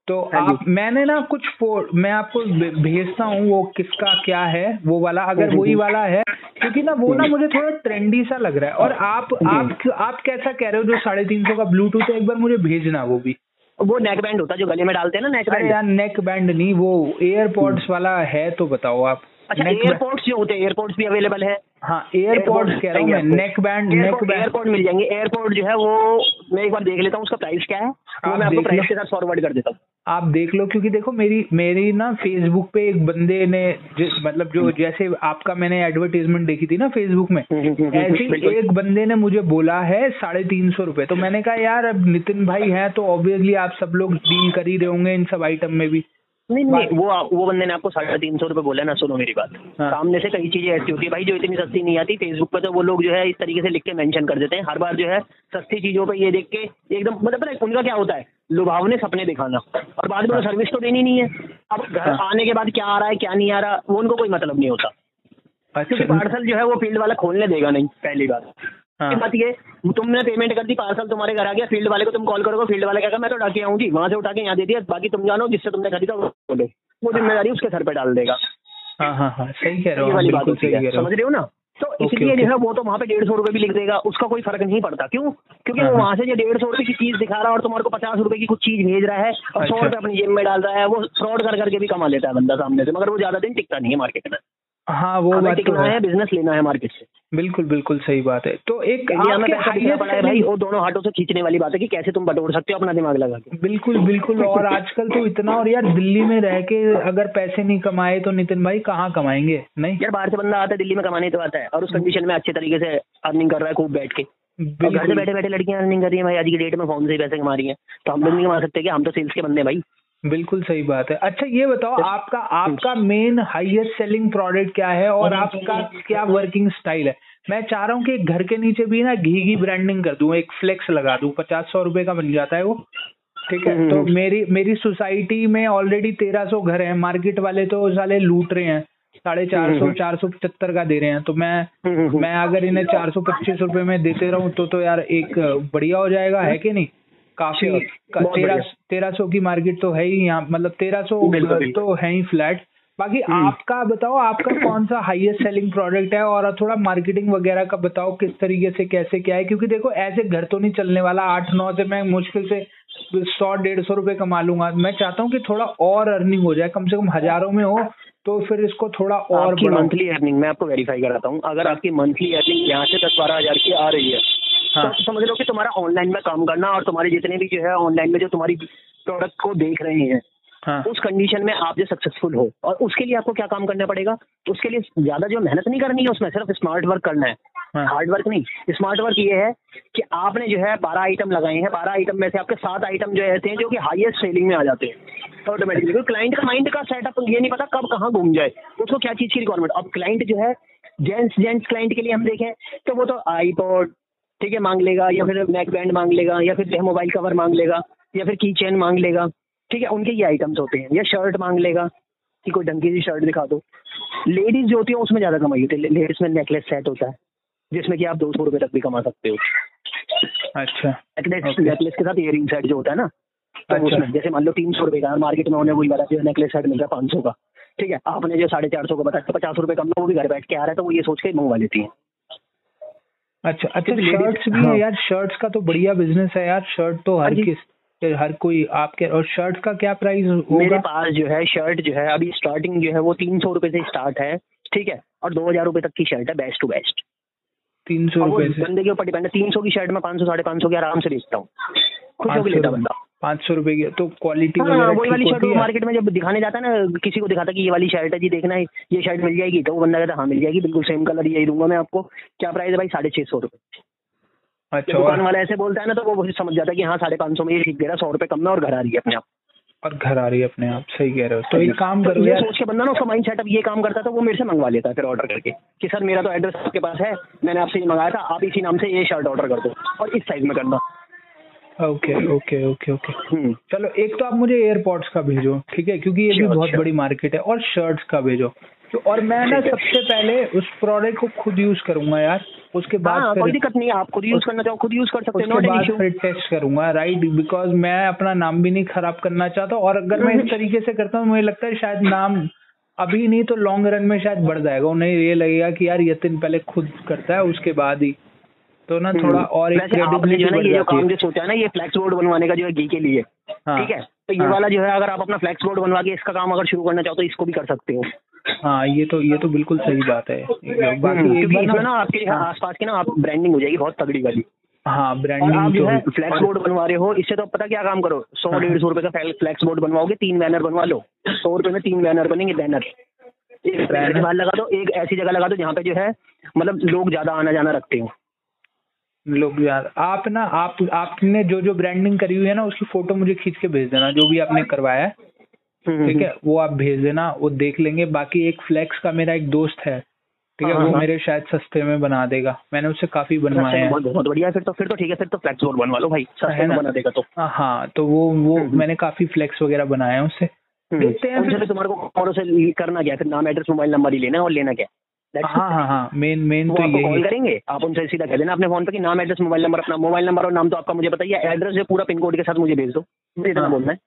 तो हाँ आप मैंने ना कुछ मैं आपको भेजता हूँ वो किसका क्या है वो वाला अगर वही वाला है क्योंकि ना वो ना मुझे थोड़ा ट्रेंडी सा लग रहा है। और आप आप आप कैसा कह रहे हो जो साढ़े तीन सौ का ब्लूटूथ है एक बार मुझे भेजना वो भी। वो नेक बैंड होता है जो गले में डालते हैं ना नेक बैंड यार नेक बैंड नहीं वो एयरपोर्ट्स वाला है तो बताओ आप। अच्छा एयरपोर्ट्स जो होते हैं एयरपोर्ट्स भी अवेलेबल है। हाँ एयरपोर्ट्स कह रहा हूँ neck band neck band airport मिल जाएँगे। एयरपोर्ट जो है वो मैं एक बार देख लेता हूँ उसका प्राइस क्या है। वो आप मैं आपको प्राइस। के साथ फॉरवर्ड कर देता हूँ। आप देख लो क्योंकि देखो मेरी मेरी ना फेसबुक पे एक बंदे ने जिस मतलब जो जैसे आपका मैंने एडवर्टीजमेंट देखी थी ना फेसबुक में हम्म, हम्म, हम्म, ऐसे एक बंदे ने मुझे बोला है साढ़े तीन सौ रुपए। तो मैंने कहा यार अब नितिन भाई हैं तो ऑब्वियसली आप सब लोग डील कर ही रहे होंगे इन सब आइटम में भी। नहीं नहीं वो वो बंदे ने आपको साढ़े तीन सौ रुपये बोला ना सुनो मेरी बात। हाँ। सामने से कई चीज़ें ऐसी होती है। भाई जो इतनी सस्ती नहीं आती फेसबुक पर तो वो लोग जो है इस तरीके से लिख के मेंशन कर देते हैं। हर बार जो है सस्ती चीज़ों पे ये देख के एकदम मतलब पता है उनका क्या होता है? लुभावने सपने दिखाना। और बाद में वो सर्विस तो देनी नहीं है। अब घर हाँ। आने के बाद क्या आ रहा है क्या नहीं आ रहा वो उनको कोई मतलब नहीं होता। क्योंकि अच्छा पार्सल जो है वो फ़ील्ड वाला खोलने देगा नहीं पहली बात। हाँ। बात ये तुमने पेमेंट कर दी पार्सल तुम्हारे घर आ गया फ़ील्ड वाले को तुम कॉल करोगे फ़ील्ड वाले कहेगा मैं तो उठा के आऊँगी वहाँ से उठा के यहाँ दे दिया बाकी तुम जानो जिससे तुमने खरीदा वो बोले। वो ज़िम्मेदारी उसके सर पे डाल देगा। हाँ हाँ हाँ सही कह रहे हो वाली बात होती है समझ रहे हो ना? तो इसलिए। जो है वो तो वहाँ पे डेढ़ सौ रुपए भी लिख देगा उसका कोई फ़र्क नहीं पड़ता। क्यों? क्योंकि वो वहाँ से जो डेढ़ सौ रुपए की चीज़ दिखा रहा है और तुम्हारे को पचास रुपए की कुछ चीज़ भेज रहा है और सौ अच्छा। रुपए अपनी जेब में डाल रहा है वो फ्रॉड कर करके भी कमा लेता है बंदा सामने से मगर वो ज़्यादा दिन टिकता नहीं है मार्केट में। हाँ वो बात तो है। है बिज़नेस लेना है मार्केट से। बिल्कुल बिल्कुल सही बात है। तो एक आपके पैसा दिखना highest पड़ा है भाई वो दोनों हाथों से खींचने वाली बात है कि कैसे तुम बटोर सकते हो अपना दिमाग लगा के। बिल्कुल बिल्कुल और आजकल तो इतना और यार दिल्ली में रह के अगर पैसे नहीं कमाए तो नितिन भाई कहाँ कमाएँगे नहीं? यार बाहर से बंदा आता है दिल्ली में कमाने तो आता है और उस कंडीशन में अच्छे तरीके से अर्निंग कर रहा है खूब बैठ के। घर से बैठे बैठे लड़कियाँ अर्निंग कर रही है भाई आज की डेट में फ़ोन से ही पैसे कमा रही है। तो हम लोग नहीं कमा सकते कि हम तो सेल्स के बंदे भाई। बिल्कुल सही बात है। अच्छा ये बताओ आपका आपका मेन हाईएस्ट सेलिंग प्रोडक्ट क्या है और आपका क्या वर्किंग स्टाइल है? मैं चाह रहा हूँ कि घर के नीचे भी ना घी की ब्रांडिंग कर दूँ एक फ्लेक्स लगा दूँ। पचास सौ रुपए का बन जाता है वो ठीक है? हम्म, तो हम्म। मेरी मेरी सोसाइटी में ऑलरेडी तेरह सौ घर हैं। मार्केट वाले तो साले लूट रहे हैं। साढ़े चार हम्म, सौ हम्म। चार सौ पचहत्तर का दे रहे हैं। तो मैं हम्म, हम्म, हम्म। मैं अगर इन्हें चार सौ पच्चीस रुपए में देते रहूँ तो तो यार एक बढ़िया हो जाएगा है कि नहीं? काफ़ी तेरह तेरह सौ की मार्केट तो है ही यहाँ मतलब तेरह सौ। तो है ही फ्लैट। बाकी हम्म। आपका बताओ आपका कौन सा हाईएस्ट सेलिंग प्रोडक्ट है? और थोड़ा मार्केटिंग वगैरह का बताओ किस तरीके से कैसे क्या है? क्योंकि देखो ऐसे घर तो नहीं चलने वाला। आठ नौ से मैं मुश्किल से सौ डेढ़ सौ रुपए कमा लूँगा। मैं चाहता हूँ कि थोड़ा और अर्निंग हो जाए कम से कम हज़ारों में हो तो फिर इसको थोड़ा और मंथली अर्निंग मैं आपको वेरीफाई कराता हूँ। अगर आपकी मंथली अर्निंग यहाँ से दस बारह हज़ार की आ रही है हाँ। तो समझ लो कि तुम्हारा ऑनलाइन में काम करना और तुम्हारे जितने भी जो है ऑनलाइन में जो तुम्हारी प्रोडक्ट को देख रहे हैं हाँ। उस कंडीशन में आप जो सक्सेसफुल हो और उसके लिए आपको क्या काम करना पड़ेगा? उसके लिए ज़्यादा जो मेहनत नहीं करनी है उसमें सिर्फ़ स्मार्ट वर्क करना है। हाँ। हार्ड वर्क नहीं स्मार्ट वर्क ये है कि आपने जो है बारह आइटम लगाए हैं बारह आइटम में से आपके सात आइटम जो रहते हैं जो कि हाईएस्ट सेलिंग में आ जाते हैं ऑटोमेटिकली क्योंकि क्लाइंट का माइंड का सेटअप ये नहीं पता कब कहाँ घूम जाए उसको क्या चीज़ की रिक्वायरमेंट अब क्लाइंट जो है जेंट्स जेंट्स क्लाइंट के लिए हम देखें तो वो तो आईपॉड ठीक है मांग लेगा या फिर नेक बैंड मांग लेगा या फिर मोबाइल कवर मांग लेगा या फिर की चेन मांग लेगा ठीक है उनके ये आइटम्स होते हैं या शर्ट मांग लेगा कि कोई ढंगी सी शर्ट दिखा दो। लेडीज़ जो होती है उसमें ज़्यादा कमाई होती है लेडीज़ में नेकलेस सेट होता है जिसमें कि आप दो सौ रुपये तक भी कमा सकते हो। अच्छा। नेकलेस नेकलेस के साथ इयरिंग सेट जो होता है ना तो अच्छा। उसमें जैसे मान लो तीन सौ रुपये का मार्केट में होने वही वाला जो नेकलेस सेट मिल रहा है पाँच सौ का ठीक है आपने जो साढ़े चार सौ का बताया पचास रुपये कम वो भी घर बैठ के आ रहा है तो वो ये सोच के मंगवा लेती है। अच्छा अच्छा शर्ट्स भी हाँ। है। यार शर्ट्स का तो बढ़िया बिज़नेस है यार शर्ट तो हर किस हर कोई आपके और शर्ट का क्या प्राइस होगा? मेरे पास जो है शर्ट जो है अभी स्टार्टिंग जो है वो तीन सौ रुपये से स्टार्ट है ठीक है? और दो हज़ार रुपये तक की शर्ट है बेस्ट टू बेस्ट तीन सौ रुपये बंदे के ऊपर डिपेंड है तीन सौ की शर्ट में पाँच सौ साढ़े पाँच सौ की आराम से बेचता हूँ। खुश होकर लेता बंदा। पाँच सौ रुपए की तो क्वालिटी हाँ वही वाली शर्ट मार्केट में जब दिखाने जाता है ना किसी को दिखाता कि ये वाली शर्ट है जी देखना है ये शर्ट मिल जाएगी तो वो बंदा कहता हाँ मिल जाएगी बिल्कुल सेम कलर यही दूँगा मैं आपको। क्या प्राइस है भाई? साढ़े छः सौ रुपये अच्छा दुकान वाला ऐसे बोलता है ना तो वो वही समझ जाता है कि हाँ साढ़े पाँच सौ में ये ठीक दे रहा है सौ रुपये कम में और घर आ रही है अपने आप। और घर आ रही है अपने आप सही कह रहे हो। तो एक काम तो करो ये सोच के बंदा ना उसका माइंड सेटअप ये काम करता है तो वो मेरे से मंगवा लेता फिर ऑर्डर करके कि सर मेरा तो एड्रेस आपके पास है मैंने आपसे ये मंगाया था आप इसी नाम से ये शर्ट ऑर्डर कर दो और इस साइज़ में करना। Okay okay okay okay hmm. चलो एक तो आप मुझे एयरपोर्ट्स का भेजो ठीक है? क्योंकि ये भी बहुत बड़ी मार्केट है और शर्ट्स का भेजो। तो और मैं ना सबसे पहले उस प्रोडक्ट को खुद यूज़ करूँगा यार। उसके बाद हाँ कोई दिक्कत नहीं है आप खुद यूज़ करना चाहो खुद यूज़ कर सकते हो उसके बाद फिर टेस्ट करूँगा राइट बिकॉज़ मैं अपना नाम भी नहीं खराब करना चाहता और अगर मैं इस तरीके से करता हूँ मुझे लगता है शायद नाम अभी नहीं तो लॉन्ग रन में शायद बढ़ जाएगा। उन्हें ये लगेगा कि यार यतिन पहले खुद करता है उसके बाद ही। तो ना थोड़ा और एक हम्म। आपने जो है ना ये जो काम जो सोचा है ना ये फ्लैक्स बोर्ड बनवाने का जो है घी के लिए। हाँ, ठीक है? तो ये हाँ। वाला जो है अगर आप अपना फ्लैक्स बोर्ड बनवा के इसका काम अगर शुरू करना चाहो तो इसको भी कर सकते हो। हाँ ये तो ये तो बिल्कुल सही बात है। बाकी एक क्योंकि इसमें ना आपके आसपास की ना आप ब्रांडिंग हो जाएगी बहुत तगड़ी वाली। हाँ आप ब्रांडिंग जो तो है फ्लैक्स बोर्ड बनवा रहे हो इससे तो पता क्या काम करो? सौ हाँ। डेढ़ सौ रुपए का फ्लैक्स बोर्ड बनवाओगे तीन बैनर बनवा लो। सौ रुपए में तीन बैनर बनेंगे बैनर एक बैनर लगा दो एक ऐसी जगह लगा दो जहाँ पे जो है मतलब लोग ज़्यादा आना जाना रखते हो। लोग यार। आप ना आप आपने जो जो ब्रांडिंग करी हुई है ना उसकी फ़ोटो मुझे खींच के भेज देना जो भी आपने करवाया है। हम्म, ठीक है? वो आप भेज देना वो देख लेंगे। बाकी एक फ्लेक्स का मेरा एक दोस्त है ठीक है? हाँ, वो हाँ। मेरे शायद सस्ते में बना देगा। मैंने उससे काफ़ी बनवाया अच्छा, हैं। बहुत बढ़िया। है फिर तो फिर तो ठीक है फिर तो फ्लैक्स बोर्ड बनवा लो भाई। सस्ते में बना देगा तो। हाँ, हाँ तो वो वो हम्म। मैंने काफ़ी फ्लेक्स वगैरह बनाया हैं उससे देखते हैं फिर। तुम्हारे को से करना क्या? फिर नाम एड्रेस मोबाइल नंबर ही लेना और लेना क्या है? हाँ हाँ. हाँ मेन मेन तो आपको कॉल करेंगे। आप उनसे सीधा कह देना अपने फ़ोन पे कि नाम एड्रेस मोबाइल नंबर अपना मोबाइल नंबर और नाम तो आपका मुझे बताइए। एड्रेस जो पूरा पिन कोड के साथ मुझे भेज दो। मुझे इतना हाँ। बोलना है।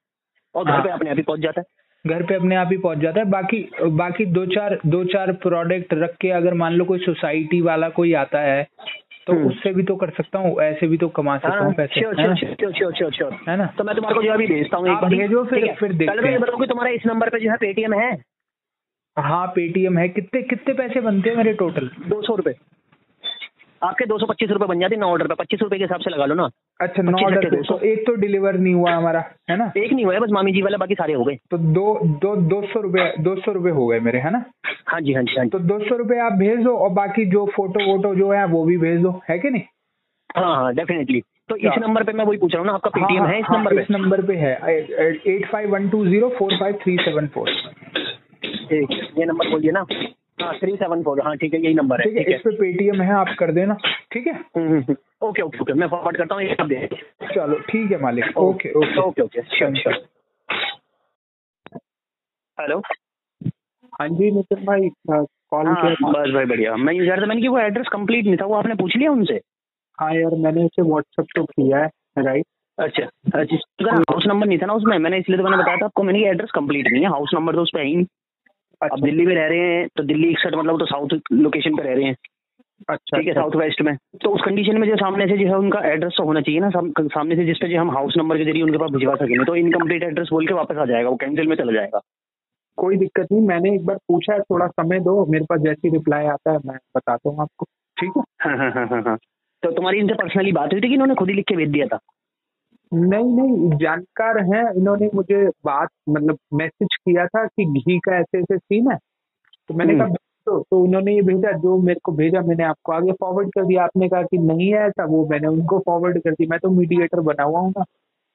और घर हाँ। पे अपने आप ही पहुँच जाता है। घर पे अपने आप ही पहुँच जाता है। बाकी बाकी दो चार दो चार प्रोडक्ट रख के अगर मान लो कोई सोसाइटी वाला कोई आता है तो हम्म। उससे भी तो कर सकता हूँ ऐसे भी तो कमा सकता हूँ पैसे है ना? तो मैं तुम्हारे को जो अभी भेजता हूँ एक बार। भेजो फिर- फिर देखते हैं। तुम्हारा इस नंबर पे जो है पेटीएम है? हाँ पेटीएम है। कितने कितने पैसे बनते हैं मेरे टोटल दो सौ रुपए। आपके दो सौ पच्चीस रुपए बन जाते नौ ऑर्डर पे। पच्चीस रुपए के हिसाब से लगा लो ना। अच्छा नौ ऑर्डर पे दो तो एक तो डिलीवर नहीं हुआ हमारा है ना? एक नहीं हुआ है बस मामी जी वाला बाकी सारे हो गए। तो दो दो दो सौ रुपये दो सौ रुपये हो गए मेरे है ना? हाँ जी हाँ जी हाँ जी। तो दो सौ रुपये आप भेज दो और बाकी जो फ़ोटो वोटो जो है वो भी भेज दो। है कि नहीं? हाँ हाँ डेफिनेटली तो इस हाँ। नंबर पे मैं वही पूछ रहा हूँ ना आपका पेटीएम हाँ, है इस हाँ, नंबर इस नंबर पे है। Eight five one two zero four five three seven four ठीक ये नंबर बोलिए ना। हाँ थ्री सेवन फोर हाँ ठीक है यही नंबर है ठीक है इस पे पेटीएम है आप कर देना ठीक है। ओके ओके ओके मैं फॉरवर्ड करता हूँ ये आप दे चलो ठीक है मालिक okay okay okay okay sure sure hello हाँ जी नितिन भाई कॉल हाँ किया बस भाई बढ़िया। मैं ये कह था मैंने कि वो एड्रेस कंप्लीट नहीं था वो आपने पूछ लिया उनसे? हाँ यार मैंने उसे व्हाट्सएप तो किया है राइट अच्छा अच्छा हाउस नंबर नहीं था ना उसमें मैंने इसलिए तो मैंने बताया था आपको मैंने एड्रेस कंप्लीट नहीं है हाउस नंबर तो उस पर है ही नहीं। अच्छा। अब दिल्ली में रह रहे हैं तो दिल्ली इकसठ मतलब तो साउथ लोकेशन पे रह रहे हैं। अच्छा ठीक है साउथ वेस्ट में। तो उस कंडीशन में जो सामने से जो है उनका एड्रेस तो होना चाहिए ना साम, सामने से जिस पे जो हम हाउस नंबर के ज़रिए उनके पास भिजवा सकेंगे तो इनकम्प्लीट एड्रेस बोल के वापस आ जाएगा वो कैंसिल में चला जाएगा। कोई दिक्कत नहीं मैंने एक बार पूछा है थोड़ा समय दो मेरे पास जैसी रिप्लाई आता है मैं बताता हूँ आपको। ठीक है? हाँ हाँ हाँ हाँ हाँ। तो तुम्हारी इनसे पर्सनली बात हुई थी कि इन्होंने खुद ही लिख के भेज दिया था? नहीं नहीं जानकार हैं इन्होंने मुझे बात मतलब मैसेज किया था कि घी का ऐसे ऐसे सीन है। तो मैंने हम्म। कहा तो, तो उन्होंने ये भेजा जो मेरे को भेजा मैंने आपको आगे फॉरवर्ड कर दिया। आपने कहा कि नहीं है ऐसा वो मैंने उनको फॉरवर्ड कर दिया मैं तो मीडिएटर बना हुआ हूँ ना।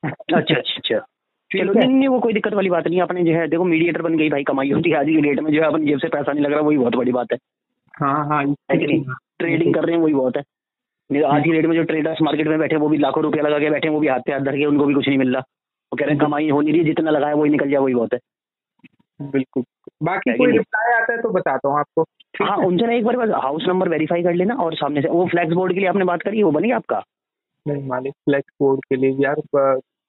अच्छा अच्छा अच्छा। चलो नहीं नहीं वो कोई दिक्कत वाली बात नहीं अपने जो है देखो मीडिएटर बन गई भाई कमाई होती है आज की डेट में जो है अपनी जेब से पैसा नहीं लग रहा वही बहुत बड़ी बात है। हाँ हाँ ट्रेडिंग कर रहे हैं वही बहुत है। नहीं आज की डेट में जो ट्रेडर्स मार्केट में बैठे वो भी लाखों रुपया लगा के बैठे वो भी हाथ पे हाथ धर के उनको भी कुछ नहीं मिल रहा। वो कह रहे हैं कमाई हो नहीं रही जितना लगाया वही निकल जाए वही बहुत है। बिल्कुल। बाकी कोई रिप्लाई आता है तो बताता हूँ आपको। हाँ उनसे ना एक बार बस हाउस नंबर वेरीफाई कर लेना और सामने से वो फ्लैक्स बोर्ड के लिए आपने बात करी वो बनी आपका? नहीं मालिक फ्लैक्स बोर्ड के लिए यार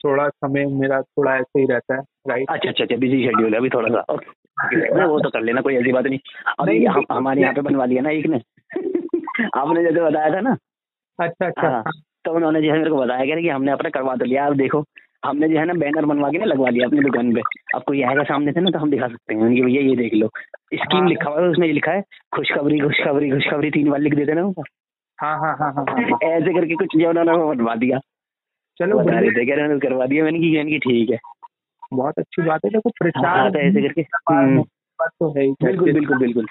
थोड़ा समय मेरा थोड़ा ऐसे ही रहता है राइट अच्छा अच्छा अच्छा बिज़ी शेड्यूल है अभी थोड़ा सा। ओके वो तो कर लेना कोई ऐसी बात नहीं। अभी हमारे यहाँ पे बनवा लिया ना एक ने। आपने जैसे बताया था ना अच्छा अच्छा। हाँ तो उन्होंने जो है मेरे को बताया क्या कि हमने अपना करवा तो लिया अब देखो। हमने जो है ना बैनर बनवा के ना लगवा लिया अपनी दुकान पे। अब कोई आएगा सामने से ना तो हम दिखा सकते हैं। कि भैया ये देख लो। स्कीम हाँ। लिखा हुआ है उसमें ये लिखा है खुशखबरी खुशखबरी खुशखबरी तीन बार लिख देते ना हाँ हाँ हाँ हाँ हाँ हाँ। ऐसे करके कुछ जो उन्होंने बनवा दिया। चलो बता रहे थे कह रहे करवा दिया मैंने की ठीक है। बहुत अच्छी बात है। देखो हाँ प्रचार तो ऐसे करके बात तो है बिल्कुल बिल्कुल बिल्कुल।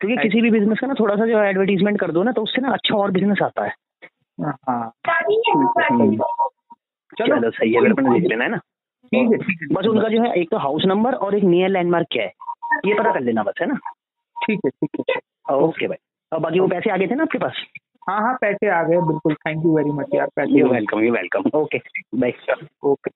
क्योंकि किसी भी बिज़नेस का ना थोड़ा सा जो एडवर्टीजमेंट कर दो ना तो उससे ना अच्छा और बिज़नेस आता है। हाँ हम्म, चलो। सही है अपने देख लेना है ना। ठीक है बस उनका जो है एक तो हाउस नंबर और एक नियर लैंडमार्क क्या है ये पता कर लेना बस है ना? ठीक है ठीक है। ओके भाई और बाकी वो पैसे आ गए थे ना आपके पास? हाँ हाँ पैसे आ गए बिल्कुल। थैंक यू वेरी मच यार पैसे you welcome you welcome okay bye okay